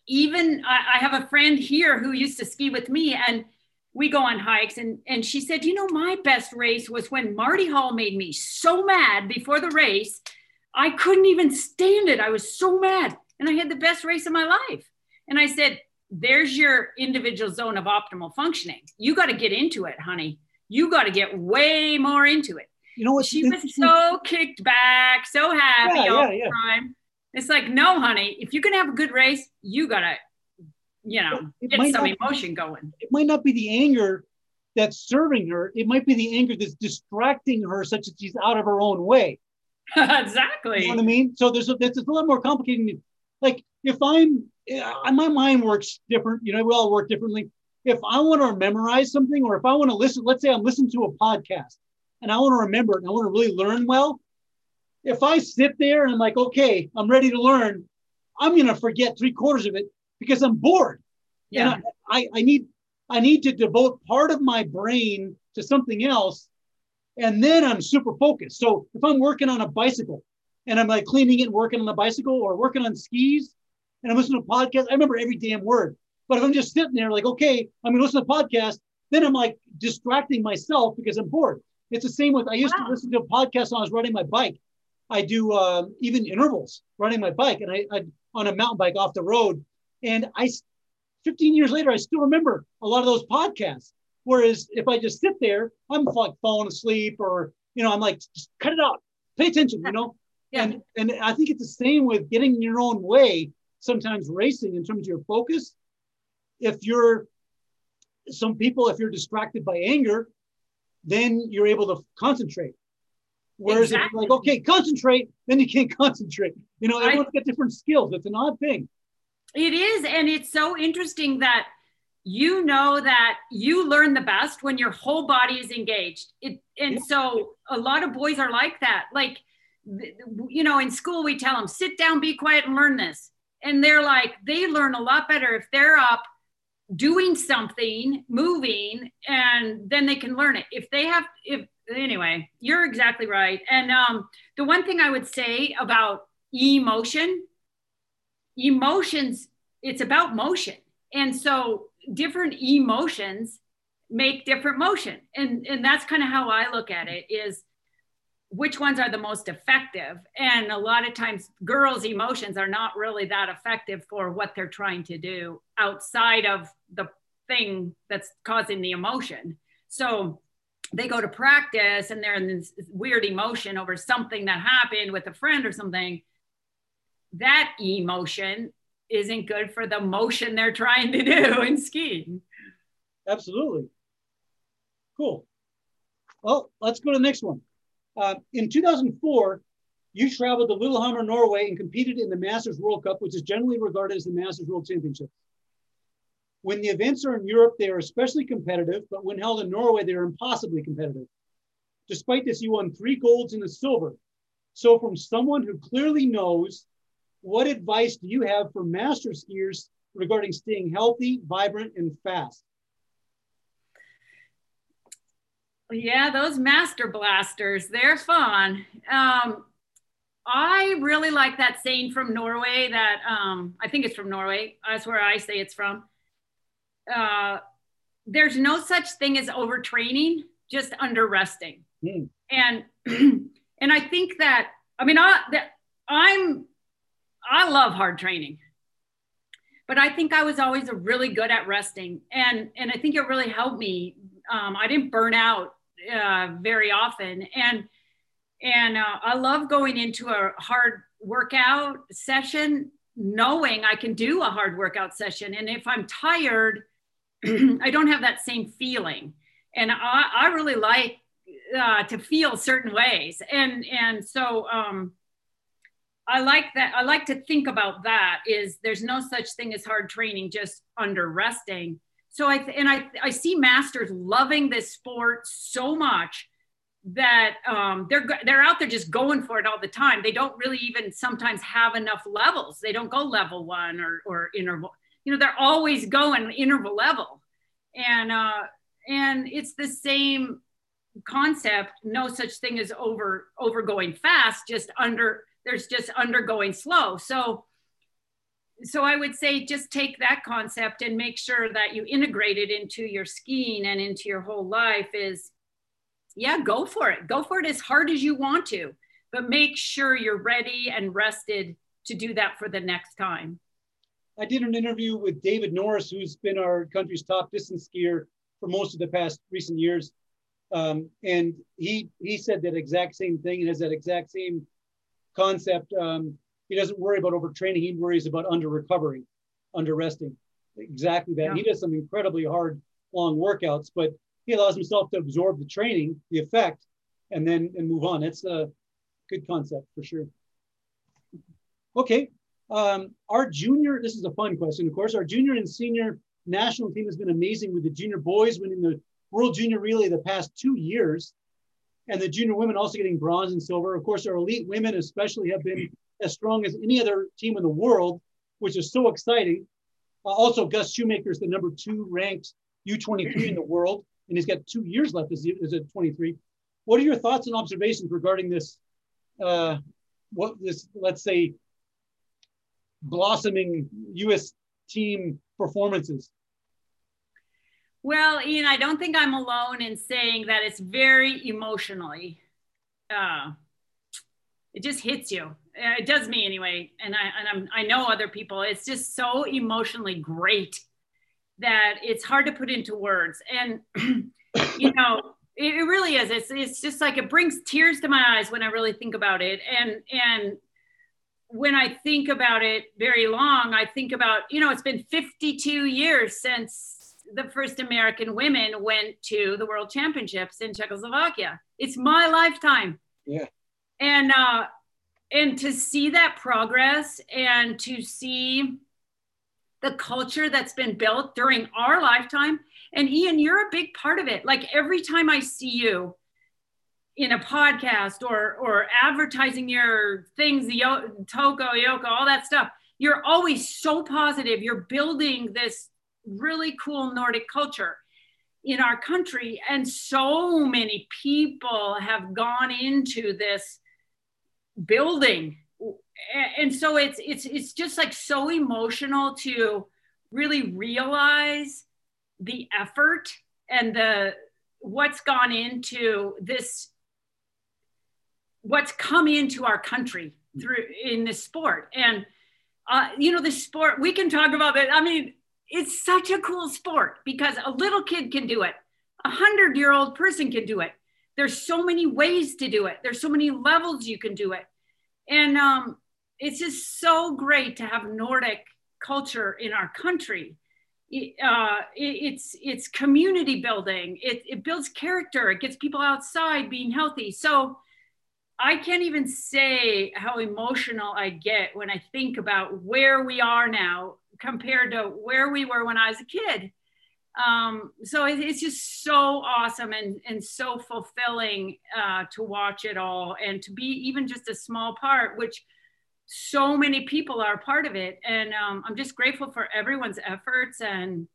even I, I have a friend here who used to ski with me and we go on hikes and and she said you know my best race was when marty hall made me so mad before the race i couldn't even stand it. I was so mad and i had the best race of my life. And i said there's your individual zone of optimal functioning. You got to get into it honey. You got to get way more into it. You know what she was so kicked back so happy yeah, all yeah, the yeah. time. It's like no honey if you're gonna have a good race you gotta you know, get some not, emotion going. It might not be the anger that's serving her. It might be the anger that's distracting her such that she's out of her own way. exactly. You know what I mean? So there's a, it's a lot more complicated. Like if I'm, uh, my mind works different. You know, we all work differently. If I want to memorize something, or if I want to listen, let's say I'm listening to a podcast, and I want to remember it, and I want to really learn well. If I sit there and I'm like, okay, I'm ready to learn, I'm going to forget three quarters of it because I'm bored. Yeah. And I, I, I need I need to devote part of my brain to something else. And then I'm super focused. So if I'm working on a bicycle and I'm like cleaning it and working on the bicycle or working on skis and I'm listening to a podcast, I remember every damn word. But if I'm just sitting there like, okay, I'm gonna listen to a podcast, then I'm like distracting myself because I'm bored. It's the same with I used wow. to listen to a podcast when I was riding my bike. I do uh, even intervals running my bike and I, I on a mountain bike off the road. And I, 15 years later, I still remember a lot of those podcasts. Whereas if I just sit there, I'm like falling asleep or, you know, I'm like, just cut it out, pay attention, you know? Yeah. And, and I think it's the same with getting in your own way, sometimes racing in terms of your focus. If you're, some people, if you're distracted by anger, then you're able to concentrate. Whereas exactly. if you're like, okay, concentrate, then you can't concentrate. You know, everyone's got different skills. It's an odd thing. It is. And it's so interesting that you know that you learn the best when your whole body is engaged. It, and yeah. so a lot of boys are like that. Like, you know, in school, we tell them, sit down, be quiet, and learn this. And they're like, they learn a lot better if they're up doing something, moving, and then they can learn it. If they have, if anyway, you're exactly right. And um, the one thing I would say about emotion emotions, it's about motion. And so different emotions make different motion. And, and that's kind of how I look at it is which ones are the most effective and a lot of times girls emotions are not really that effective for what they're trying to do outside of the thing that's causing the emotion so they go to practice and they're in this weird emotion over something that happened with a friend or something that emotion isn't good for the motion they're trying to do in skiing absolutely cool well let's go to the next one uh, in 2004, you traveled to Lillehammer, Norway, and competed in the Masters World Cup, which is generally regarded as the Masters World Championship. When the events are in Europe, they are especially competitive, but when held in Norway, they are impossibly competitive. Despite this, you won three golds and a silver. So, from someone who clearly knows, what advice do you have for master skiers regarding staying healthy, vibrant, and fast? Yeah, those master blasters, they're fun. Um, I really like that saying from Norway that um, I think it's from Norway. That's where I say it's from. Uh, there's no such thing as overtraining, just under resting. Mm. And and I think that I mean I that I'm I love hard training, but I think I was always really good at resting, and and I think it really helped me. Um, I didn't burn out uh, very often. And and uh, I love going into a hard workout session, knowing I can do a hard workout session. And if I'm tired, I don't have that same feeling. And I, I really like uh, to feel certain ways. And and so um, I like that. I like to think about that. Is there's no such thing as hard training, just under resting so I and I I see masters loving this sport so much that um, they're they're out there just going for it all the time. They don't really even sometimes have enough levels. They don't go level one or or interval. You know, they're always going interval level, and uh, and it's the same concept. No such thing as over over going fast. Just under there's just undergoing slow. So so I would say just take that concept and make sure that you integrate it into your skiing and into your whole life is yeah, go for it. Go for it as hard as you want to, but make sure you're ready and rested to do that for the next time. I did an interview with David Norris, who's been our country's top distance skier for most of the past recent years. Um, and he he said that exact same thing and has that exact same concept. Um, he doesn't worry about overtraining. He worries about under recovering, under resting. Exactly that. Yeah. He does some incredibly hard, long workouts, but he allows himself to absorb the training, the effect, and then and move on. That's a good concept for sure. Okay. Um, our junior, this is a fun question, of course. Our junior and senior national team has been amazing with the junior boys winning the World Junior Relay the past two years, and the junior women also getting bronze and silver. Of course, our elite women, especially, have been as strong as any other team in the world, which is so exciting. Uh, also, Gus Schumacher is the number two ranked U23 in the world, and he's got two years left as, a 23. What are your thoughts and observations regarding this? Uh, what this, let's say, blossoming U.S. team performances? Well, Ian, I don't think I'm alone in saying that it's very emotionally. Uh, it just hits you. It does me anyway and i and I'm, i know other people. It's just so emotionally great that it's hard to put into words. And you know it, it really is. It's, it's just like it brings tears to my eyes when i really think about it. And and when i think about it very long i think about you know it's been 52 years since the first american women went to the world championships in czechoslovakia. It's my lifetime. Yeah. And uh and to see that progress and to see the culture that's been built during our lifetime and ian you're a big part of it. Like every time i see you in a podcast or or advertising your things the toko yoko all that stuff you're always so positive. You're building this really cool nordic culture in our country. And so many people have gone into this building. And so it's it's it's just like so emotional to really realize the effort and the what's gone into this what's come into our country through in this sport. And uh, you know the sport we can talk about it. I mean it's such a cool sport because a little kid can do it. A hundred year old person can do it. There's so many ways to do it. There's so many levels you can do it. And um, it's just so great to have nordic culture in our country. Uh, it's it's community building. It, it builds character. It gets people outside being healthy. So I can't even say how emotional I get when I think about where we are now compared to where we were when I was a kid. Um, so it, it's just so awesome and, and so fulfilling uh, to watch it all and to be even just a small part, which so many people are part of it. And um, I'm just grateful for everyone's efforts and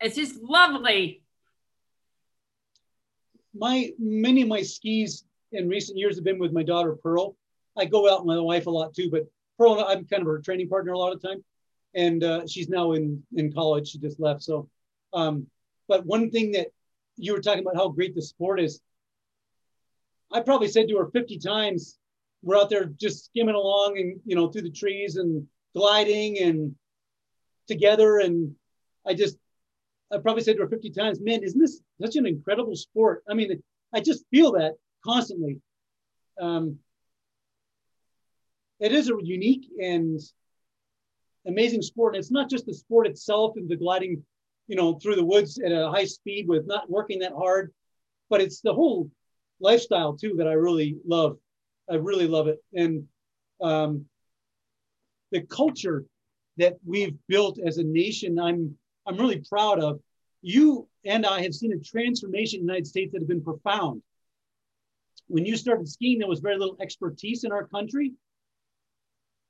it's just lovely. My many of my skis in recent years have been with my daughter Pearl. I go out with my wife a lot too, but Pearl, I'm kind of her training partner a lot of time, and uh, she's now in in college. She just left. So, um, but one thing that you were talking about how great the sport is. I probably said to her 50 times, we're out there just skimming along and you know through the trees and gliding and together and I just I probably said to her 50 times, man, isn't this such an incredible sport? I mean, I just feel that constantly. Um, it is a unique and amazing sport. And it's not just the sport itself and the gliding, you know, through the woods at a high speed with not working that hard, but it's the whole lifestyle too that I really love. I really love it. And um, the culture that we've built as a nation, I'm I'm really proud of. You and I have seen a transformation in the United States that have been profound when you started skiing, there was very little expertise in our country.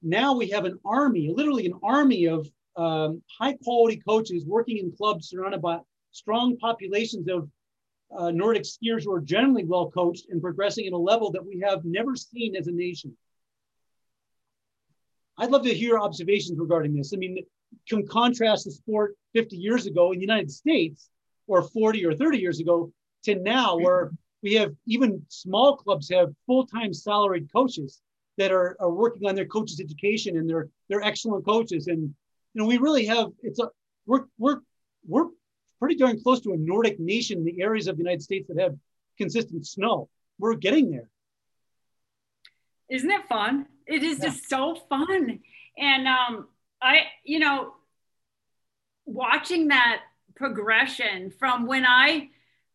Now we have an army, literally an army of um, high quality coaches working in clubs surrounded by strong populations of uh, Nordic skiers who are generally well coached and progressing at a level that we have never seen as a nation. I'd love to hear observations regarding this. I mean, can contrast the sport 50 years ago in the United States or 40 or 30 years ago to now, where we have even small clubs have full-time salaried coaches that are, are working on their coaches education and they're they're excellent coaches. And you know we really have it's a we're we're we're pretty darn close to a nordic nation in the areas of the united states that have consistent snow. We're getting there. Isn't it fun? It is yeah. just so fun. And um i you know watching that progression from when i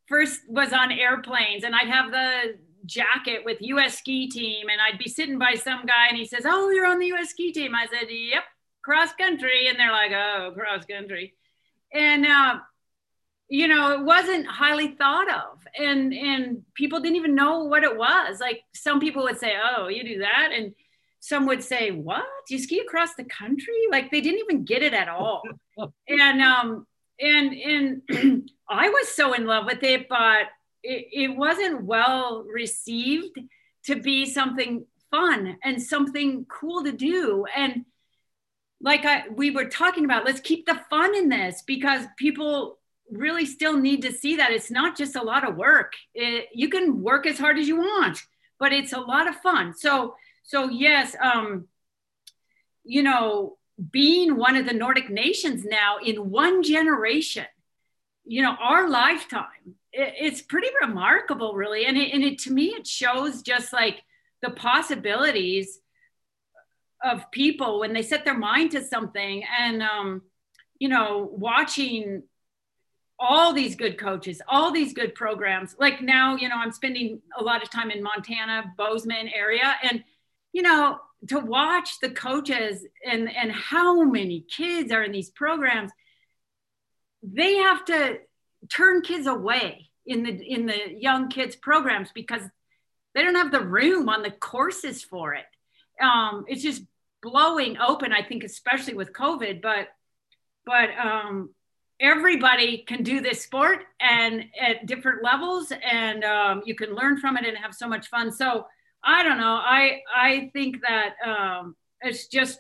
first was on airplanes and I'd have the jacket with US ski team and I'd be sitting by some guy and he says, Oh, you're on the US ski team. I said, Yep, cross country. And they're like, Oh, cross country. And uh, you know, it wasn't highly thought of. And and people didn't even know what it was. Like some people would say, Oh, you do that. And some would say, What? You ski across the country? Like they didn't even get it at all. and um and and I was so in love with it, but it, wasn't well received to be something fun and something cool to do. And like I, we were talking about, let's keep the fun in this because people really still need to see that it's not just a lot of work. It, you can work as hard as you want, but it's a lot of fun. So, so yes, um, you know, being one of the Nordic nations now in one generation, you know, our lifetime, it, it's pretty remarkable, really. And it, and it, to me, it shows just like the possibilities of people when they set their mind to something and, um, you know, watching all these good coaches, all these good programs. Like now, you know, I'm spending a lot of time in Montana, Bozeman area, and you know, to watch the coaches and and how many kids are in these programs they have to turn kids away in the in the young kids programs because they don't have the room on the courses for it. Um, it's just blowing open i think especially with covid but but um, everybody can do this sport and at different levels and um, you can learn from it and have so much fun. So I don't know. I I think that um, it's just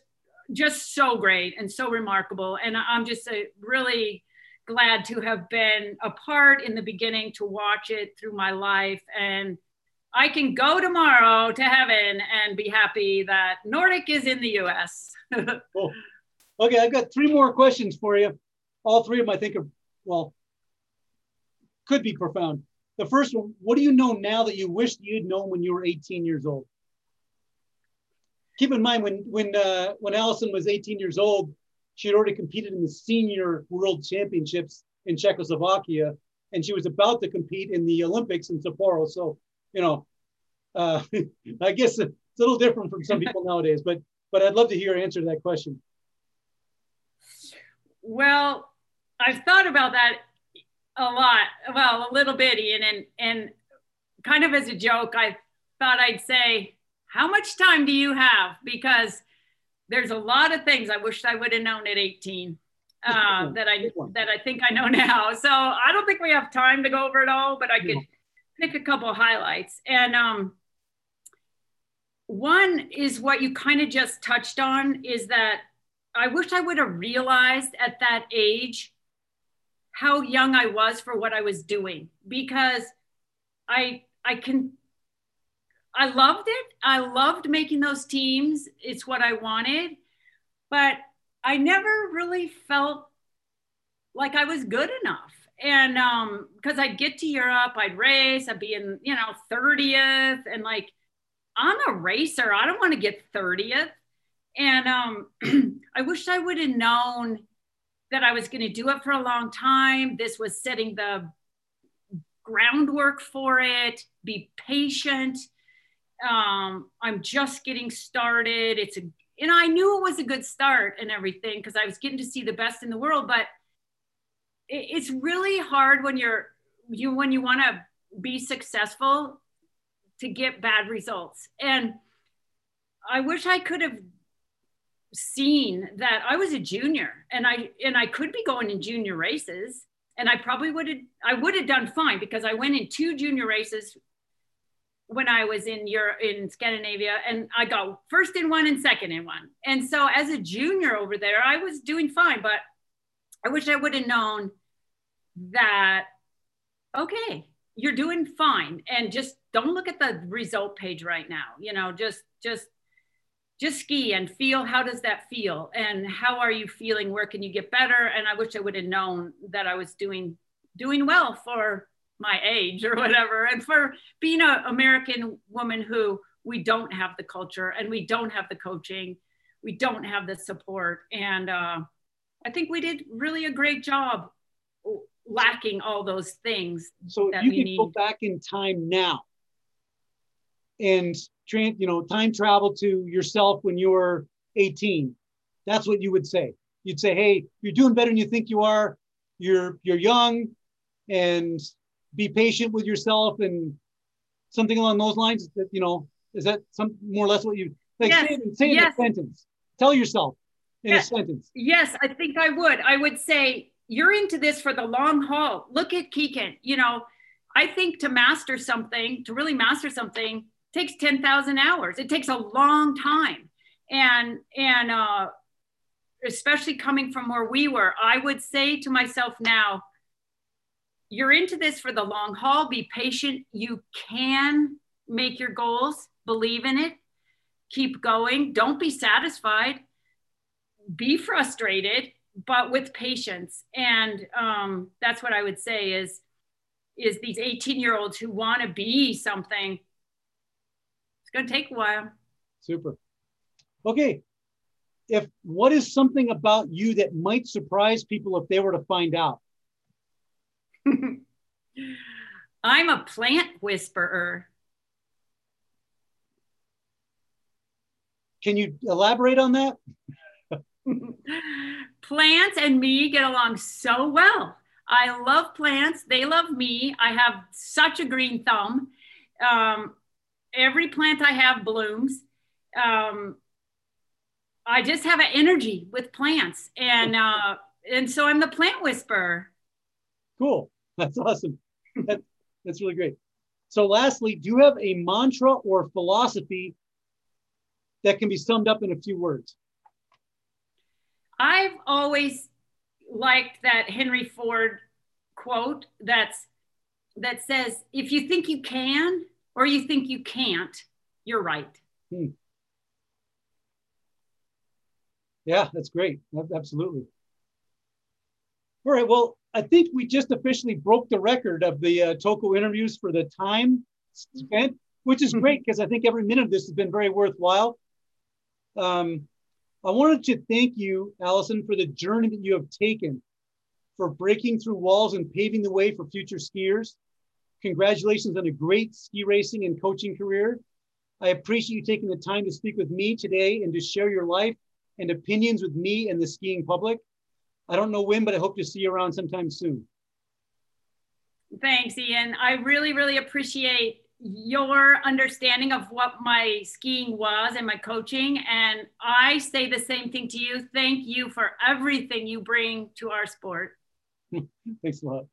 just so great and so remarkable, and I'm just a, really glad to have been a part in the beginning to watch it through my life, and I can go tomorrow to heaven and be happy that Nordic is in the US. cool. Okay, I've got three more questions for you. All three of them I think are, well, could be profound. The first one, what do you know now that you wished you'd known when you were 18 years old? Keep in mind when when uh, when Allison was 18 years old, she had already competed in the senior world championships in Czechoslovakia, and she was about to compete in the Olympics in Sapporo. So, you know, uh, I guess it's a little different from some people nowadays, but but I'd love to hear your answer to that question. Well, I've thought about that a lot. Well, a little bit, Ian, and and kind of as a joke, I thought I'd say, "How much time do you have?" Because there's a lot of things I wish I would have known at 18 uh, that I that I think I know now. So I don't think we have time to go over it all, but I could pick a couple of highlights. And um, one is what you kind of just touched on is that I wish I would have realized at that age how young I was for what I was doing because I I can I loved it. I loved making those teams. It's what I wanted. But I never really felt like I was good enough. And um because I'd get to Europe, I'd race, I'd be in, you know, 30th and like I'm a racer. I don't want to get 30th. And um, I wish I would have known that I was going to do it for a long time. This was setting the groundwork for it. Be patient. Um, I'm just getting started. It's a, and I knew it was a good start and everything because I was getting to see the best in the world. But it, it's really hard when you're you when you want to be successful to get bad results. And I wish I could have seen that I was a junior and I and I could be going in junior races and I probably would have I would have done fine because I went in two junior races when I was in Europe in Scandinavia and I got first in one and second in one. And so as a junior over there, I was doing fine, but I wish I would have known that okay, you're doing fine and just don't look at the result page right now. You know, just just just ski and feel how does that feel and how are you feeling where can you get better and i wish i would have known that i was doing doing well for my age or whatever. And for being an american woman who we don't have the culture and we don't have the coaching we don't have the support. And uh, i think we did really a great job lacking all those things so you can need. go back in time now and you know time travel to yourself when you were 18 that's what you would say. You'd say hey you're doing better than you think you are. You're you're young and be patient with yourself and something along those lines that you know is that some more or less what you like yes. say, say yes. in a sentence tell yourself in yes. a sentence yes i think i would i would say you're into this for the long haul look at Kikkan you know i think to master something to really master something takes 10,000 hours. It takes a long time. And, and, uh, especially coming from where we were, I would say to myself now, you're into this for the long haul. Be patient. You can make your goals, believe in it, keep going. Don't be satisfied, be frustrated, but with patience. And um, that's what I would say is, is these 18 year olds who want to be something It's going to take a while. Super. Okay. If what is something about you that might surprise people if they were to find out? I'm a plant whisperer. Can you elaborate on that? plants and me get along so well. I love plants. They love me. I have such a green thumb. Um, every plant I have blooms. Um, I just have an energy with plants, and uh, and so I'm the plant whisperer. Cool, that's awesome. That, that's really great. So, lastly, do you have a mantra or philosophy that can be summed up in a few words? I've always liked that Henry Ford quote that's that says, "If you think you can, or you think you can't, you're right. Hmm. Yeah, that's great. Absolutely. All right. Well, I think we just officially broke the record of the uh, Toko interviews for the time spent, which is great because I think every minute of this has been very worthwhile. Um, I wanted to thank you, Allison, for the journey that you have taken for breaking through walls and paving the way for future skiers. Congratulations on a great ski racing and coaching career. I appreciate you taking the time to speak with me today and to share your life and opinions with me and the skiing public. I don't know when, but I hope to see you around sometime soon. Thanks, Ian. I really, really appreciate your understanding of what my skiing was and my coaching. And I say the same thing to you. Thank you for everything you bring to our sport. Thanks a lot.